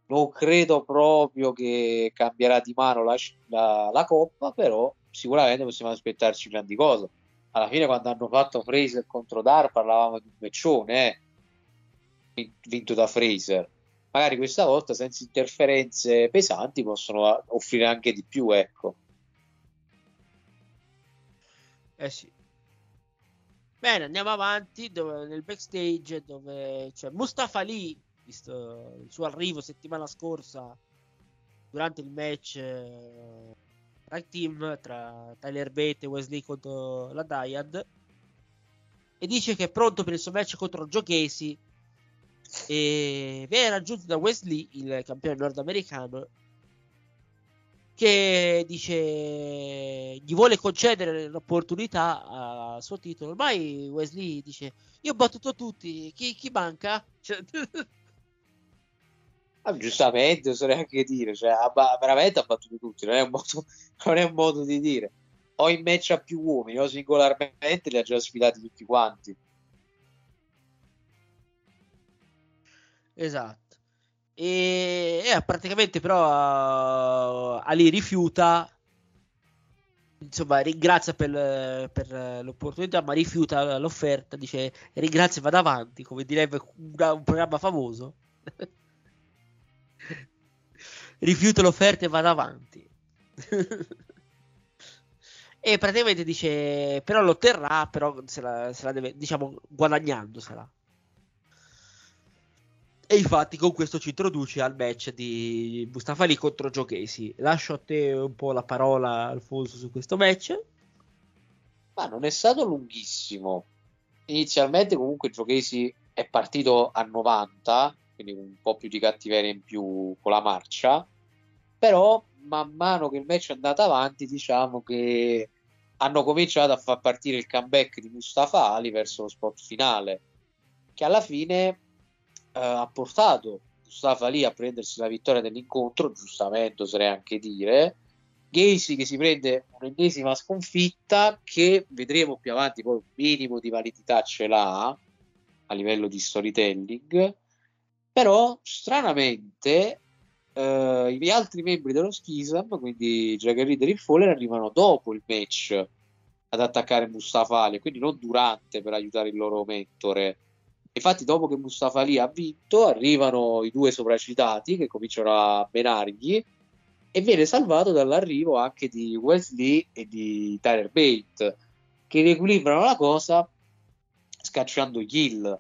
Speaker 9: Non credo proprio che cambierà di mano la, la- la coppa, però sicuramente possiamo aspettarci grandi cose. Alla fine, quando hanno fatto Fraser contro Dar, parlavamo di un meccione, eh, vin- vinto da Fraser. Magari questa volta, senza interferenze pesanti, possono a- offrire anche di più, ecco.
Speaker 8: Eh sì. Bene, andiamo avanti dove- nel backstage dove c'è Mustafa Ali, visto il suo arrivo settimana scorsa durante il match eh, team tra Tyler Bate e Wesley contro la Dyad e dice che è pronto per il suo match contro Joe Casey e viene raggiunto da Wesley, il campione nordamericano che dice gli vuole concedere l'opportunità al suo titolo. Ormai Wesley dice: Io ho battuto tutti, chi, chi manca? Cioè, (laughs)
Speaker 9: Ah, giustamente, oserei anche dire, cioè, ha veramente ha battuto tutti, non è, un modo, (laughs) non è un modo di dire. O in match a più uomini, o singolarmente li ha già sfidati tutti quanti.
Speaker 8: esatto. E, e praticamente, però, uh, Ali rifiuta. Insomma, ringrazia per, per l'opportunità, ma rifiuta l'offerta. Dice ringrazia e vado avanti, come direbbe un, un programma famoso. (laughs) rifiuta l'offerta e vado avanti. (laughs) e praticamente dice, però lo otterrà, però se la, se la deve, diciamo, guadagnandosela. E infatti con questo ci introduce al match di Mustafa Ali contro Joe Casey. Lascio a te un po' la parola, Alfonso, su questo match.
Speaker 9: Ma non è stato lunghissimo. Inizialmente comunque Joe Casey è partito a 90, quindi un po' più di cattiveria in più con la marcia, però man mano che il match è andato avanti, diciamo che hanno cominciato a far partire il comeback di Mustafa Ali verso lo spot finale, che alla fine eh, ha portato Mustafa lì a prendersi la vittoria dell'incontro, giustamente oserei anche dire. Gacy che si prende un'ennesima sconfitta che vedremo più avanti, poi un minimo di validità ce l'ha a livello di storytelling, però stranamente eh, gli altri membri dello Schism, quindi Jagger Reader e Fowler, arrivano dopo il match ad attaccare Mustafa Ali, quindi non durante per aiutare il loro mentore Infatti, dopo che Mustafa Ali ha vinto, arrivano i due sopracitati che cominciano a menargli e viene salvato dall'arrivo anche di Wesley e di Tyler Bate che riequilibrano la cosa scacciando Gill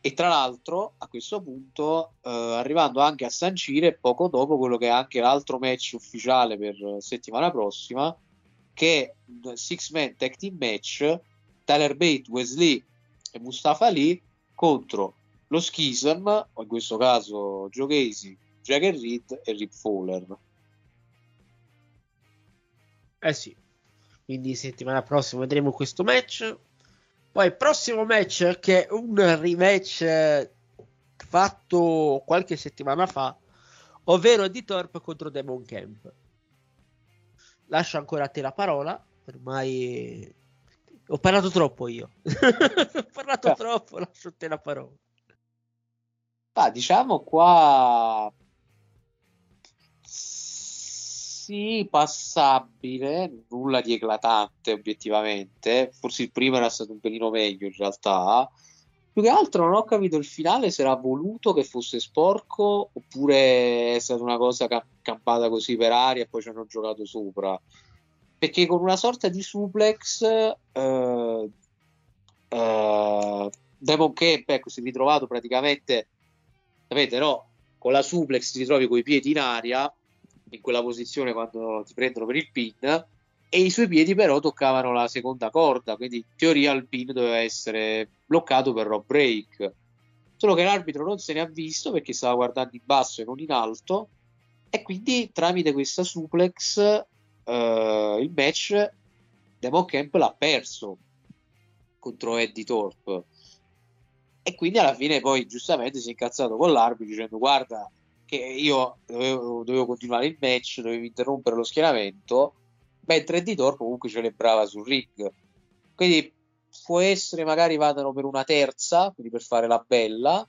Speaker 9: e tra l'altro a questo punto eh, arrivando anche a sancire poco dopo quello che è anche l'altro match ufficiale per settimana prossima che è six man tag team match Tyler Bate, Wesley e Mustafa Ali contro lo Schism, in questo caso Joe Casey, Jagger Reed e Rip Fowler.
Speaker 8: Eh sì, quindi settimana prossima vedremo questo match. Poi prossimo match che è un rematch fatto qualche settimana fa, ovvero di Torp contro Demon Camp. Lascio ancora a te la parola, ormai ho parlato troppo io. (laughs) Ho parlato ah. troppo, lascio te la parola.
Speaker 9: Ah, diciamo qua sì, passabile, nulla di eclatante obiettivamente. Forse il primo era stato un pelino meglio in realtà. Più che altro non ho capito il finale se era voluto che fosse sporco oppure è stata una cosa campata così per aria e poi ci hanno giocato sopra perché con una sorta di suplex eh, eh, Demon Camp ecco, si è ritrovato praticamente sapete no? Con la suplex ti ritrovi con i piedi in aria in quella posizione quando ti prendono per il pin e i suoi piedi però toccavano la seconda corda quindi in teoria il pin doveva essere bloccato per rob break. Solo che l'arbitro non se ne ha visto perché stava guardando in basso e non in alto e quindi tramite questa suplex uh, il match Demon Camp l'ha perso contro Eddie Thorpe. E quindi alla fine poi giustamente si è incazzato con l'arbitro dicendo guarda che io dovevo, dovevo continuare il match dovevo interrompere lo schieramento mentre Eddie Thorpe comunque celebrava sul ring. Quindi può essere magari vadano per una terza quindi per fare la bella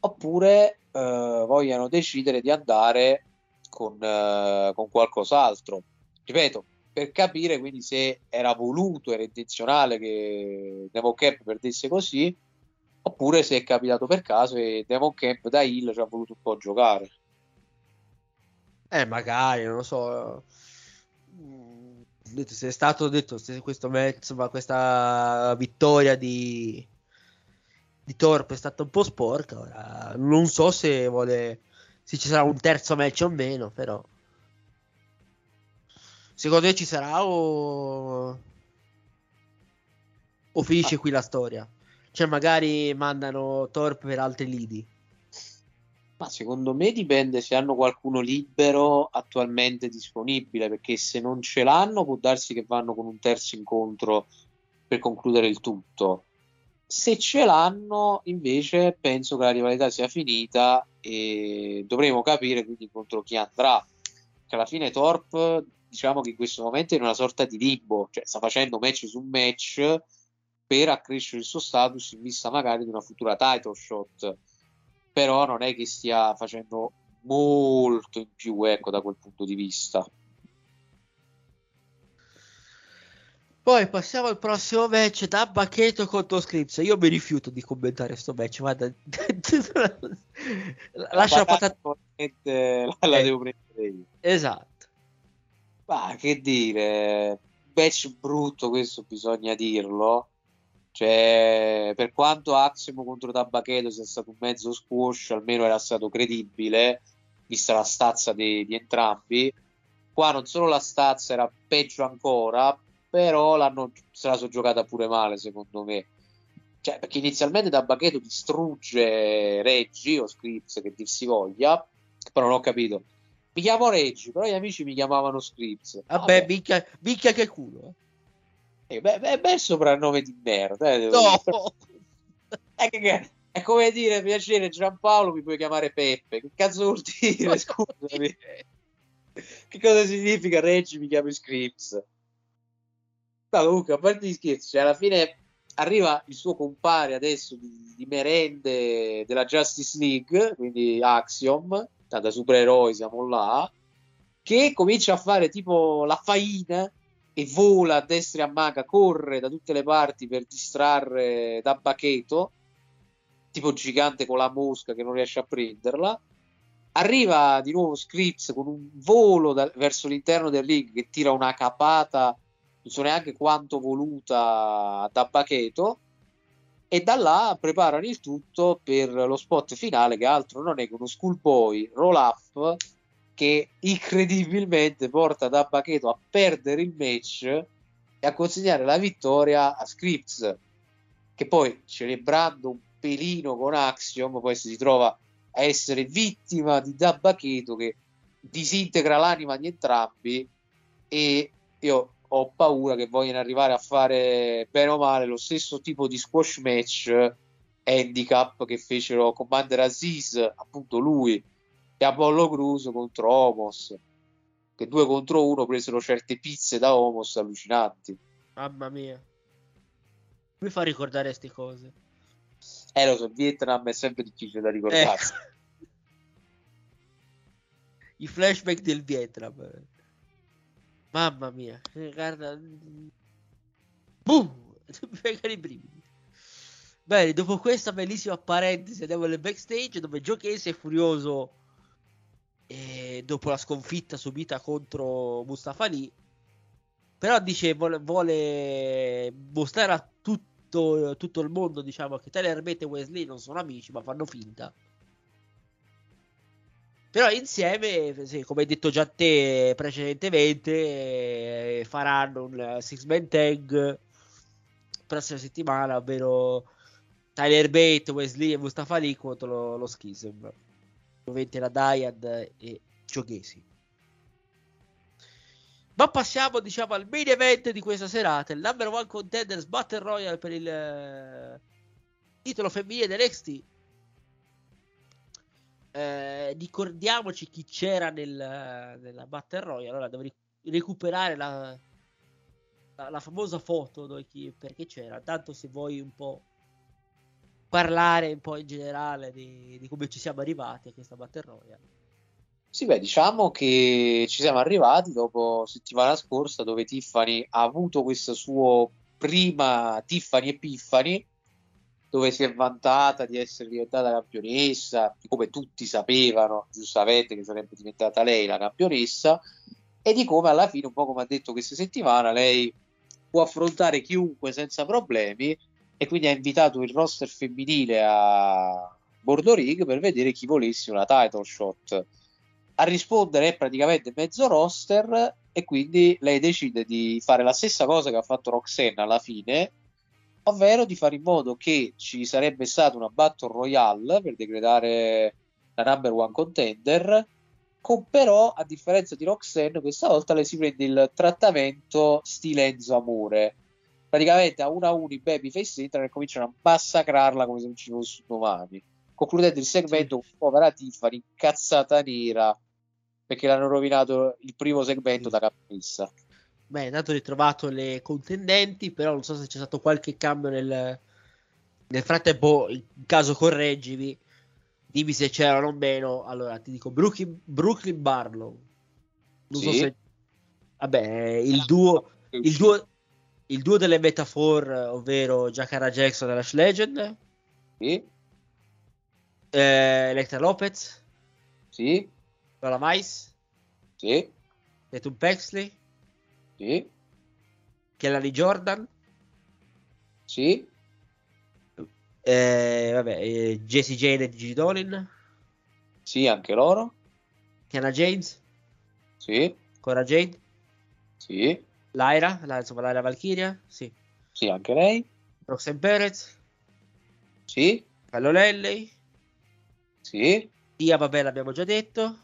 Speaker 9: oppure uh, vogliano decidere di andare con, uh, con qualcos'altro. Ripeto, per capire quindi se era voluto, era intenzionale che Demon Camp perdesse così, oppure se è capitato per caso e Demon Camp da Hill ci ha voluto un po' giocare.
Speaker 8: Eh, magari, non lo so. Mm, se è stato detto se questo match, insomma, questa vittoria di, di Torp è stata un po' sporca. Ora, non so se vuole se ci sarà un terzo match o meno, però. Secondo te ci sarà o. O finisce ah. qui la storia? Cioè, magari mandano Torp per altri lidi.
Speaker 9: Ma secondo me dipende se hanno qualcuno libero attualmente disponibile, perché se non ce l'hanno può darsi che vanno con un terzo incontro per concludere il tutto. Se ce l'hanno, invece, penso che la rivalità sia finita e dovremo capire quindi contro chi andrà. Che alla fine Torp, diciamo che in questo momento è in una sorta di limbo, cioè sta facendo match su match per accrescere il suo status in vista magari di una futura title shot. Però non è che stia facendo molto in più, ecco, da quel punto di vista.
Speaker 8: Poi passiamo al prossimo match da Bacchetto contro Scripps. Io mi rifiuto di commentare questo match. Guarda, (laughs) lascia la patata.
Speaker 9: la, la
Speaker 8: Eh.
Speaker 9: devo prendere io.
Speaker 8: Esatto.
Speaker 9: Ma che dire, match brutto, questo bisogna dirlo. Cioè, per quanto Axiom contro Tabaccheto sia stato un mezzo squash, almeno era stato credibile, vista la stazza di, di entrambi. Qua non solo la stazza era peggio ancora, però l'hanno, se la sono giocata pure male, secondo me. Cioè, perché inizialmente Tabaccheto distrugge Reggi o Scripps, che dir si voglia, però non ho capito. Mi chiamo Reggi, però gli amici mi chiamavano Scripps.
Speaker 8: Vabbè, minchia, minchia che culo. eh.
Speaker 9: Eh, beh, beh, bel soprannome di merda. eh,
Speaker 8: No!
Speaker 9: È, (laughs) che- che- è come dire piacere Giampaolo, mi puoi chiamare Peppe. Che cazzo vuol dire? (laughs) Scusami. che cosa significa Reggi mi chiamo Scripps? No, comunque, a parte gli scherzi, cioè, alla fine arriva il suo compare adesso di, di merende della Justice League, quindi Axiom, da supereroi siamo là, che comincia a fare tipo la faina e vola a destra e a manca, corre da tutte le parti per distrarre da Bacheto, tipo gigante con la mosca che non riesce a prenderla. Arriva di nuovo Scripps con un volo da- verso l'interno del ring che tira una capata, non so neanche quanto voluta da Bacheto. E da là preparano il tutto per lo spot finale, che altro non è che uno schoolboy roll up che incredibilmente porta da Bacheto a perdere il match e a consegnare la vittoria a Scripps, che poi celebrando un pelino con Axiom, poi si trova a essere vittima di Dabbacheto che disintegra l'anima di entrambi e io ho paura che vogliano arrivare a fare bene o male lo stesso tipo di squash match handicap che fecero Commander Aziz, appunto lui e Apollo Cruz contro Homos che due contro uno presero certe pizze da Homos allucinanti
Speaker 8: Mamma mia. Mi fa ricordare queste cose.
Speaker 9: eh lo so, Vietnam è sempre difficile da ricordarsi
Speaker 8: Ecco. (laughs) I flashback del Vietnam. Mamma mia. eh, Guarda. Boom! Mi i brividi. Bene, dopo questa bellissima parentesi andiamo nel backstage dove Casey è furioso eh, dopo la sconfitta subita contro Mustafa Ali. Però dice vuole, vuole mostrare a tutto, tutto il mondo diciamo che Tyler Bate e Wesley non sono amici ma fanno finta. Però insieme, sì, come hai detto già te precedentemente, eh, faranno un six man tag prossima settimana, ovvero Tyler Bate, Wesley e Mustafa Ali contro lo, lo Schism. Ovviamente la Dyad e Giochesi. Ma passiamo, diciamo, al main event di questa serata, il number one contenders Battle Royale per il eh, titolo femminile dell'XT. Eh, ricordiamoci chi c'era nel, nella Battle Royale. Allora devo ric- recuperare la, la, la famosa foto dove chi- perché c'era. Tanto se vuoi un po' parlare un po' in generale di, di come ci siamo arrivati a questa Battle Royale.
Speaker 9: Sì, beh, diciamo che ci siamo arrivati dopo settimana scorsa dove Tiffany ha avuto questa sua prima Tiffany Epiphany dove si è vantata di essere diventata campionessa, come tutti sapevano, giustamente, che sarebbe diventata lei la campionessa, e di come alla fine, un po' come ha detto questa settimana, lei può affrontare chiunque senza problemi e quindi ha invitato il roster femminile a Bordo Ring per vedere chi volesse una title shot. A rispondere è praticamente mezzo roster e quindi lei decide di fare la stessa cosa che ha fatto Roxanne alla fine, ovvero di fare in modo che ci sarebbe stata una battle royale per decretare la number one contender, con però a differenza di Roxanne questa volta lei si prende il trattamento stile Enzo Amore. Praticamente a uno a uno i babyface entrano e cominciano a massacrarla come se non ci fosse domani. Concludendo il segmento con povera Tiffany incazzata nera perché l'hanno rovinato il primo segmento da campionessa.
Speaker 8: Beh, intanto ho ritrovato le contendenti, però non so se c'è stato qualche cambio nel, nel frattempo. In caso correggimi, dimmi se c'erano o meno. Allora ti dico Brooklyn, Brooklyn Barlow. Non so
Speaker 9: Sì.
Speaker 8: se. Vabbè, il duo, il duo, il duo delle metafor, ovvero Jacara Jackson e Lash Legend.
Speaker 9: Sì,
Speaker 8: Eh, Electra Lopez.
Speaker 9: Sì.
Speaker 8: Lola Mais?
Speaker 9: Sì.
Speaker 8: Tatum Pexley?
Speaker 9: Sì.
Speaker 8: Kellary Jordan?
Speaker 9: Sì.
Speaker 8: Eh, vabbè, eh, Jesse Jane e Gigi Dolin?
Speaker 9: Sì, anche loro.
Speaker 8: Kiana James?
Speaker 9: Sì.
Speaker 8: Cora Jade?
Speaker 9: Sì.
Speaker 8: Lyra? La, insomma, Lyra Valkyria? Sì.
Speaker 9: Sì, anche lei.
Speaker 8: Roxanne Perez?
Speaker 9: Sì.
Speaker 8: Carlo Lelley?
Speaker 9: Sì.
Speaker 8: Tia, vabbè, l'abbiamo già detto.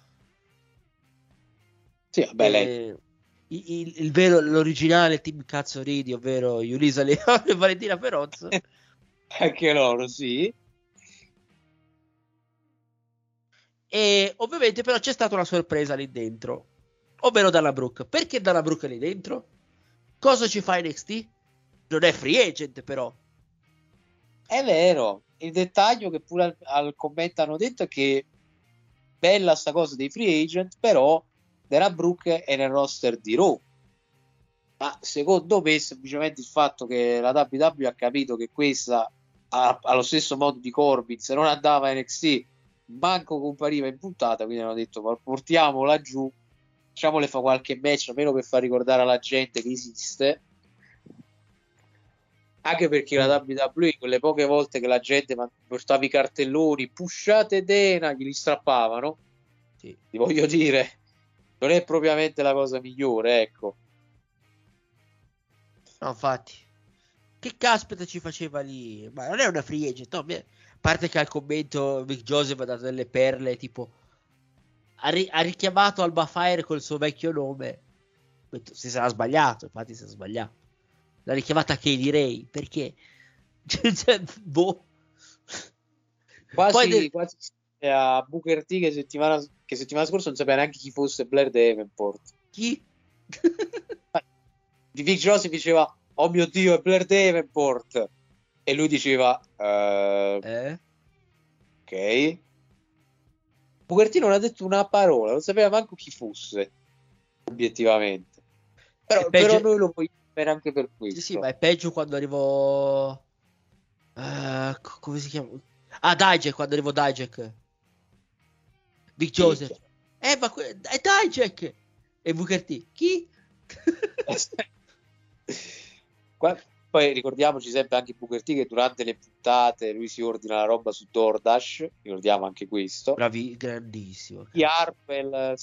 Speaker 9: Sì, vabbè, lei.
Speaker 8: Il, il- il vero, l'originale team cazzo ridi, ovvero Yulisa Leone (laughs) e Valentina Perozzo. (laughs)
Speaker 9: Anche loro, sì.
Speaker 8: E ovviamente però c'è stata una sorpresa lì dentro, ovvero Dalla Brooke. Perché Dalla Brooke è lì dentro? Cosa ci fa NXT? Non è free agent però.
Speaker 9: È vero. Il dettaglio che pure al, al commento hanno detto è che bella sta cosa dei free agent, però Della Brooke è nel roster di Raw. Ma secondo me, semplicemente il fatto che la WWE ha capito che questa, ha, allo stesso modo di Corbin, se non andava a NXT, manco compariva in puntata, quindi hanno detto "Ma portiamola giù, facciamole fa qualche match, almeno per far ricordare alla gente che esiste. Anche perché la WWE, quelle poche volte che la gente portava i cartelloni, pushate Dena, glieli strappavano.
Speaker 8: Sì.
Speaker 9: Ti voglio dire, non è propriamente la cosa migliore, ecco.
Speaker 8: No, infatti. Che caspita ci faceva lì? Ma non è una free agent, no? A parte che al commento Vic Joseph ha dato delle perle, tipo... Ha, ri- ha richiamato Alba Fire col suo vecchio nome. Si sarà sbagliato, infatti si è sbagliato. L'ha richiamata Katie Ray, perché? (laughs) Cioè, boh.
Speaker 9: Quasi,
Speaker 8: Poi de-
Speaker 9: quasi a Booker T che settimana, che settimana scorsa non sapeva neanche chi fosse Blair Davenport.
Speaker 8: Chi?
Speaker 9: Di Vic Joseph diceva, oh mio Dio, è Blair Davenport. E lui diceva, "Eh,
Speaker 8: Eh?
Speaker 9: ok. Booker T non ha detto una parola, non sapeva manco chi fosse, obiettivamente. Però,
Speaker 8: peggio-
Speaker 9: però noi lo vogliamo bene anche per questo.
Speaker 8: Sì, sì, ma è peggio quando arrivò... eh, co- come si chiama? Ah, Dijak, quando arrivò Dijak. Vic Joseph. Eh, ma que- è Dijak! E Booker T. Chi?
Speaker 9: Qua- Poi ricordiamoci sempre anche Booker T che durante le puntate lui si ordina la roba su DoorDash, ricordiamo anche questo.
Speaker 8: Bravi, grandissimo.
Speaker 9: Di Harpel eh,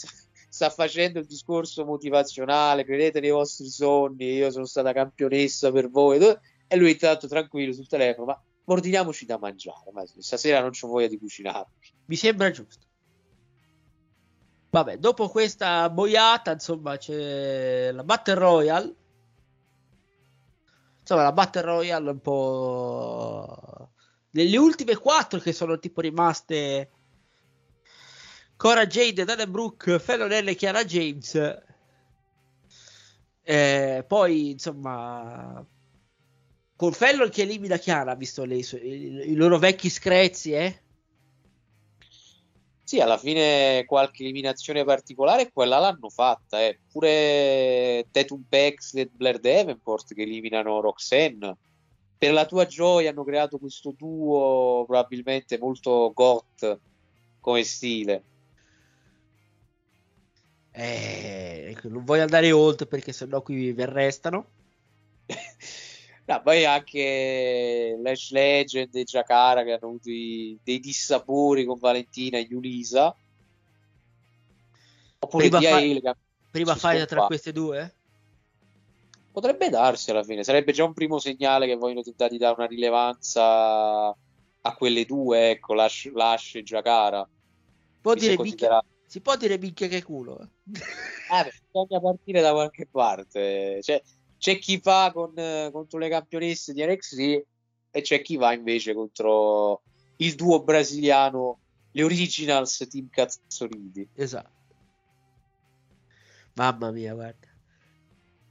Speaker 9: sta- facendo il discorso motivazionale, credete nei vostri sogni, io sono stata campionessa per voi, e lui intanto tranquillo sul telefono, ma ordiniamoci da mangiare, ma stasera non c'ho voglia di cucinare.
Speaker 8: Mi sembra giusto. Vabbè, dopo questa boiata, insomma, c'è la Battle Royale. Insomma, la Battle Royale un po'... Nelle ultime quattro che sono tipo rimaste... Cora Jade, Dana Brooke, Fallon e Chiara James. Eh, poi, insomma... Con Fallon che elimina Chiara, visto le- i, i loro vecchi screzi, eh?
Speaker 9: Sì, alla fine qualche eliminazione particolare quella l'hanno fatta, eh. pure Tatum Pex e Blair Davenport che eliminano Roxanne. Per la tua gioia hanno creato questo duo probabilmente molto goth come stile.
Speaker 8: Eh, ecco, non voglio andare oltre perché sennò qui mi arrestano. (laughs)
Speaker 9: No, poi anche Lash Legend e Jakara che hanno avuto i- dei dissapori con Valentina e Yulisa. Oppure
Speaker 8: Prima, fa-
Speaker 9: ha-
Speaker 8: prima fight tra queste due?
Speaker 9: Potrebbe darsi alla fine, sarebbe già un primo segnale che vogliono tentare di dare una rilevanza a quelle due, ecco, Lash, Lash e Jakara.
Speaker 8: Può dire
Speaker 9: considerato-
Speaker 8: si può dire minchia che culo. eh?
Speaker 9: Beh, bisogna partire da qualche parte. Cioè, c'è chi fa con, eh, contro le campionesse di NXT e c'è chi va invece contro il duo brasiliano, le Originals Team Cazzolidi.
Speaker 8: Esatto. Mamma mia, guarda.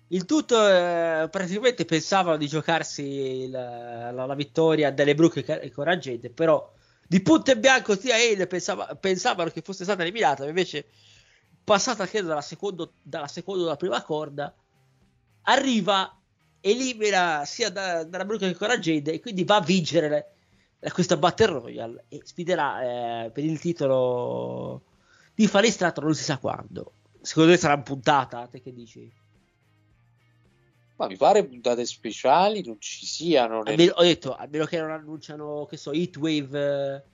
Speaker 8: Il tutto eh, praticamente pensavano di giocarsi il- la, la vittoria delle Brooke e e Coraggente, però di punto in bianco sia Hale pensava- pensavano che fosse stata eliminata, invece passata credo dalla seconda o dalla prima corda, arriva, elimina sia da- dalla Brooke che Coraggente e quindi va a vincere questa Battle Royale e sfiderà eh, per il titolo Tiffany Stratton non si sa quando. Secondo te sarà puntata? Te che dici?
Speaker 9: Ma mi pare puntate speciali non ci siano. nel-
Speaker 8: Almeno, ho detto, a meno che non annunciano, che so, Heatwave.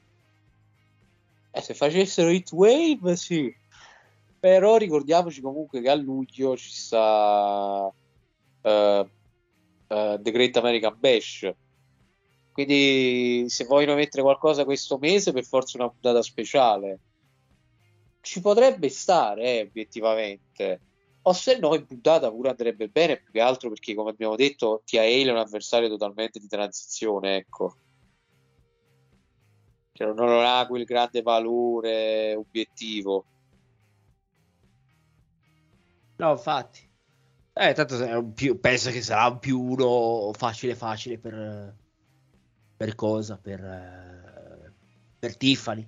Speaker 9: Eh, se facessero Hit Wave, sì. Però ricordiamoci comunque che a luglio ci sta eh, eh, The Great American Bash. Quindi se vogliono mettere qualcosa questo mese, per forza una puntata speciale. Ci potrebbe stare, eh, obiettivamente. O se no, in puntata pure andrebbe bene, più che altro perché, come abbiamo detto, Tia Hale è un avversario totalmente di transizione, ecco. Cioè, non ha quel grande valore obiettivo.
Speaker 8: No, infatti. Eh, tanto più, penso che sarà un più uno facile facile per, per cosa? Per, eh, per Tiffany.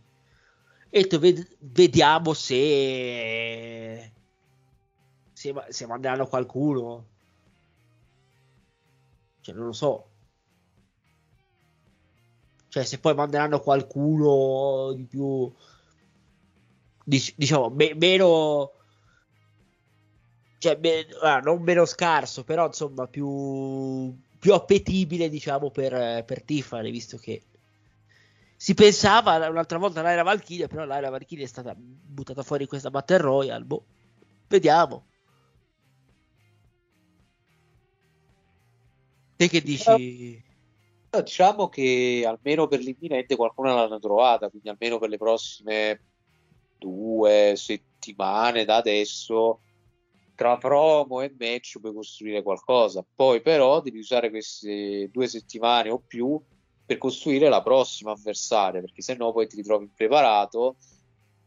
Speaker 8: E ved- vediamo se, se se manderanno qualcuno. Cioè, non lo so. Cioè, se poi manderanno qualcuno di più, dic- diciamo, me- meno, cioè, me- ah, non meno scarso, però insomma, più, più appetibile, diciamo, per, per Tiffany, visto che si pensava un'altra volta all'Aira Valkyria, però l'Aira Valkyria è stata buttata fuori in questa Battle Royale. Boh, vediamo. Te che dici?
Speaker 9: Diciamo che almeno per l'imminente qualcuno l'hanno trovata, quindi almeno per le prossime due settimane da adesso, tra promo e match puoi costruire qualcosa. Poi però devi usare queste due settimane o più per costruire la prossima avversaria, perché se no poi ti ritrovi impreparato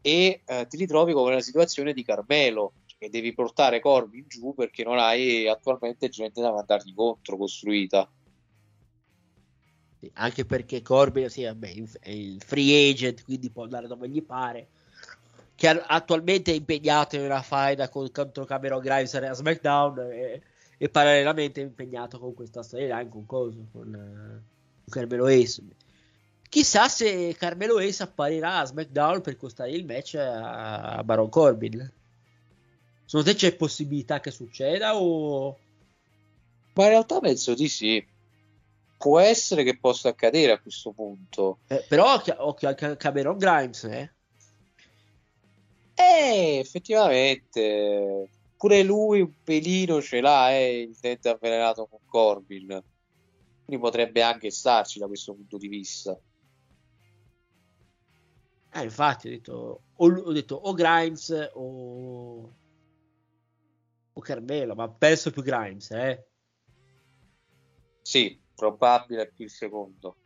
Speaker 9: e eh, ti ritrovi come nella situazione di Carmelo, che devi portare Corbin giù perché non hai attualmente gente da mandargli contro costruita.
Speaker 8: Anche perché Corbin sì, vabbè, è il free agent, quindi può andare dove gli pare. Che attualmente è impegnato in una faida con- contro Cameron Grimes a SmackDown e, e parallelamente è impegnato con questa storyline con Coso, con, con Carmelo Ace. Chissà se Carmelo Ace apparirà a SmackDown per costare il match a, Baron Corbin. Secondo te c'è possibilità che succeda o...
Speaker 9: Ma in realtà penso di sì. Può essere che possa accadere a questo punto.
Speaker 8: Eh, però occhio, occhio anche a Cameron Grimes, eh?
Speaker 9: Eh, effettivamente, pure lui un pelino ce l'ha, eh, il dente avvelenato con Corbin. Quindi potrebbe anche starci da questo punto di vista.
Speaker 8: Eh, infatti ho detto o, ho detto o Grimes o, o Carmelo, ma penso più Grimes, eh.
Speaker 9: Sì, probabile più il secondo.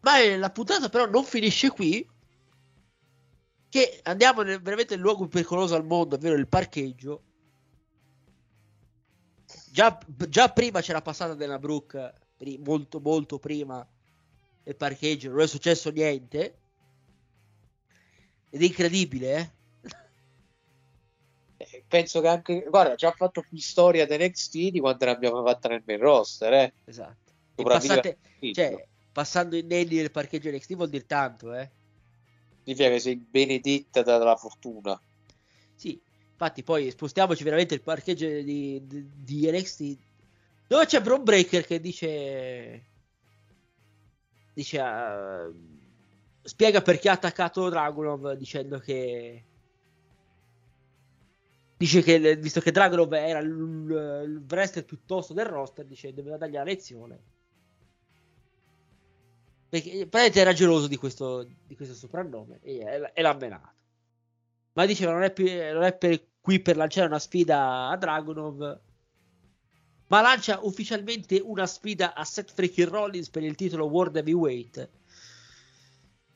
Speaker 8: Ma la puntata però non finisce qui. Che andiamo nel, veramente nel luogo più pericoloso al mondo, ovvero il parcheggio. Già, già prima c'era passata Brooke, pri- molto molto prima del parcheggio, non è successo niente. Ed è incredibile, eh?
Speaker 9: Eh, Penso che anche, guarda, ci ha fatto più storia di NXT di quanto ne abbiamo fatta nel main roster, eh.
Speaker 8: Esatto. Passate, cioè, passando inediti nel parcheggio NXT vuol dire tanto, eh?
Speaker 9: Significa che sei benedetta dalla fortuna.
Speaker 8: Sì, infatti poi spostiamoci veramente il parcheggio di, di, di NXT dove c'è Bron Breaker che dice dice ah, spiega perché ha attaccato Dragunov dicendo che dice che visto che Dragunov era il, il wrestler piuttosto del roster dice doveva la lezione perché praticamente era geloso di questo, di questo soprannome e, e l'ha menato ma diceva non è, più, non è per, qui per lanciare una sfida a Dragunov ma lancia ufficialmente una sfida a Seth Freaking Rollins per il titolo World Heavyweight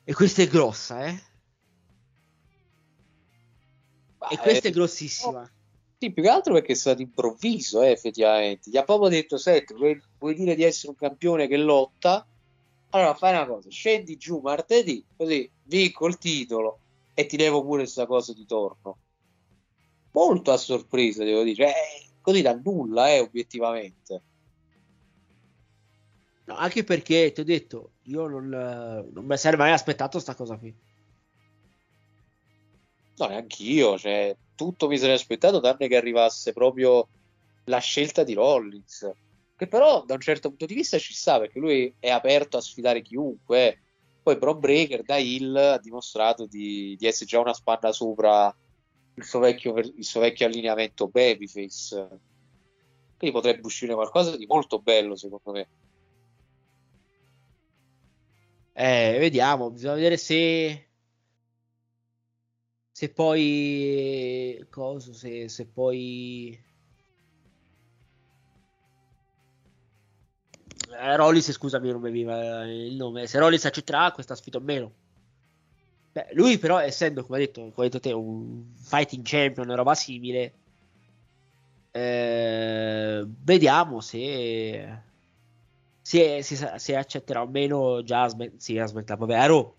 Speaker 8: e questa è grossa eh e questa è grossissima
Speaker 9: Sì, più che altro perché è stato improvviso, eh, effettivamente. Gli ha proprio detto: Senti, vuoi, vuoi dire di essere un campione che lotta? Allora fai una cosa, scendi giù martedì, così vinco il titolo e ti levo pure questa cosa di torno. Molto a sorpresa, devo dire, eh, così da nulla, eh, obiettivamente.
Speaker 8: no, anche perché ti ho detto io non, non mi sarei mai aspettato sta cosa qui
Speaker 9: No, neanch'io, cioè, tutto mi sarei aspettato tranne che arrivasse proprio la scelta di Rollins, che però da un certo punto di vista ci sta perché lui è aperto a sfidare chiunque. Poi Bro Breaker da Hill ha dimostrato di, di essere già una spanna sopra il suo vecchio, il suo vecchio allineamento Babyface. Quindi potrebbe uscire qualcosa di molto bello, secondo me.
Speaker 8: Eh, vediamo, bisogna vedere se se poi cosa se, se poi eh, Rollins scusami non mi veniva il nome. Se Rollins accetterà questa sfida o meno. Beh, lui però essendo come hai detto, come hai detto te un fighting champion una roba simile eh, vediamo se se, se, se accetterà o meno già sì, aspetta, vabbè, a Raw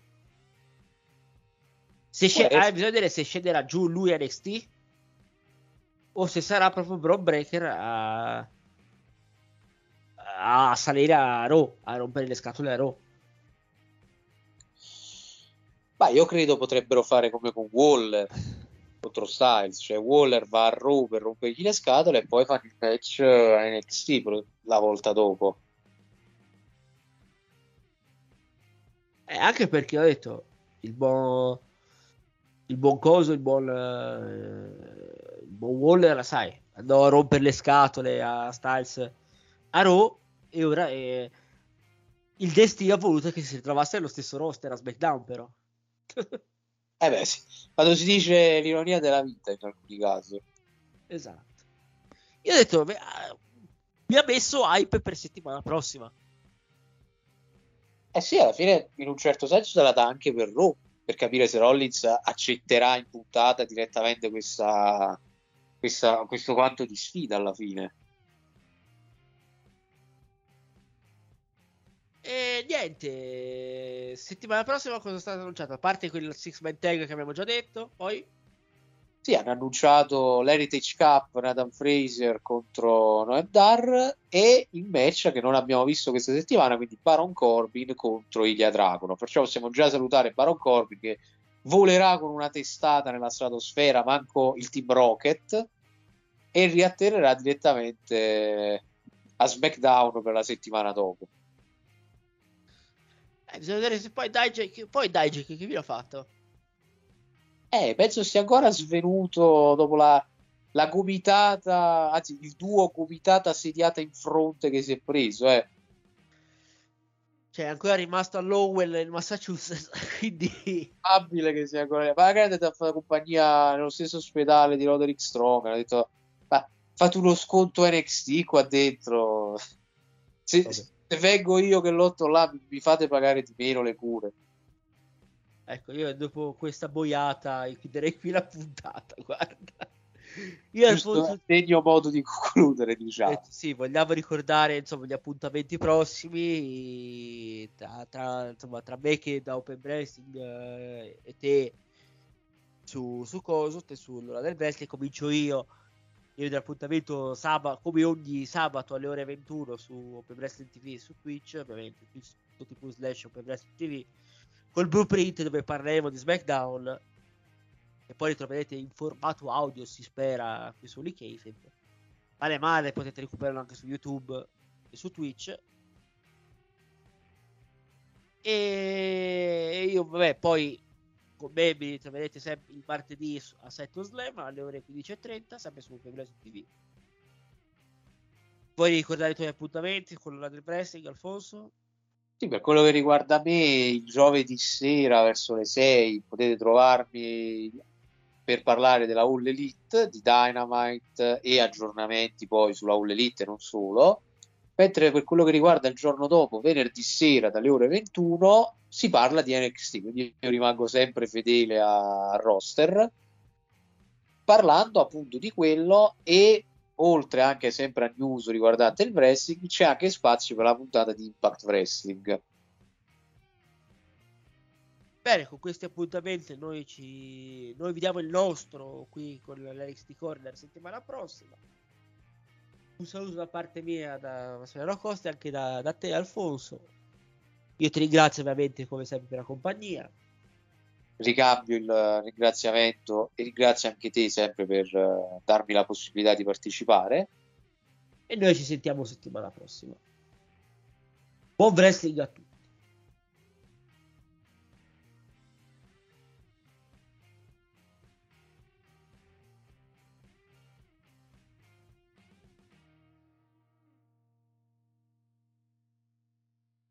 Speaker 8: se sc- ah, bisogna vedere se scenderà giù lui a NXT o se sarà proprio Bro Breaker a, a salire a Raw, a rompere le scatole a Raw.
Speaker 9: Ma io credo potrebbero fare come con Waller (laughs) contro Styles, cioè Waller va a Raw per rompergli le scatole e poi fanno il match a NXT la volta dopo.
Speaker 8: Eh, anche perché ho detto il buon il buon coso, il buon, eh, il buon Waller, sai, andò a rompere le scatole a Styles a Raw e ora eh, il destino ha voluto che si ritrovasse allo stesso roster a SmackDown però. (laughs)
Speaker 9: eh beh sì, quando si dice l'ironia della vita in alcuni casi.
Speaker 8: Esatto. Io ho detto, beh, mi ha messo hype per settimana prossima.
Speaker 9: Eh sì, alla fine in un certo senso se la dà anche per Raw per capire se Rollins accetterà in puntata direttamente questa, questa, questo quanto di sfida alla fine.
Speaker 8: E niente, settimana prossima cosa è stato annunciato? A parte quel six man tag che abbiamo già detto, poi
Speaker 9: sì, hanno annunciato l'Heritage Cup Nathan Fraser contro Noel Dar e il match che non abbiamo visto questa settimana, quindi Baron Corbin contro Ilya Dragunov. Perciò possiamo già salutare Baron Corbin che volerà con una testata nella stratosfera, manco il Team Rocket, e riatterrerà direttamente a SmackDown per la settimana dopo.
Speaker 8: Eh, bisogna vedere se poi Dijak, poi Dijak che vi ha fatto?
Speaker 9: Eh, penso sia ancora svenuto dopo la, la gomitata, anzi il duo gomitata sediata in fronte che si è preso, eh.
Speaker 8: Cioè, è ancora rimasto a Lowell nel Massachusetts, (laughs) quindi...
Speaker 9: Probabile che sia ancora... Ma magari è andato a fare compagnia nello stesso ospedale di Roderick Strong, ha detto, ma fate uno sconto NXT qua dentro. (laughs) Se vengo io che lotto là, mi fate pagare di meno le cure.
Speaker 8: Ecco, io dopo questa boiata chiuderei qui la puntata, (laughs) guarda. Io
Speaker 9: Giusto Alfonso... segno modo di concludere, diciamo. Eh,
Speaker 8: sì, vogliamo ricordare insomma, gli appuntamenti prossimi tra, tra, insomma, tra me che da Open Wrestling eh, e te su, su Coso, te sull'ora del wrestling, comincio io. Io l'appuntamento sabato, come ogni sabato alle ore 21 su Open Wrestling TV e su Twitch, ovviamente twitch.tv slash Open Wrestling TV col blueprint dove parleremo di SmackDown e poi li troverete in formato audio si spera qui su Kayfabe male male potete recuperarlo anche su YouTube e su Twitch. E io vabbè poi con me mi troverete sempre il martedì a Setto Slam alle ore 15.30 sempre su Febbraio TV vuoi ricordare i tuoi appuntamenti con la del wrestling Alfonso?
Speaker 9: Sì, per quello che riguarda me, il giovedì sera verso le 6 potete trovarmi per parlare della All Elite, di Dynamite e aggiornamenti poi sulla All Elite e non solo. Mentre per quello che riguarda il giorno dopo, venerdì sera dalle ore 21, si parla di NXT, quindi io rimango sempre fedele al roster, parlando appunto di quello e oltre anche sempre a news riguardante il wrestling, c'è anche spazio per la puntata di Impact Wrestling.
Speaker 8: Bene, con questi appuntamenti noi, ci... noi vediamo il nostro qui con l'NXT Corner settimana prossima. Un saluto da parte mia, da Massimiliano Costa e anche da, da te Alfonso. Io ti ringrazio ovviamente come sempre per la compagnia.
Speaker 9: ricambio il ringraziamento e ringrazio anche te sempre per uh, darmi la possibilità di partecipare.
Speaker 8: E noi ci sentiamo settimana prossima. Buon wrestling a tutti.